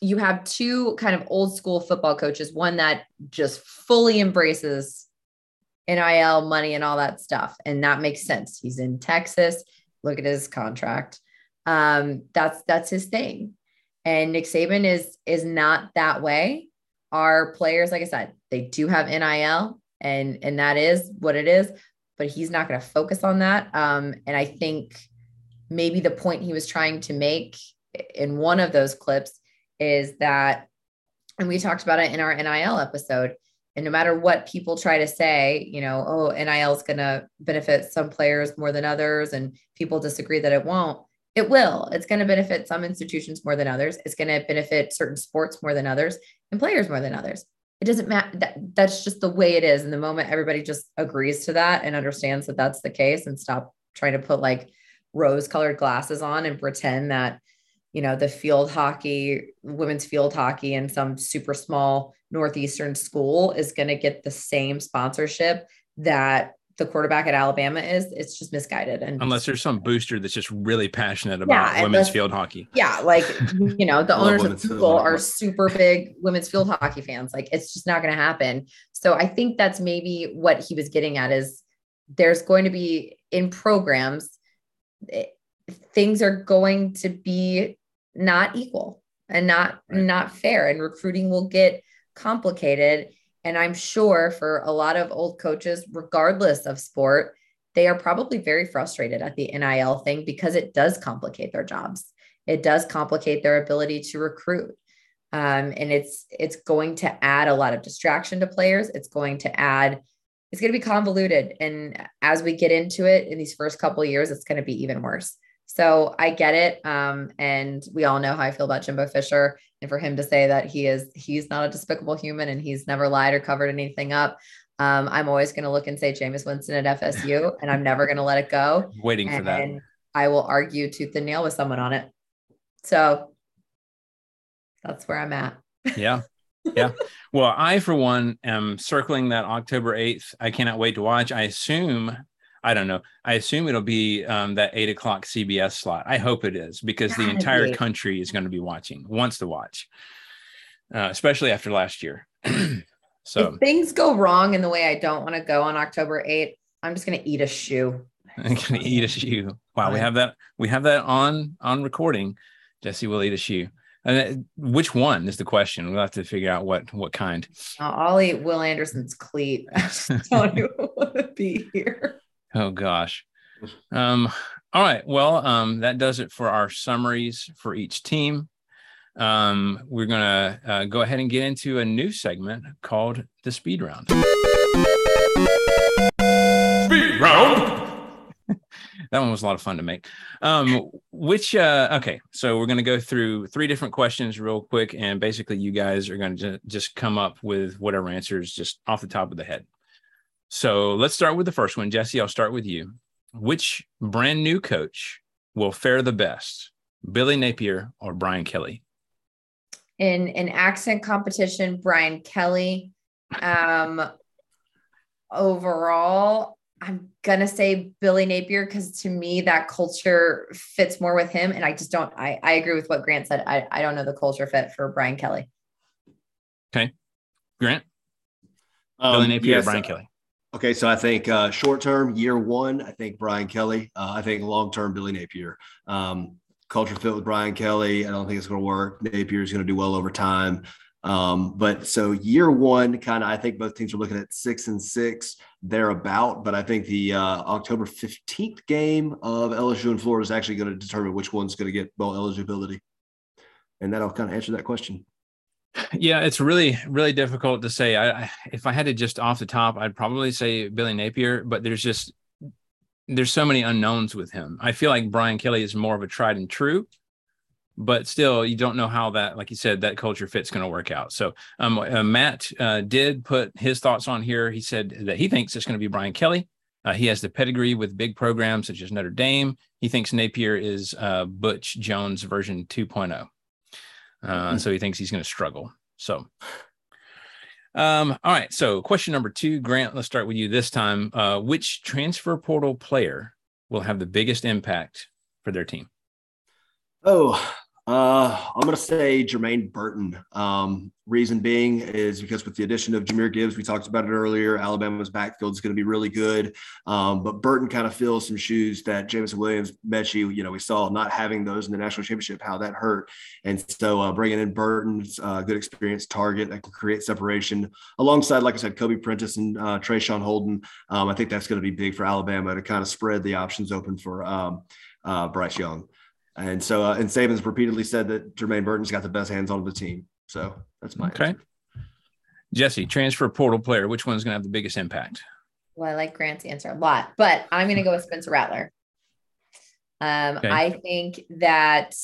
you have two kind of old school football coaches, one that just fully embraces NIL money and all that stuff. And that makes sense. He's in Texas. Look at his contract. Um, that's that's his thing. And Nick Saban is is not that way our players, like I said, they do have NIL and and that is what it is, but he's not going to focus on that. Um, and I think maybe the point he was trying to make in one of those clips is that, and we talked about it in our NIL episode. And no matter what people try to say, you know, oh, NIL is going to benefit some players more than others, and people disagree that it won't. It will. It's going to benefit some institutions more than others. It's going to benefit certain sports more than others and players more than others. It doesn't matter. That, that's just the way it is. And the moment everybody just agrees to that and understands that that's the case and stop trying to put like rose colored glasses on and pretend that you know, the field hockey, women's field hockey and some super small Northeastern school is going to get the same sponsorship that the quarterback at Alabama is, it's just misguided. And
unless there's some booster that's just really passionate about yeah, women's field hockey.
Yeah. Like, you know, the owners of Google are super big women's field hockey fans. Like, it's just not going to happen. So I think that's maybe what he was getting at is there's going to be in programs, it, eh, things are going to be not equal and not right. not fair and recruiting will get complicated. And i'm sure for a lot of old coaches regardless of sport they are probably very frustrated at the nil thing because it does complicate their jobs. It does complicate their ability to recruit. Um, and it's it's going to add a lot of distraction to players. It's going to add it's going to be convoluted. And as we get into it in these first couple years it's going to be even worse so I get it. Um, and we all know how I feel about Jimbo Fisher. And for him to say that he is, he's not a despicable human and he's never lied or covered anything up. Um, I'm always going to look and say Jameis Winston at FSU, and I'm never going to let it go.
Waiting
and,
for that.
I will argue tooth and nail with someone on it. So that's where I'm at.
Yeah. yeah. Well, I, for one, am circling that October 8th. I cannot wait to watch. I assume I don't know. I assume it'll be um, that eight o'clock CBS slot. I hope it is because the entire country is going to be watching, wants to watch, uh, especially after last year. so
if things go wrong in the way I don't want to go on October 8th, I'm just going to eat a shoe.
I'm going to eat a shoe. Wow, we have that. We have that on on recording. Jesse will eat a shoe. And which one is the question? We'll have to figure out what what kind.
I'll eat Will Anderson's cleat. I just don't want to be here.
Oh gosh. Um, all right. Well, um, that does it for our summaries for each team. Um, we're gonna uh, go ahead and get into a new segment called the speed round. Speed round. that one was a lot of fun to make. Um, which uh, okay, so we're gonna go through three different questions real quick, and basically you guys are gonna just come up with whatever answers just off the top of the head. So let's start with the first one. Jesse, I'll start with you. Which brand new coach will fare the best, Billy Napier or Brian Kelly?
In an accent competition, Brian Kelly. Um, overall, I'm gonna say Billy Napier because to me that culture fits more with him, and I just don't. I I agree with what Grant said. I I don't know the culture fit for Brian Kelly.
Okay, Grant. Um, Billy Napier yes, or Brian Kelly?
Okay, so I think uh, short term, year one, I think Brian Kelly. Uh, I think long term, Billy Napier. Um, culture fit with Brian Kelly. I don't think it's going to work. Napier is going to do well over time. Um, but so year one, kind of, I think both teams are looking at six and six thereabout. But I think the uh, October 15th game of LSU and Florida is actually going to determine which one's going to get bowl eligibility. And that'll kind of answer that question.
Yeah, it's really, really difficult to say. I, if I had to just off the top, I'd probably say Billy Napier, but there's just there's so many unknowns with him. I feel like Brian Kelly is more of a tried and true, but still, you don't know how that, like you said, that culture fit's going to work out. So, um, uh, Matt uh, did put his thoughts on here. He said that he thinks it's going to be Brian Kelly. Uh, he has the pedigree with big programs such as Notre Dame. He thinks Napier is uh, Butch Jones version 2.0. Uh, so he thinks he's going to struggle. So, um, all right. So, question number two, Grant, let's start with you this time. Uh, which transfer portal player will have the biggest impact for their team?
Oh, uh, I'm going to say Jermaine Burton. Um, reason being is because with the addition of Jahmyr Gibbs, we talked about it earlier, Alabama's backfield is going to be really good. Um, but Burton kind of fills some shoes that Jameson Williams, Metchie, you You know, we saw not having those in the national championship, how that hurt. And so uh, bringing in Burton's uh, good experience target that can create separation alongside, like I said, Kobe Prentice and uh, Traeshon Holden. Um, I think that's going to be big for Alabama to kind of spread the options open for um, uh, Bryce Young. And so, uh, and Saban's repeatedly said that Jermaine Burton's got the best hands on the team. So that's my
okay. Answer. Jesse, transfer portal player. Which one's going to have the biggest impact?
Well, I like Grant's answer a lot, but I'm going to go with Spencer Rattler. Um, okay. I think that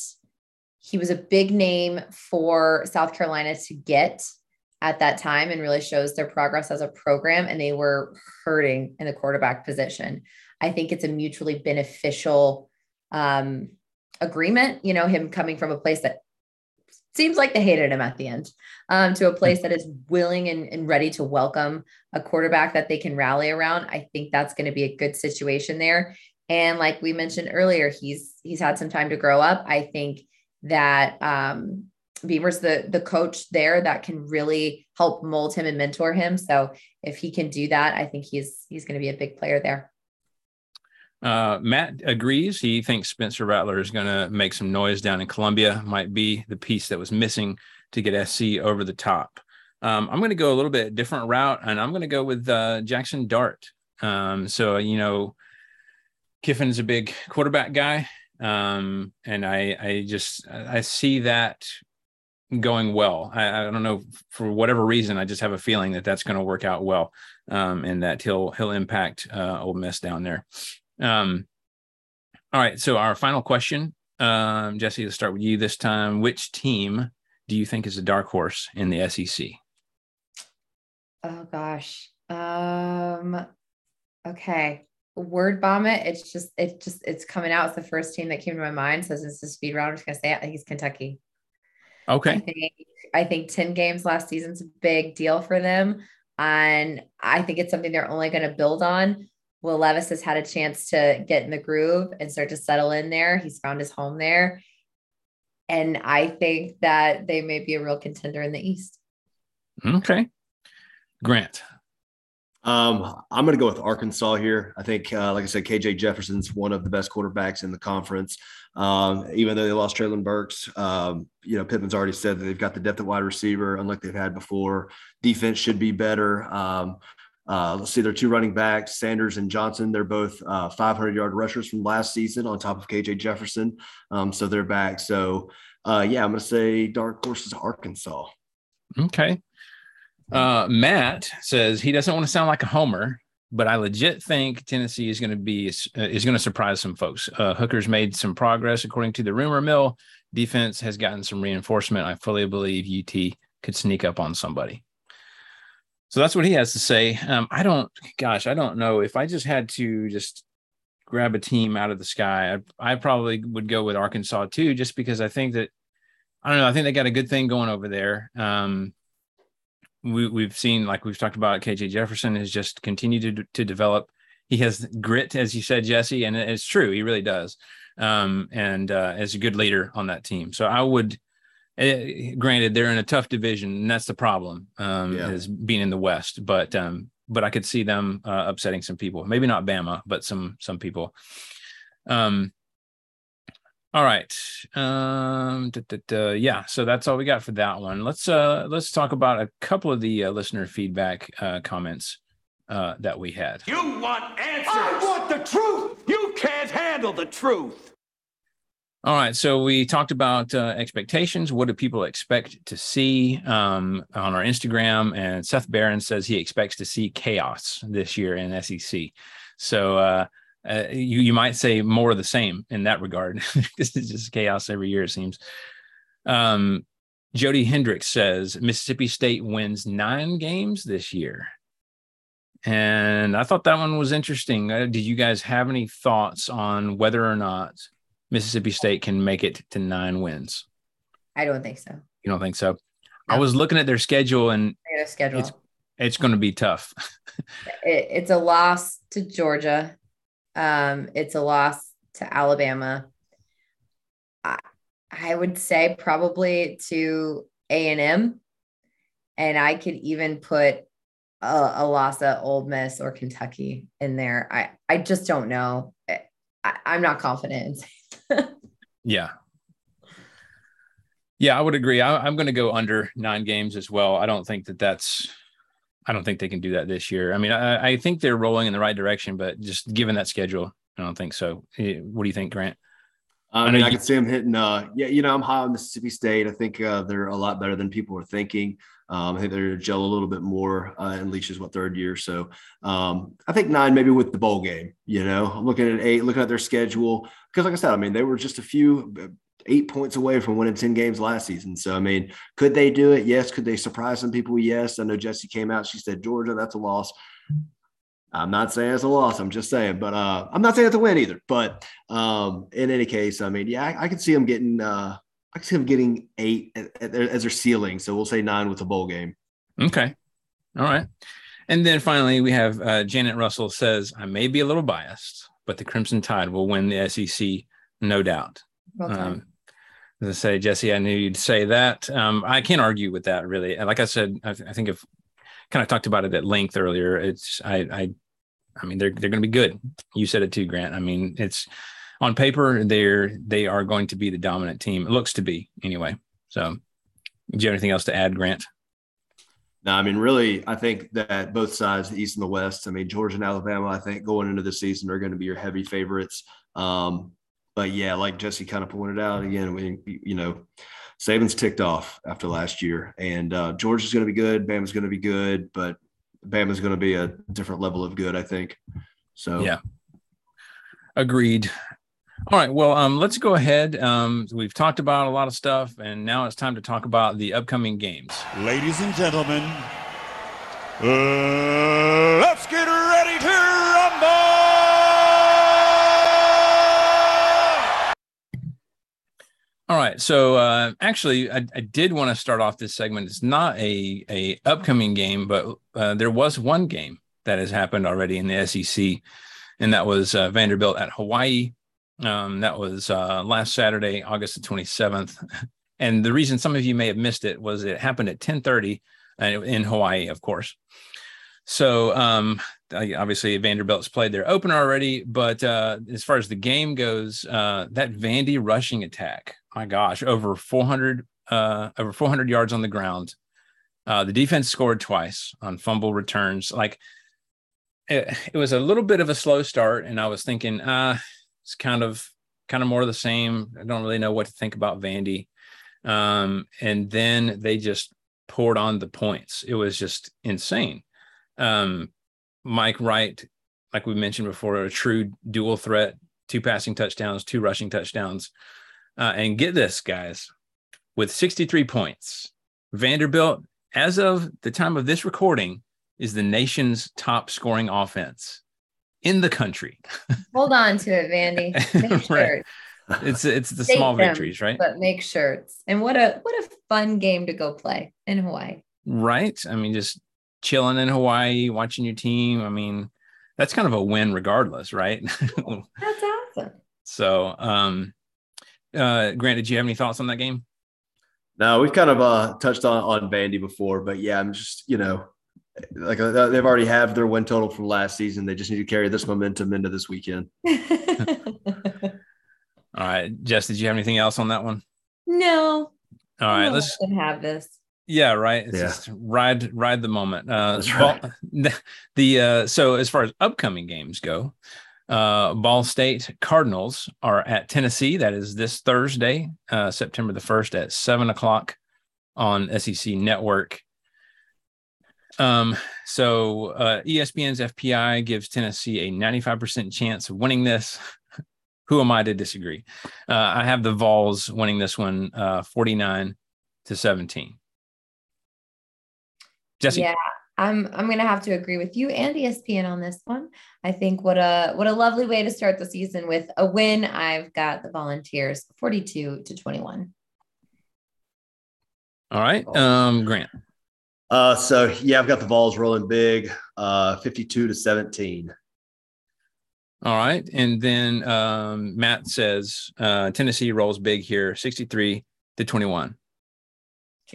he was a big name for South Carolina to get at that time and really shows their progress as a program. And they were hurting in the quarterback position. I think it's a mutually beneficial um, agreement, you know, him coming from a place that seems like they hated him at the end um, to a place that is willing and, and ready to welcome a quarterback that they can rally around. I think that's going to be a good situation there. And like we mentioned earlier, he's he's had some time to grow up. I think that um, Beamer's the the coach there that can really help mold him and mentor him. So if he can do that, I think he's he's going to be a big player there.
Uh, Matt agrees. He thinks Spencer Rattler is going to make some noise down in Columbia. Might be the piece that was missing to get SC over the top. Um, I'm going to go a little bit different route, and I'm going to go with uh, Jackson Dart. Um, so you know, Kiffin's a big quarterback guy, um, and I I just I see that going well. I, I, don't know for whatever reason. I just have a feeling that that's going to work out well, um, and that he'll he'll impact uh, Ole Miss down there. Um, all right. So our final question, um, Jesse, let's start with you this time. Which team do you think is a dark horse in the SEC?
Oh gosh. Um, okay. Word vomit. It's just, it just, it's coming out. It's the first team that came to my mind. So since the speed round, I'm just gonna say it. It's Kentucky.
Okay.
I think, I think 10 games last season's a big deal for them. And I think it's something they're only going to build on. Will Levis has had a chance to get in the groove and start to settle in there. He's found his home there. And I think that they may be a real contender in the East.
Okay. Grant.
Um, I'm going to go with Arkansas here. I think, uh, like I said, KJ Jefferson's one of the best quarterbacks in the conference. Um, even though they lost Treylon Burks, um, you know, Pittman's already said that they've got the depth at wide receiver, unlike they've had before. Defense should be better. Um, uh, let's see, their two running backs, Sanders and Johnson. They're both uh, 500 yard rushers from last season on top of KJ Jefferson. Um, so they're back. So, uh, yeah, I'm going to say dark horses Arkansas.
Okay. Uh, Matt says he doesn't want to sound like a homer, but I legit think Tennessee is going to be uh, is going to surprise some folks. Uh, Hooker's made some progress according to the rumor mill. Defense has gotten some reinforcement. I fully believe UT could sneak up on somebody. So that's what he has to say. Um, I don't, gosh, I don't know if I just had to just grab a team out of the sky. I, I probably would go with Arkansas too, just because I think that I don't know. I think they got a good thing going over there. Um, we, we've seen, like we've talked about, KJ Jefferson has just continued to, to develop. He has grit, as you said, Jesse, and it's true. He really does. Um, and uh, as a good leader on that team. So I would, uh, granted, they're in a tough division, and that's the problem. Um, yeah. is being in the West, but um, but I could see them uh, upsetting some people. Maybe not Bama, but some some people. Um. All right. Um. Da, da, da, yeah. So that's all we got for that one. Let's uh let's talk about a couple of the uh, listener feedback uh, comments uh, that we had.
You want answers? I want the truth. You can't handle the truth.
All right, so we talked about uh, expectations. What do people expect to see um, on our Instagram? And Seth Barron says he expects to see chaos this year in SEC. So uh, uh, you you might say more of the same in that regard. this is just chaos every year, it seems. Um, Jody Hendricks says Mississippi State wins nine games this year. And I thought that one was interesting. Uh, did you guys have any thoughts on whether or not Mississippi State can make it to nine wins?
I don't think so.
You don't think so? No. I was looking at their schedule and
their schedule.
It's, it's going to be tough.
it, it's a loss to Georgia. Um, it's a loss to Alabama. I, I would say probably to A and M, and I could even put a, a loss at Ole Miss or Kentucky in there. I I just don't know. I, am not confident
yeah. Yeah, I would agree. I, am going to go under nine games as well. I don't think that that's, I don't think they can do that this year. I mean, I, I think they're rolling in the right direction, but just given that schedule, I don't think so. Eh, what do you think, Grant?
I mean, I, I can see them hitting. Uh, yeah, you know, I'm high on Mississippi State. I think uh, they're a lot better than people are thinking. Um, I think they're going to gel a little bit more uh, in Leach's what third year. So um, I think nine maybe with the bowl game. You know, I'm looking at eight, looking at their schedule because, like I said, I mean they were just a few uh, eight points away from winning 10 games last season. So, I mean, could they do it? Yes. Could they surprise some people? Yes. I know Jesse came out. She said, Georgia, that's a loss. I'm not saying it's a loss. I'm just saying, but uh, I'm not saying it's a win either. But um, in any case, I mean, yeah, I, I can see them getting, uh, I can see them getting eight as their ceiling. So we'll say nine with the bowl game.
Okay. All right. And then finally, we have uh, Janet Russell says, I may be a little biased, but the Crimson Tide will win the SEC, no doubt. Well um, as I say, Jesse, I knew you'd say that. Um, I can't argue with that really. Like I said, I, I think if kind of talked about it at length earlier. It's I I I mean they're they're going to be good. You said it too, Grant. I mean it's on paper they're they are going to be the dominant team. It looks to be anyway. So, do you have anything else to add, Grant?
No, I mean, really, I think that both sides, the East and the West, I mean, Georgia and Alabama, I think going into the season are going to be your heavy favorites. Um, but yeah, like Jesse kind of pointed out again, we, you know, Saban's ticked off after last year, and uh, Georgia's going to be good. Bama's going to be good, but Bama's going to be a different level of good, I think. So
yeah, agreed. All right, well, um, let's go ahead. Um, we've talked about a lot of stuff, and now it's time to talk about the upcoming games.
Ladies and gentlemen, uh, let's get ready to rumble.
All right. So uh, actually, I, I did want to start off this segment. It's not a a upcoming game, but uh, there was one game that has happened already in the SEC, and that was uh, Vanderbilt at Hawaii. Um, that was uh, last Saturday, August the twenty seventh. And the reason some of you may have missed it was it happened at ten thirty uh, in Hawaii, of course. So um, obviously Vanderbilt's played their opener already, but uh, as far as the game goes, uh, that Vandy rushing attack, my gosh, over 400 uh, over 400 yards on the ground. Uh, the defense scored twice on fumble returns. Like it, it, was a little bit of a slow start, and I was thinking, uh, it's kind of kind of more of the same. I don't really know what to think about Vandy. Um, and then they just poured on the points. It was just insane. Um, Mike Wright, like we mentioned before, a true dual threat, two passing touchdowns, two rushing touchdowns. Uh, and get this, guys, with 63 points, Vanderbilt, as of the time of this recording, is the nation's top scoring offense in the country.
Hold on to it, Vandy.
right. It's it's the State small them, victories, right?
But make shirts. And what a what a fun game to go play in Hawaii.
Right. I mean, just chilling in Hawaii, watching your team. I mean, that's kind of a win regardless, right?
that's awesome.
So, um, uh, Grant, did you have any thoughts on that game?
No, we've kind of uh, touched on on Vandy before, but yeah, I'm just you know, like uh, they've already have their win total from last season. They just need to carry this momentum into this weekend.
All right, Jess, did you have anything else on that one?
No.
All right, let's
have this.
Yeah, right. It's yeah. just ride ride the moment. Uh, right. the, the uh, so as far as upcoming games go, uh, Ball State Cardinals are at Tennessee. That is this Thursday, uh, September the first at seven o'clock on SEC Network. Um, so uh, ESPN's FPI gives Tennessee a 95% chance of winning this. Who am I to disagree? Uh, I have the Vols winning this one uh, 49 to 17. Jesse.
Yeah, I'm I'm gonna have to agree with you and ESPN on this one. I think what a what a lovely way to start the season with a win. I've got the Volunteers 42 to 21.
All right, um, Grant.
Uh, so yeah, I've got the Vols rolling big, uh, 52 to 17.
All right, and then um, Matt says uh, Tennessee rolls big here, 63 to 21.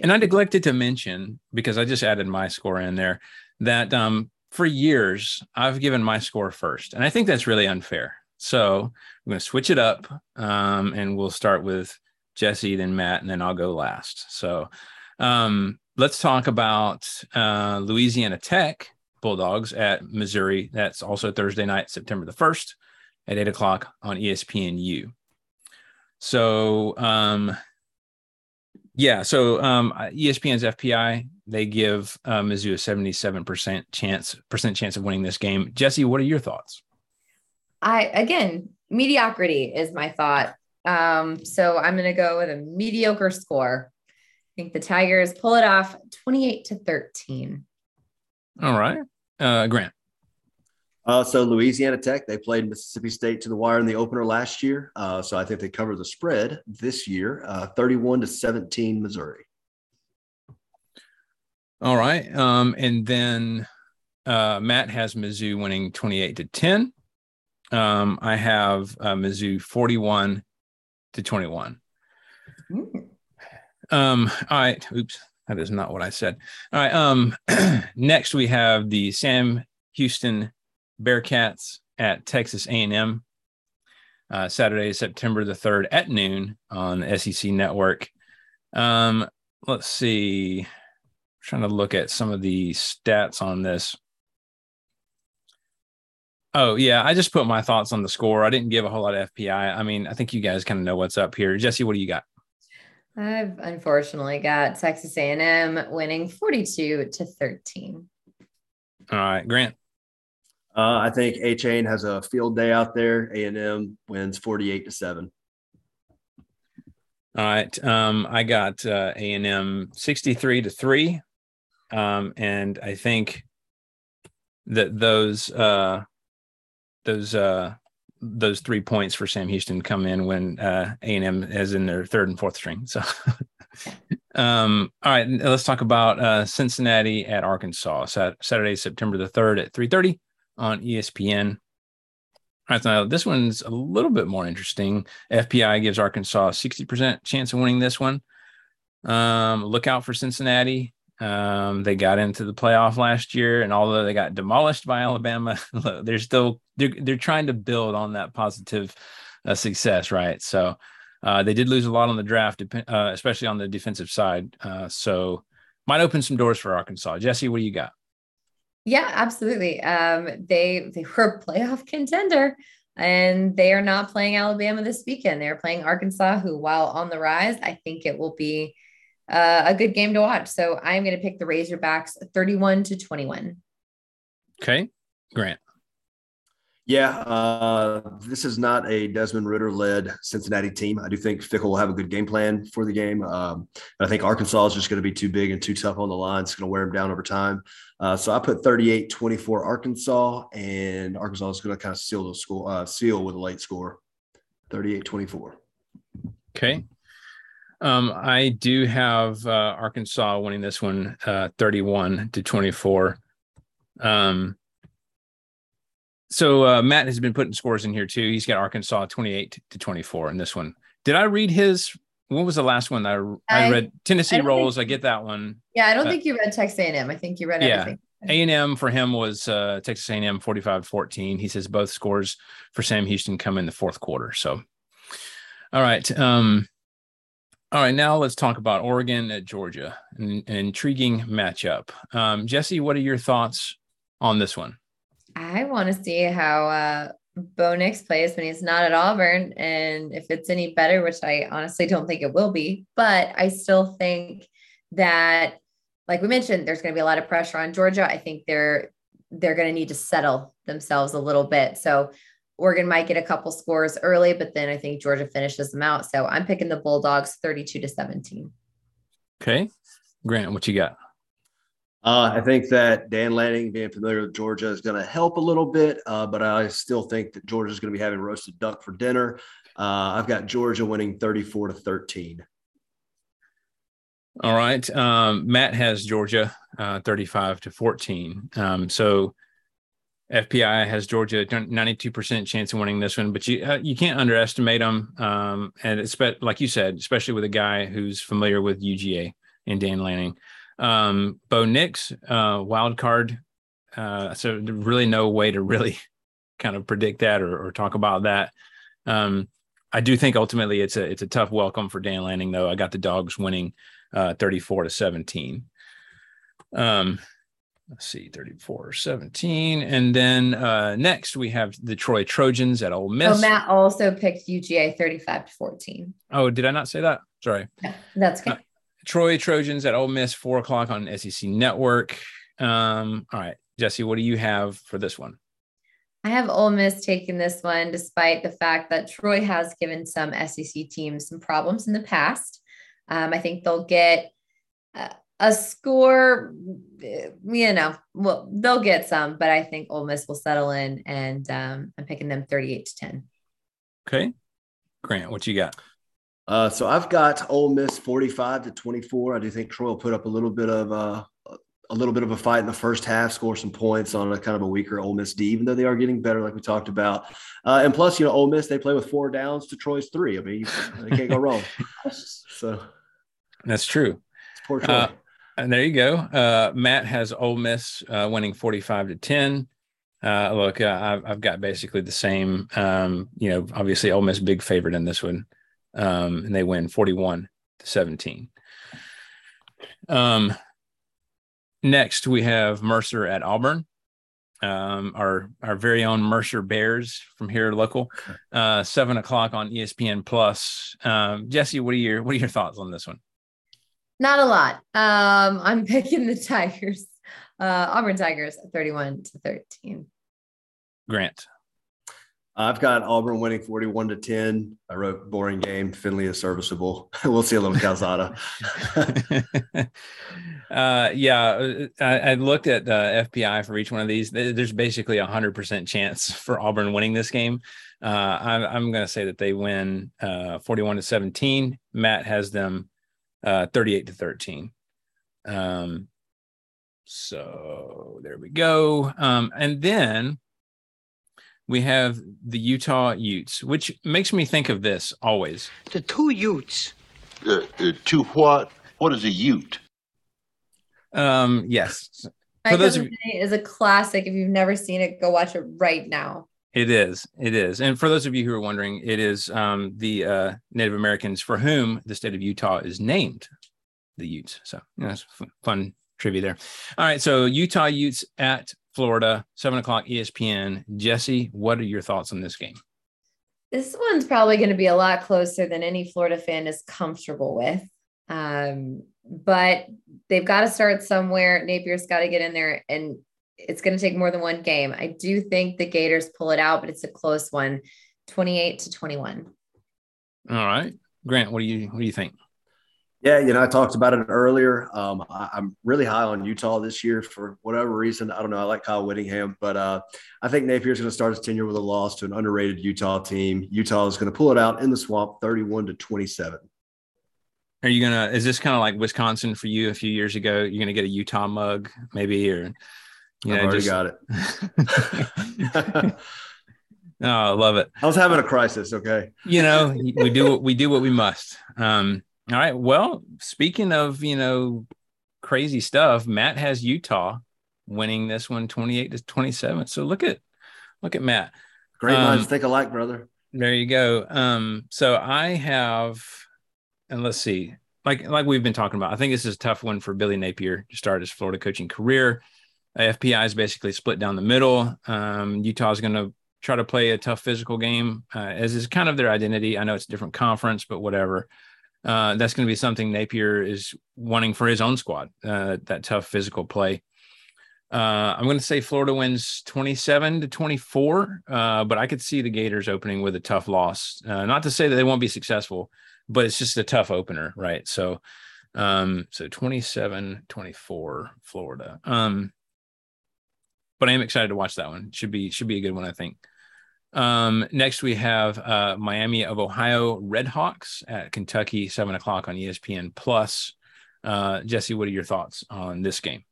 And I neglected to mention because I just added my score in there that um, for years I've given my score first, and I think that's really unfair. So I'm going to switch it up, um, and we'll start with Jesse, then Matt, and then I'll go last. So um, let's talk about uh, Louisiana Tech Bulldogs at Missouri. That's also Thursday night, September the first, at eight o'clock on ESPNU. So, um, yeah. So, um, ESPN's FPI they give uh, Mizzou a seventy-seven percent chance percent chance of winning this game. Jesse, what are your thoughts?
I again, mediocrity is my thought. Um, so I'm going to go with a mediocre score. I think the Tigers pull it off 28 to 13.
All right. Uh, Grant.
Uh, so Louisiana Tech, they played Mississippi State to the wire in the opener last year. Uh, so I think they cover the spread this year, uh, 31 to 17, Missouri.
All right. Um, and then uh, Matt has Mizzou winning 28 to 10. Um, I have uh, Mizzou 41 to 21. Mm. Um, all right. Oops. That is not what I said. All right. Um, next we have the Sam Houston Bearcats at Texas A&M. Uh, Saturday, September the 3rd at noon on SEC Network. Um, let's see. I'm trying to look at some of the stats on this. Oh yeah, I just put my thoughts on the score. I didn't give a whole lot of FPI. I mean, I think you guys kind of know what's up here. Jesse, what do you got?
I've unfortunately got Texas A&M winning 42 to 13.
All right, Grant.
Uh, I think Achane has a field day out there. A&M wins 48 to 7.
All right. Um, I got uh, A&M 63 to 3. Um, and I think that those uh, those uh those three points for Sam Houston come in when uh A&M is in their third and fourth string. So um all right, let's talk about uh Cincinnati at Arkansas. Saturday, September the 3rd at 3:30 on ESPN. All right, now this one's a little bit more interesting. FPI gives Arkansas a 60% chance of winning this one. Um, look out for Cincinnati. Um, they got into the playoff last year, and although they got demolished by Alabama, they're still they're they're trying to build on that positive uh, success, right? So uh, they did lose a lot on the draft, uh, especially on the defensive side. Uh, so might open some doors for Arkansas. Jesse, what do you got?
Yeah, absolutely. Um, they they were a playoff contender, and they are not playing Alabama this weekend. They're playing Arkansas, who, while on the rise, I think it will be uh, a good game to watch. So I'm going to pick the Razorbacks 31 to 21.
Okay. Grant.
Yeah, uh, this is not a Desmond Ridder led Cincinnati team. I do think Fickell will have a good game plan for the game. Um, I think Arkansas is just going to be too big and too tough on the line. It's going to wear them down over time. Uh, so I put 38 24 Arkansas, and Arkansas is going to kind of seal the score, uh, seal with a late score 38 24.
Okay. Um, I do have uh, Arkansas winning this one, uh, 31 to 24. Um, so uh, Matt has been putting scores in here too. He's got Arkansas 28 to 24 in this one. Did I read his? What was the last one I, I, I read? Tennessee I rolls. Think, I get that one.
Yeah, I don't uh, think you read Texas A&M. I think you read yeah. everything.
A&M for him was uh, Texas A&M 45-14. He says both scores for Sam Houston come in the fourth quarter. So, all right. Um, all right, now let's talk about Oregon at Georgia, an, an intriguing matchup. Um, Jesse, what are your thoughts on this one?
I want to see how uh, Bo Nix plays when he's not at Auburn, and if it's any better, which I honestly don't think it will be. But I still think that, like we mentioned, there's going to be a lot of pressure on Georgia. I think they're they're going to need to settle themselves a little bit. So Oregon might get a couple scores early, but then I think Georgia finishes them out. So I'm picking the Bulldogs 32 to 17.
Okay. Grant, what you got?
Uh, I think that Dan Lanning being familiar with Georgia is going to help a little bit, uh, but I still think that Georgia is going to be having roasted duck for dinner. Uh, I've got Georgia winning 34 to 13.
All right. Um, Matt has Georgia uh, 35 to 14. Um, so FPI has Georgia 92% chance of winning this one, but you uh, you can't underestimate them. Um, and it's like you said, especially with a guy who's familiar with UGA and Dan Lanning. Um, Bo Nix, uh, wild card. Uh, so really no way to really kind of predict that or, or talk about that. Um, I do think ultimately it's a it's a tough welcome for Dan Lanning though. I got the dogs winning uh, 34 to 17. Um, let's see, 34 17. And then uh, next we have the Troy Trojans at Ole Miss.
Oh, Matt also picked UGA 35 to 14.
Oh, did I not say that? Sorry.
Yeah, that's good.
Uh, Troy Trojans at Ole Miss, four o'clock on SEC Network. Um, all right, Jesse, what do you have for this one?
I have Ole Miss taking this one, despite the fact that Troy has given some SEC teams some problems in the past. Um, I think they'll get uh, a score, you know, well, they'll get some, but I think Ole Miss will settle in, and um, I'm picking them 38 to 10.
Okay, Grant, what you got?
Uh, so I've got Ole Miss 45 to 24. I do think Troy will put up a little bit of uh, a little bit of a fight in the first half, score some points on a kind of a weaker Ole Miss D, even though they are getting better, like we talked about. Uh, and plus, you know, Ole Miss they play with four downs to Troy's three. I mean, they can't go wrong. So
that's true.
It's poor Troy.
And there you go. Uh, Matt has Ole Miss uh, winning 45 to 10. Uh, look, uh, I've, I've, got basically the same. Um, you know, obviously Ole Miss big favorite in this one, um, and they win 41 to 17. Um, next we have Mercer at Auburn. Um, our our very own Mercer Bears from here local, uh, seven o'clock on ESPN Plus. Um, Jesse, what are your what are your thoughts on this one?
Not a lot. Um, I'm picking the Tigers, uh, Auburn Tigers, 31 to 13.
Grant.
I've got Auburn winning 41 to 10. I wrote boring game. Finley is serviceable. we'll see a little Calzada.
uh, yeah, I, I, looked at uh, FPI for each one of these. There's basically a hundred percent chance for Auburn winning this game. Uh, I'm, I'm going to say that they win uh, 41 to 17. Matt has them uh, 38 to 13. Um, so there we go. Um, and then we have the Utah Utes, which makes me think of this always.
The two Utes.
Uh, uh, to what? What is a Ute?
Um, yes.
For those of is a classic. If you've never seen it, go watch it right now.
It is. It is. And for those of you who are wondering, it is um, the uh, Native Americans for whom the state of Utah is named the Utes. So, you know, it's fun trivia there. All right. So, Utah Utes at Florida, seven o'clock ESPN. Jesse, what are your thoughts on this game?
This one's probably going to be a lot closer than any Florida fan is comfortable with. Um, but they've got to start somewhere. Napier's got to get in there, and it's going to take more than one game. I do think the Gators pull it out, but it's a close one 28 to 21.
All right. Grant, what do you what do you think?
Yeah, you know, I talked about it earlier. Um, I, am really high on Utah this year for whatever reason. I don't know. I like Kyle Whittingham, but uh, I think Napier's going to start his tenure with a loss to an underrated Utah team. Utah is going to pull it out in the swamp, 31 to 27.
Are you gonna? Is this kind of like Wisconsin for you a few years ago? You're gonna get a Utah mug, maybe, or
know, I've already just... got
it. oh, I love it.
I was having a crisis. Okay.
You know, we do we do what we must. Um, all right. Well, speaking of, you know, crazy stuff, Matt has Utah winning this one 28 to 27. So look at look at Matt.
Great um, minds think alike, brother.
There you go. Um, so I have, and let's see, like like we've been talking about, I think this is a tough one for Billy Napier to start his Florida coaching career. FPI is basically split down the middle. Um, Utah is going to try to play a tough physical game, uh, as is kind of their identity. I know it's a different conference, but whatever uh, that's going to be something Napier is wanting for his own squad. Uh, that tough physical play. Uh, I'm going to say Florida wins 27 to 24, uh, but I could see the Gators opening with a tough loss. Uh, not to say that they won't be successful, but it's just a tough opener, right? So, um, so 27 24 Florida. Um, but I am excited to watch that one. Should be should be a good one, I think. Um, next, we have uh, Miami of Ohio Redhawks at Kentucky, seven o'clock on ESPN Plus. Uh, Jesse, what are your thoughts on this game?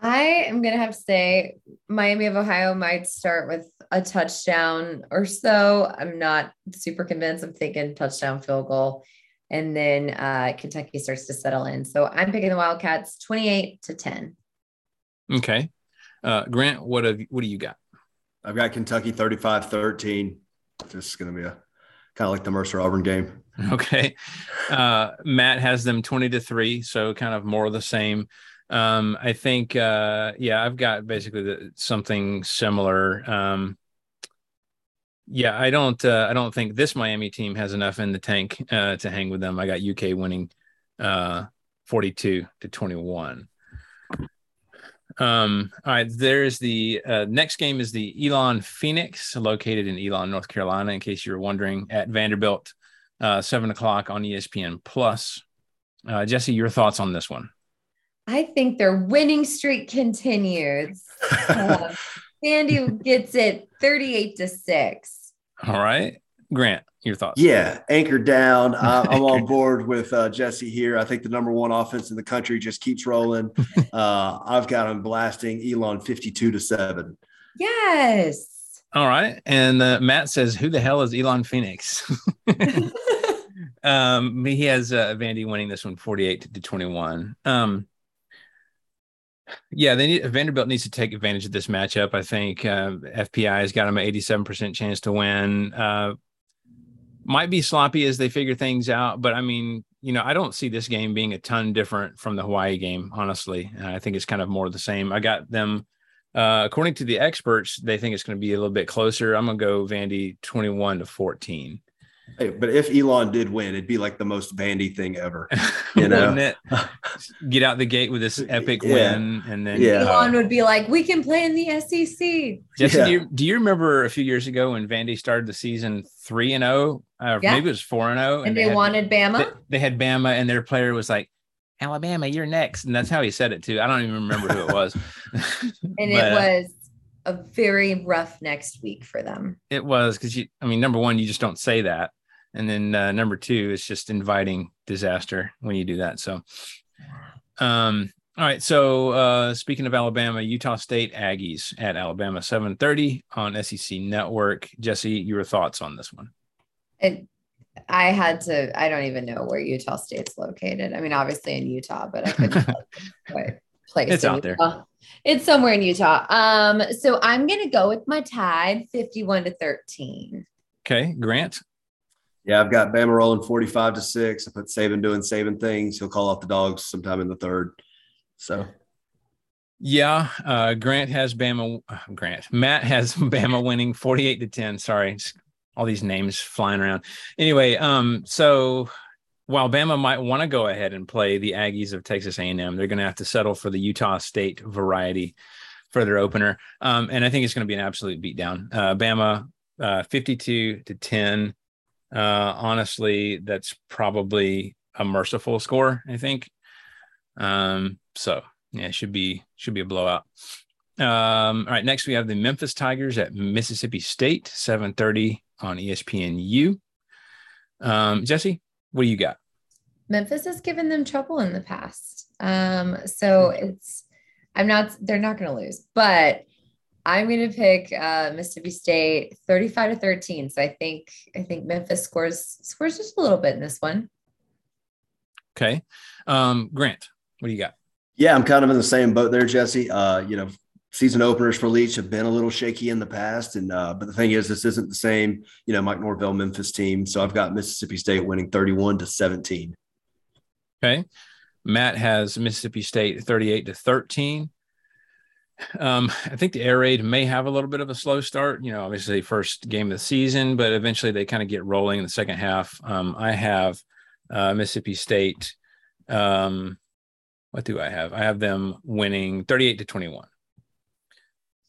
I am going to have to say Miami of Ohio might start with a touchdown or so. I'm not super convinced. I'm thinking touchdown field goal. And then uh, Kentucky starts to settle in. So I'm picking the Wildcats 28 to 10.
Okay. Uh, Grant, what have what do you got?
I've got Kentucky 35 13. This is going to be a kind of like the Mercer Auburn game.
Okay. Uh, Matt has them 20 to 3. So kind of more of the same. Um, I think, uh, yeah, I've got basically the, something similar. Um, yeah, I don't, uh, I don't think this Miami team has enough in the tank uh, to hang with them. I got UK winning uh, 42 to 21. Um, all right, there's the uh, next game is the Elon Phoenix, located in Elon, North Carolina. In case you were wondering, at Vanderbilt, uh, seven o'clock on ESPN Plus. Uh, Jesse, your thoughts on this one?
I think their winning streak continues. uh, Andy gets it 38 to 6.
All right. Grant, your thoughts?
Yeah, anchor down. I, am on board with uh, Jesse here. I think the number one offense in the country just keeps rolling. Uh, I've got him blasting Elon 52 to 7.
Yes.
All right. And uh, Matt says, Who the hell is Elon Phoenix? um, he has uh, Vandy winning this one 48 to 21. Um, yeah, they need Vanderbilt needs to take advantage of this matchup. I think uh, FPI has got them an 87% chance to win. Uh, might be sloppy as they figure things out, but I mean, you know, I don't see this game being a ton different from the Hawaii game, honestly. Uh, I think it's kind of more the same. I got them, uh, according to the experts, they think it's going to be a little bit closer. I'm going to go Vandy 21 to 14.
Hey, but if Elon did win, it'd be like the most Vandy thing ever. You know,
get out the gate with this epic yeah. win, and then
yeah. Elon would be like, "We can play in the SEC."
Jesse, yeah. do, you, do you remember a few years ago when Vandy started the season three and zero? Oh? Uh, yeah. Maybe it was four and zero,
oh, and they, they had, wanted Bama.
They, they had Bama, and their player was like, Alabama, you're next. And that's how he said it too. I don't even remember who it was.
and but, it was a very rough next week for them.
It was because you, I mean, number one, you just don't say that. And then uh, number two is just inviting disaster when you do that. So, um, all right. So uh, speaking of Alabama, Utah State Aggies at Alabama 7:30 on SEC Network. Jesse, your thoughts on this one?
It, I had to. I don't even know where Utah State's located. I mean, obviously in Utah, but I couldn't what place.
It's out
Utah. there. It's somewhere in Utah. Um, so I'm gonna go with my tide, 51 to 13.
Okay, Grant.
Yeah, I've got Bama rolling 45 to 6. I put Saban doing Saban things. He'll call off the dogs sometime in the third. So
yeah, uh, Grant has Bama. Uh, Grant Matt has Bama winning 48 to 10. Sorry, all these names flying around. Anyway, um, so while Bama might want to go ahead and play the Aggies of Texas A&M, they're going to have to settle for the Utah State variety for their opener. Um, and I think it's going to be an absolute beatdown. Uh, Bama uh, 52 to 10 uh, honestly, that's probably a merciful score. I think. Um, so yeah, it should be should be a blowout. Um, all right, next we have the Memphis Tigers at Mississippi State, 7:30 on ESPNU. Um, Jesse, what do you got?
Memphis has given them trouble in the past. Um, so it's I'm not they're not gonna lose, but I'm going to pick uh, Mississippi State 35 to 13. So I think I think Memphis scores scores just a little bit in this one.
Okay, um, Grant, what do you got?
Yeah, I'm kind of in the same boat there, Jesse. Uh, you know, season openers for Leach have been a little shaky in the past, and uh, but the thing is, this isn't the same, you know, Mike Norvell Memphis team. So I've got Mississippi State winning 31 to 17.
Okay, Matt has Mississippi State 38 to 13. Um, I think the air raid may have a little bit of a slow start. You know, obviously first game of the season, but eventually they kind of get rolling in the second half. Um, I have uh, Mississippi State. Um, what do I have? I have them winning 38 to 21.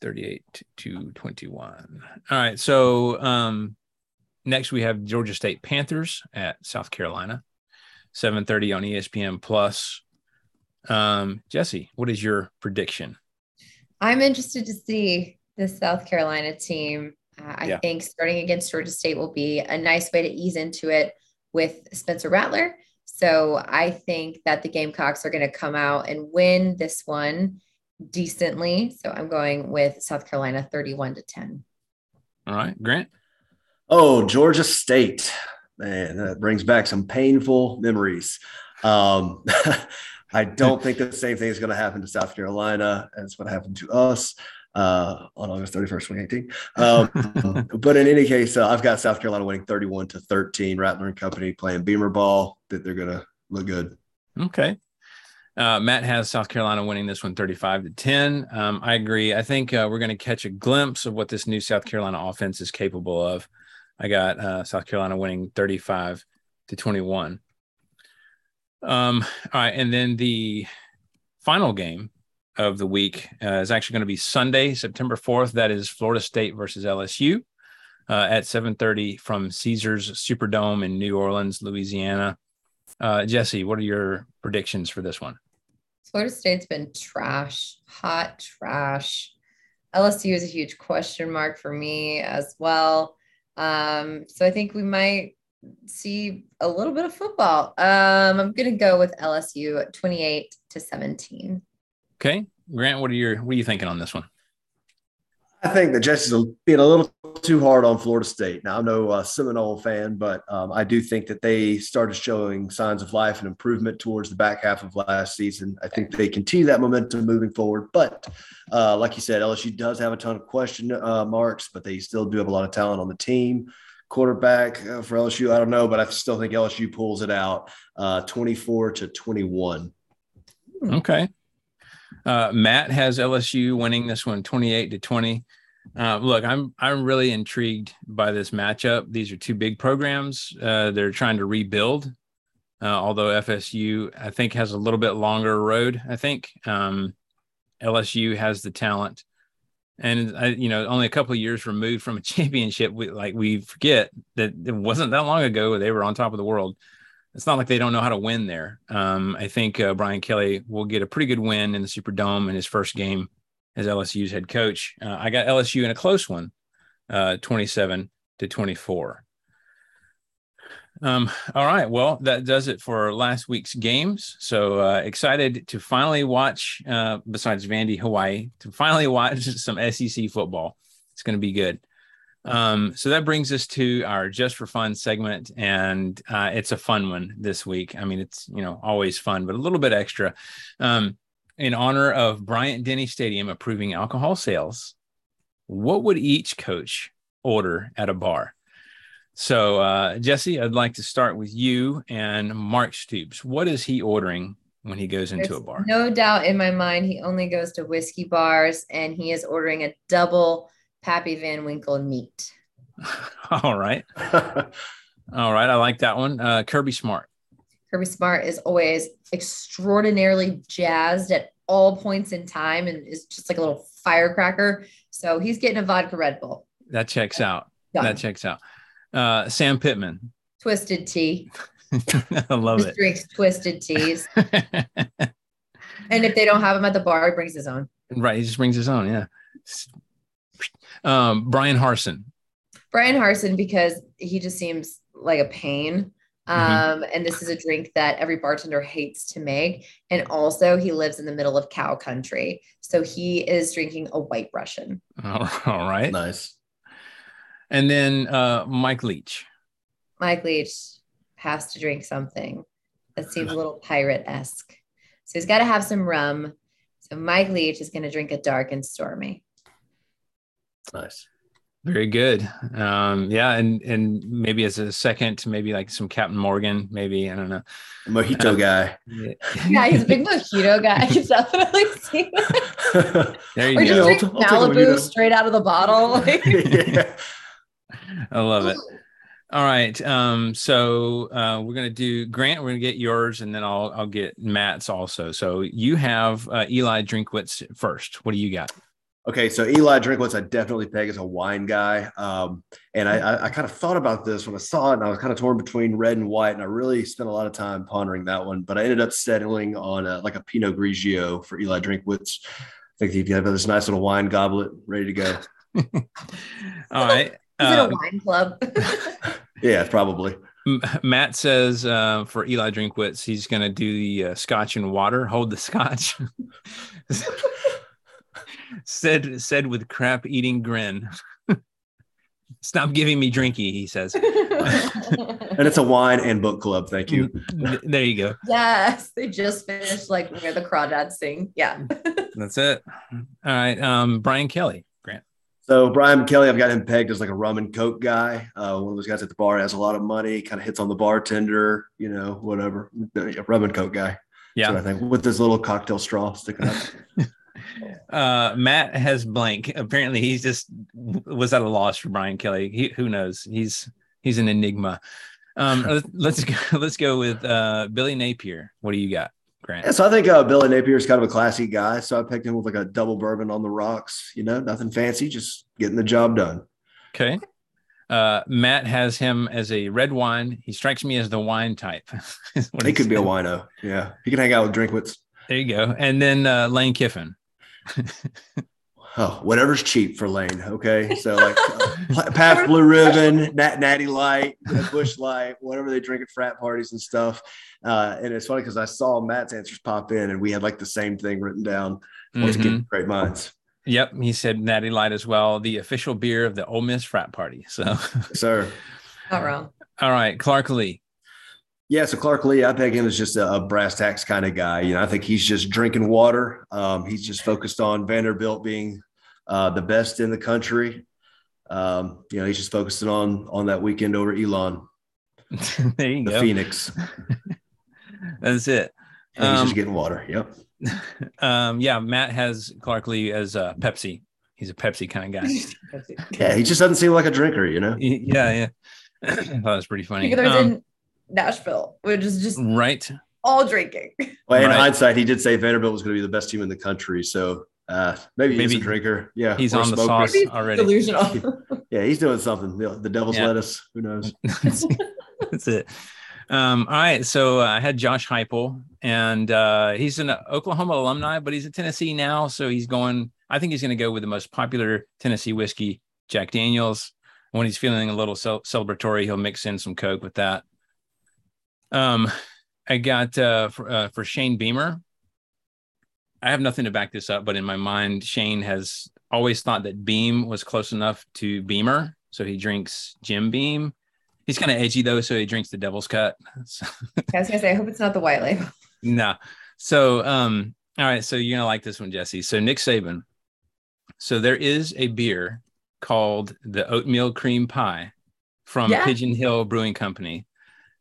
38 to 21. All right. So um, next we have Georgia State Panthers at South Carolina, 7:30 on ESPN Plus. Um, Jesse, what is your prediction?
I'm interested to see the South Carolina team. Uh, I yeah. think starting against Georgia State will be a nice way to ease into it with Spencer Rattler. So I think that the Gamecocks are going to come out and win this one decently. So I'm going with South Carolina 31 to 10.
All right, Grant.
Oh, Georgia State. Man, that brings back some painful memories. Um, I don't think the same thing is going to happen to South Carolina as what happened to us uh, on August 31st, 2018. Um, but in any case, uh, I've got South Carolina winning 31 to 13. Rattler and company playing Beamer ball that they're going to look good.
Okay. Uh, Matt has South Carolina winning this one 35 to 10. Um, I agree. I think uh, we're going to catch a glimpse of what this new South Carolina offense is capable of. I got uh, South Carolina winning 35 to 21. Um, all right. And then the final game of the week uh, is actually going to be Sunday, September 4th. That is Florida State versus LSU uh, at 7:30 from Caesars Superdome in New Orleans, Louisiana. Uh, Jesse, what are your predictions for this one?
Florida State's been trash, hot trash. LSU is a huge question mark for me as well. Um, so I think we might see a little bit of football. Um, I'm going to go with LSU 28 to 17.
Okay, Grant, what are your what are you thinking on this one?
I think that Jesse's being a little too hard on Florida State. Now, I'm no uh, Seminole fan, but um, I do think that they started showing signs of life and improvement towards the back half of last season. I think they continue that momentum moving forward. But uh, like you said, LSU does have a ton of question uh, marks, but they still do have a lot of talent on the team. Quarterback uh, for LSU, I don't know, but I still think LSU pulls it out uh, 24 to 21.
Okay. Uh, Matt has LSU winning this one 28 to 20. Uh, look, I'm I'm really intrigued by this matchup. These are two big programs. Uh, they're trying to rebuild. Although FSU, I think, has a little bit longer road. I think um, LSU has the talent, and I, you know, only a couple of years removed from a championship. We, like we forget that it wasn't that long ago they were on top of the world it's not like they don't know how to win there. Um, I think uh, Brian Kelly will get a pretty good win in the Superdome in his first game as LSU's head coach. Uh, I got LSU in a close one, uh, 27 to 24. Um, all right. Well, that does it for last week's games. So uh, excited to finally watch, uh, besides Vandy, Hawaii, to finally watch some SEC football. It's going to be good. Um, so that brings us to our just for fun segment, and uh, it's a fun one this week. I mean, it's you know always fun, but a little bit extra. Um, in honor of Bryant Denny Stadium approving alcohol sales, what would each coach order at a bar? So, uh, Jesse, I'd like to start with you and Mark Stoops. What is he ordering when he goes into
There's
a bar?
No doubt in my mind, he only goes to whiskey bars and he is ordering a double Pappy Van Winkle meat.
All right. All right. I like that one. Uh, Kirby Smart.
Kirby Smart is always extraordinarily jazzed at all points in time and is just like a little firecracker. So he's getting a vodka Red Bull.
That checks out.
Done.
That checks out. Uh, Sam Pittman.
Twisted tea.
I love
He
it.
drinks twisted teas. and if they don't have him at the bar, he brings his own.
right. He just brings his own. Yeah. Um, Bryan Harsin.
Bryan Harsin because he just seems like a pain. Um, and this is a drink that every bartender hates to make. And also, he lives in the middle of cow country. So he is drinking a white Russian.
All all right.
Nice.
And then uh, Mike Leach.
Mike Leach has to drink something that seems a little pirate esque. So he's got to have some rum. So Mike Leach is going to drink a dark and stormy.
Nice.
Very good. Um, yeah, and and maybe as a second, maybe like some Captain Morgan, maybe I don't know.
Mojito guy.
Yeah.
Yeah, he's a big mojito guy. I can definitely see that.
There
Or
you
just
go.
drink
I'll take a
Malibu straight out of the bottle. Like,
yeah.
I love it. All right. Um, so uh, we're gonna do Grant. We're gonna get yours, and then I'll I'll get Matt's also. So you have uh, Eli Drinkwitz first. What do you got?
Okay, so Eli Drinkwitz, I definitely peg as a wine guy. Um, and I, I, I kind of thought about this when I saw it, and I was kind of torn between red and white, and I really spent a lot of time pondering that one. But I ended up settling on a, like a Pinot Grigio for Eli Drinkwitz. I think you have this nice little wine goblet ready to go.
All right.
Is it a
Uh,
wine club?
Yeah, probably.
Matt says uh, for Eli Drinkwitz, he's going to do the uh, scotch and water. Hold the scotch. said said with crap eating grin. Stop giving me drinky, he says.
And it's a wine and book club. Thank you.
there you go.
yes, they just finished like where the crawdads sing. Yeah.
That's it. All right. Um, Brian Kelly, Grant.
So Brian Kelly, I've got him pegged as like a rum and coke guy. Uh, one of those guys at the bar has a lot of money, kind of hits on the bartender, you know, whatever. Yeah, Rum and coke guy.
Yeah.
I think with this little cocktail straw sticking up.
uh, Matt has blank. Apparently, he's just was at a loss for Brian Kelly. He, who knows? He's he's an enigma. Um, let's, let's go. Let's go with uh, Billy Napier. What do you got, Grant?
Yeah, so I think uh, Billy Napier is kind of a classy guy. So I picked him with like a double bourbon on the rocks. You know, nothing fancy, just getting the job done.
Okay. Uh, Matt has him as a red wine. He strikes me as the wine type.
he could be a wino. Yeah, he can hang out with Drinkwitz.
There you go. And then uh, Lane Kiffin.
oh, whatever's cheap for Lane. Okay, so like uh, Pabst Blue Ribbon, Nat, Natty Light, Busch Light, whatever they drink at frat parties and stuff. Uh, and it's funny because I saw Matt's answers pop in, and we had like the same thing written down. Once mm-hmm. again, great minds.
Yep, he said Natty Light as well, the official beer of the Ole Miss frat party. So,
sir,
not wrong.
All right, Clark Lea.
Yeah, so Clark Lea, I think him as just a, a, brass tacks kind of guy. You know, I think he's just drinking water. Um, he's just focused on Vanderbilt being uh, the best in the country. Um, you know, he's just focusing on on that weekend over Elon.
there you
the
go,
Phoenix.
That's it.
And he's um, just getting water. Yep.
Um, yeah, Matt has Clark Lea as a Pepsi. He's a Pepsi kind of guy.
yeah, he just doesn't seem like a drinker, you know.
Yeah, yeah. I thought it was pretty funny.
Because um, in Nashville, which is just
right
all drinking.
Well, in
Right.
hindsight, he did say Vanderbilt was going to be the best team in the country. So uh, maybe, he's a drinker. Yeah,
he's
or a
on the
smoker.
sauce
Maybe
already.
delusional.
Yeah, he's doing something. The, the devil's
Yeah.
lettuce. Who knows?
That's it. Um, all right. So uh, I had Josh Heupel, and uh, he's an Oklahoma alumni, but he's at Tennessee now. So he's going, I think he's going to go with the most popular Tennessee whiskey, Jack Daniels. When he's feeling a little cel- celebratory, he'll mix in some Coke with that. Um, I got uh, for, uh, for Shane Beamer. I have nothing to back this up, but in my mind, Shane has always thought that Beam was close enough to Beamer. So he drinks Jim Beam. He's kind of edgy though, so he drinks the Devil's Cut. So,
I was gonna say, I hope it's not the white label.
no. So, um, all right. So you're gonna like this one, Jesse. So Nick Saban. So there is a beer called the Oatmeal Cream Pie from
Yeah.
Pigeon Hill Brewing Company.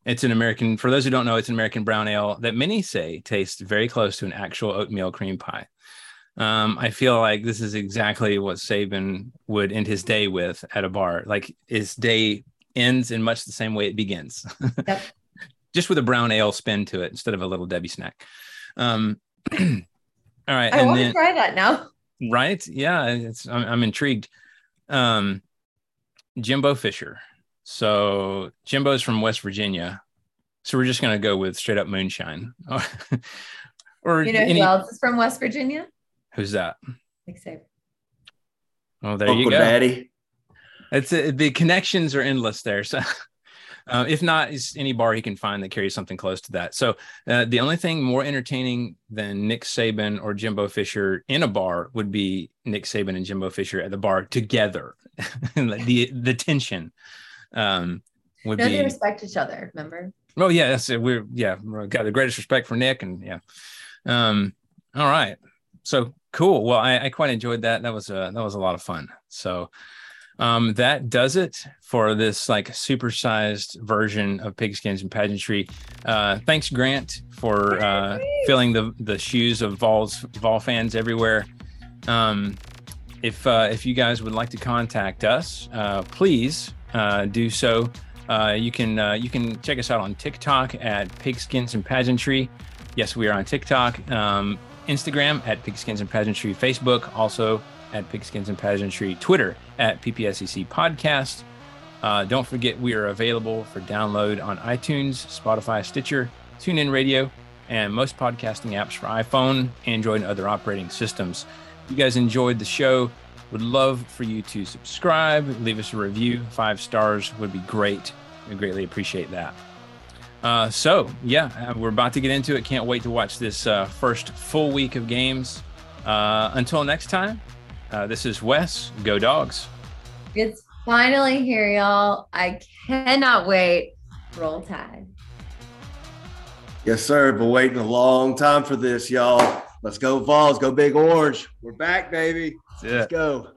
It's an American. For those who don't know, it's an American brown ale that many say tastes very close to an actual oatmeal cream pie. Um, I feel like this is exactly what Saban would end his day with at a bar. Like his day ends in much the same way it begins,
Yep.
just with a brown ale spin to it instead of a little Debbie snack. Um, all right,
I
and
want
then
to try that now.
right, yeah, it's I'm, I'm intrigued. Um, Jimbo Fisher. So Jimbo's from West Virginia, so we're just gonna go with straight up moonshine. or
You know
any,
who else is from West Virginia?
who's that?
Nick Saban.
Oh, there
Uncle
you go.
Daddy.
It's uh, the connections are endless there. So, uh, if not, it's any bar he can find that carries something close to that. So, uh, the only thing more entertaining than Nick Saban or Jimbo Fisher in a bar would be Nick Saban and Jimbo Fisher at the bar together. The the tension um, would
No, they
be.
respect each other. Remember?
Oh yeah, that's it. We're yeah, we've got the greatest respect for Nick, and yeah. Um, all right, so cool. Well, I, I quite enjoyed that. That was a that was a lot of fun. So, um, that does it for this like supersized version of pigskins and pageantry. Uh, thanks, Grant, for uh, filling the the shoes of Vols Vol fans everywhere. Um, if uh, if you guys would like to contact us, uh, please uh, do so. Uh, you can uh, you can check us out on TikTok at Pigskins and Pageantry. Yes, we are on TikTok, um, Instagram at Pigskins and Pageantry, Facebook also at Pigskins and Pageantry, Twitter at PPSEC Podcast. Uh, don't forget we are available for download on iTunes, Spotify, Stitcher, TuneIn Radio, and most podcasting apps for iPhone, Android, and other operating systems. If you guys enjoyed the show, would love for you to subscribe, leave us a review. Five stars would be great. We greatly appreciate that. Uh, so, yeah, uh, we're about to get into it. Can't wait to watch this uh, first full week of games. Uh, until next time, uh, this is Wes. Go Dogs.
It's finally here, y'all. I cannot wait. Roll Tide.
Yes, sir. Been waiting a long time for this, y'all. Let's go, Vols. Go Big Orange. We're back, baby.
That's
Let's go.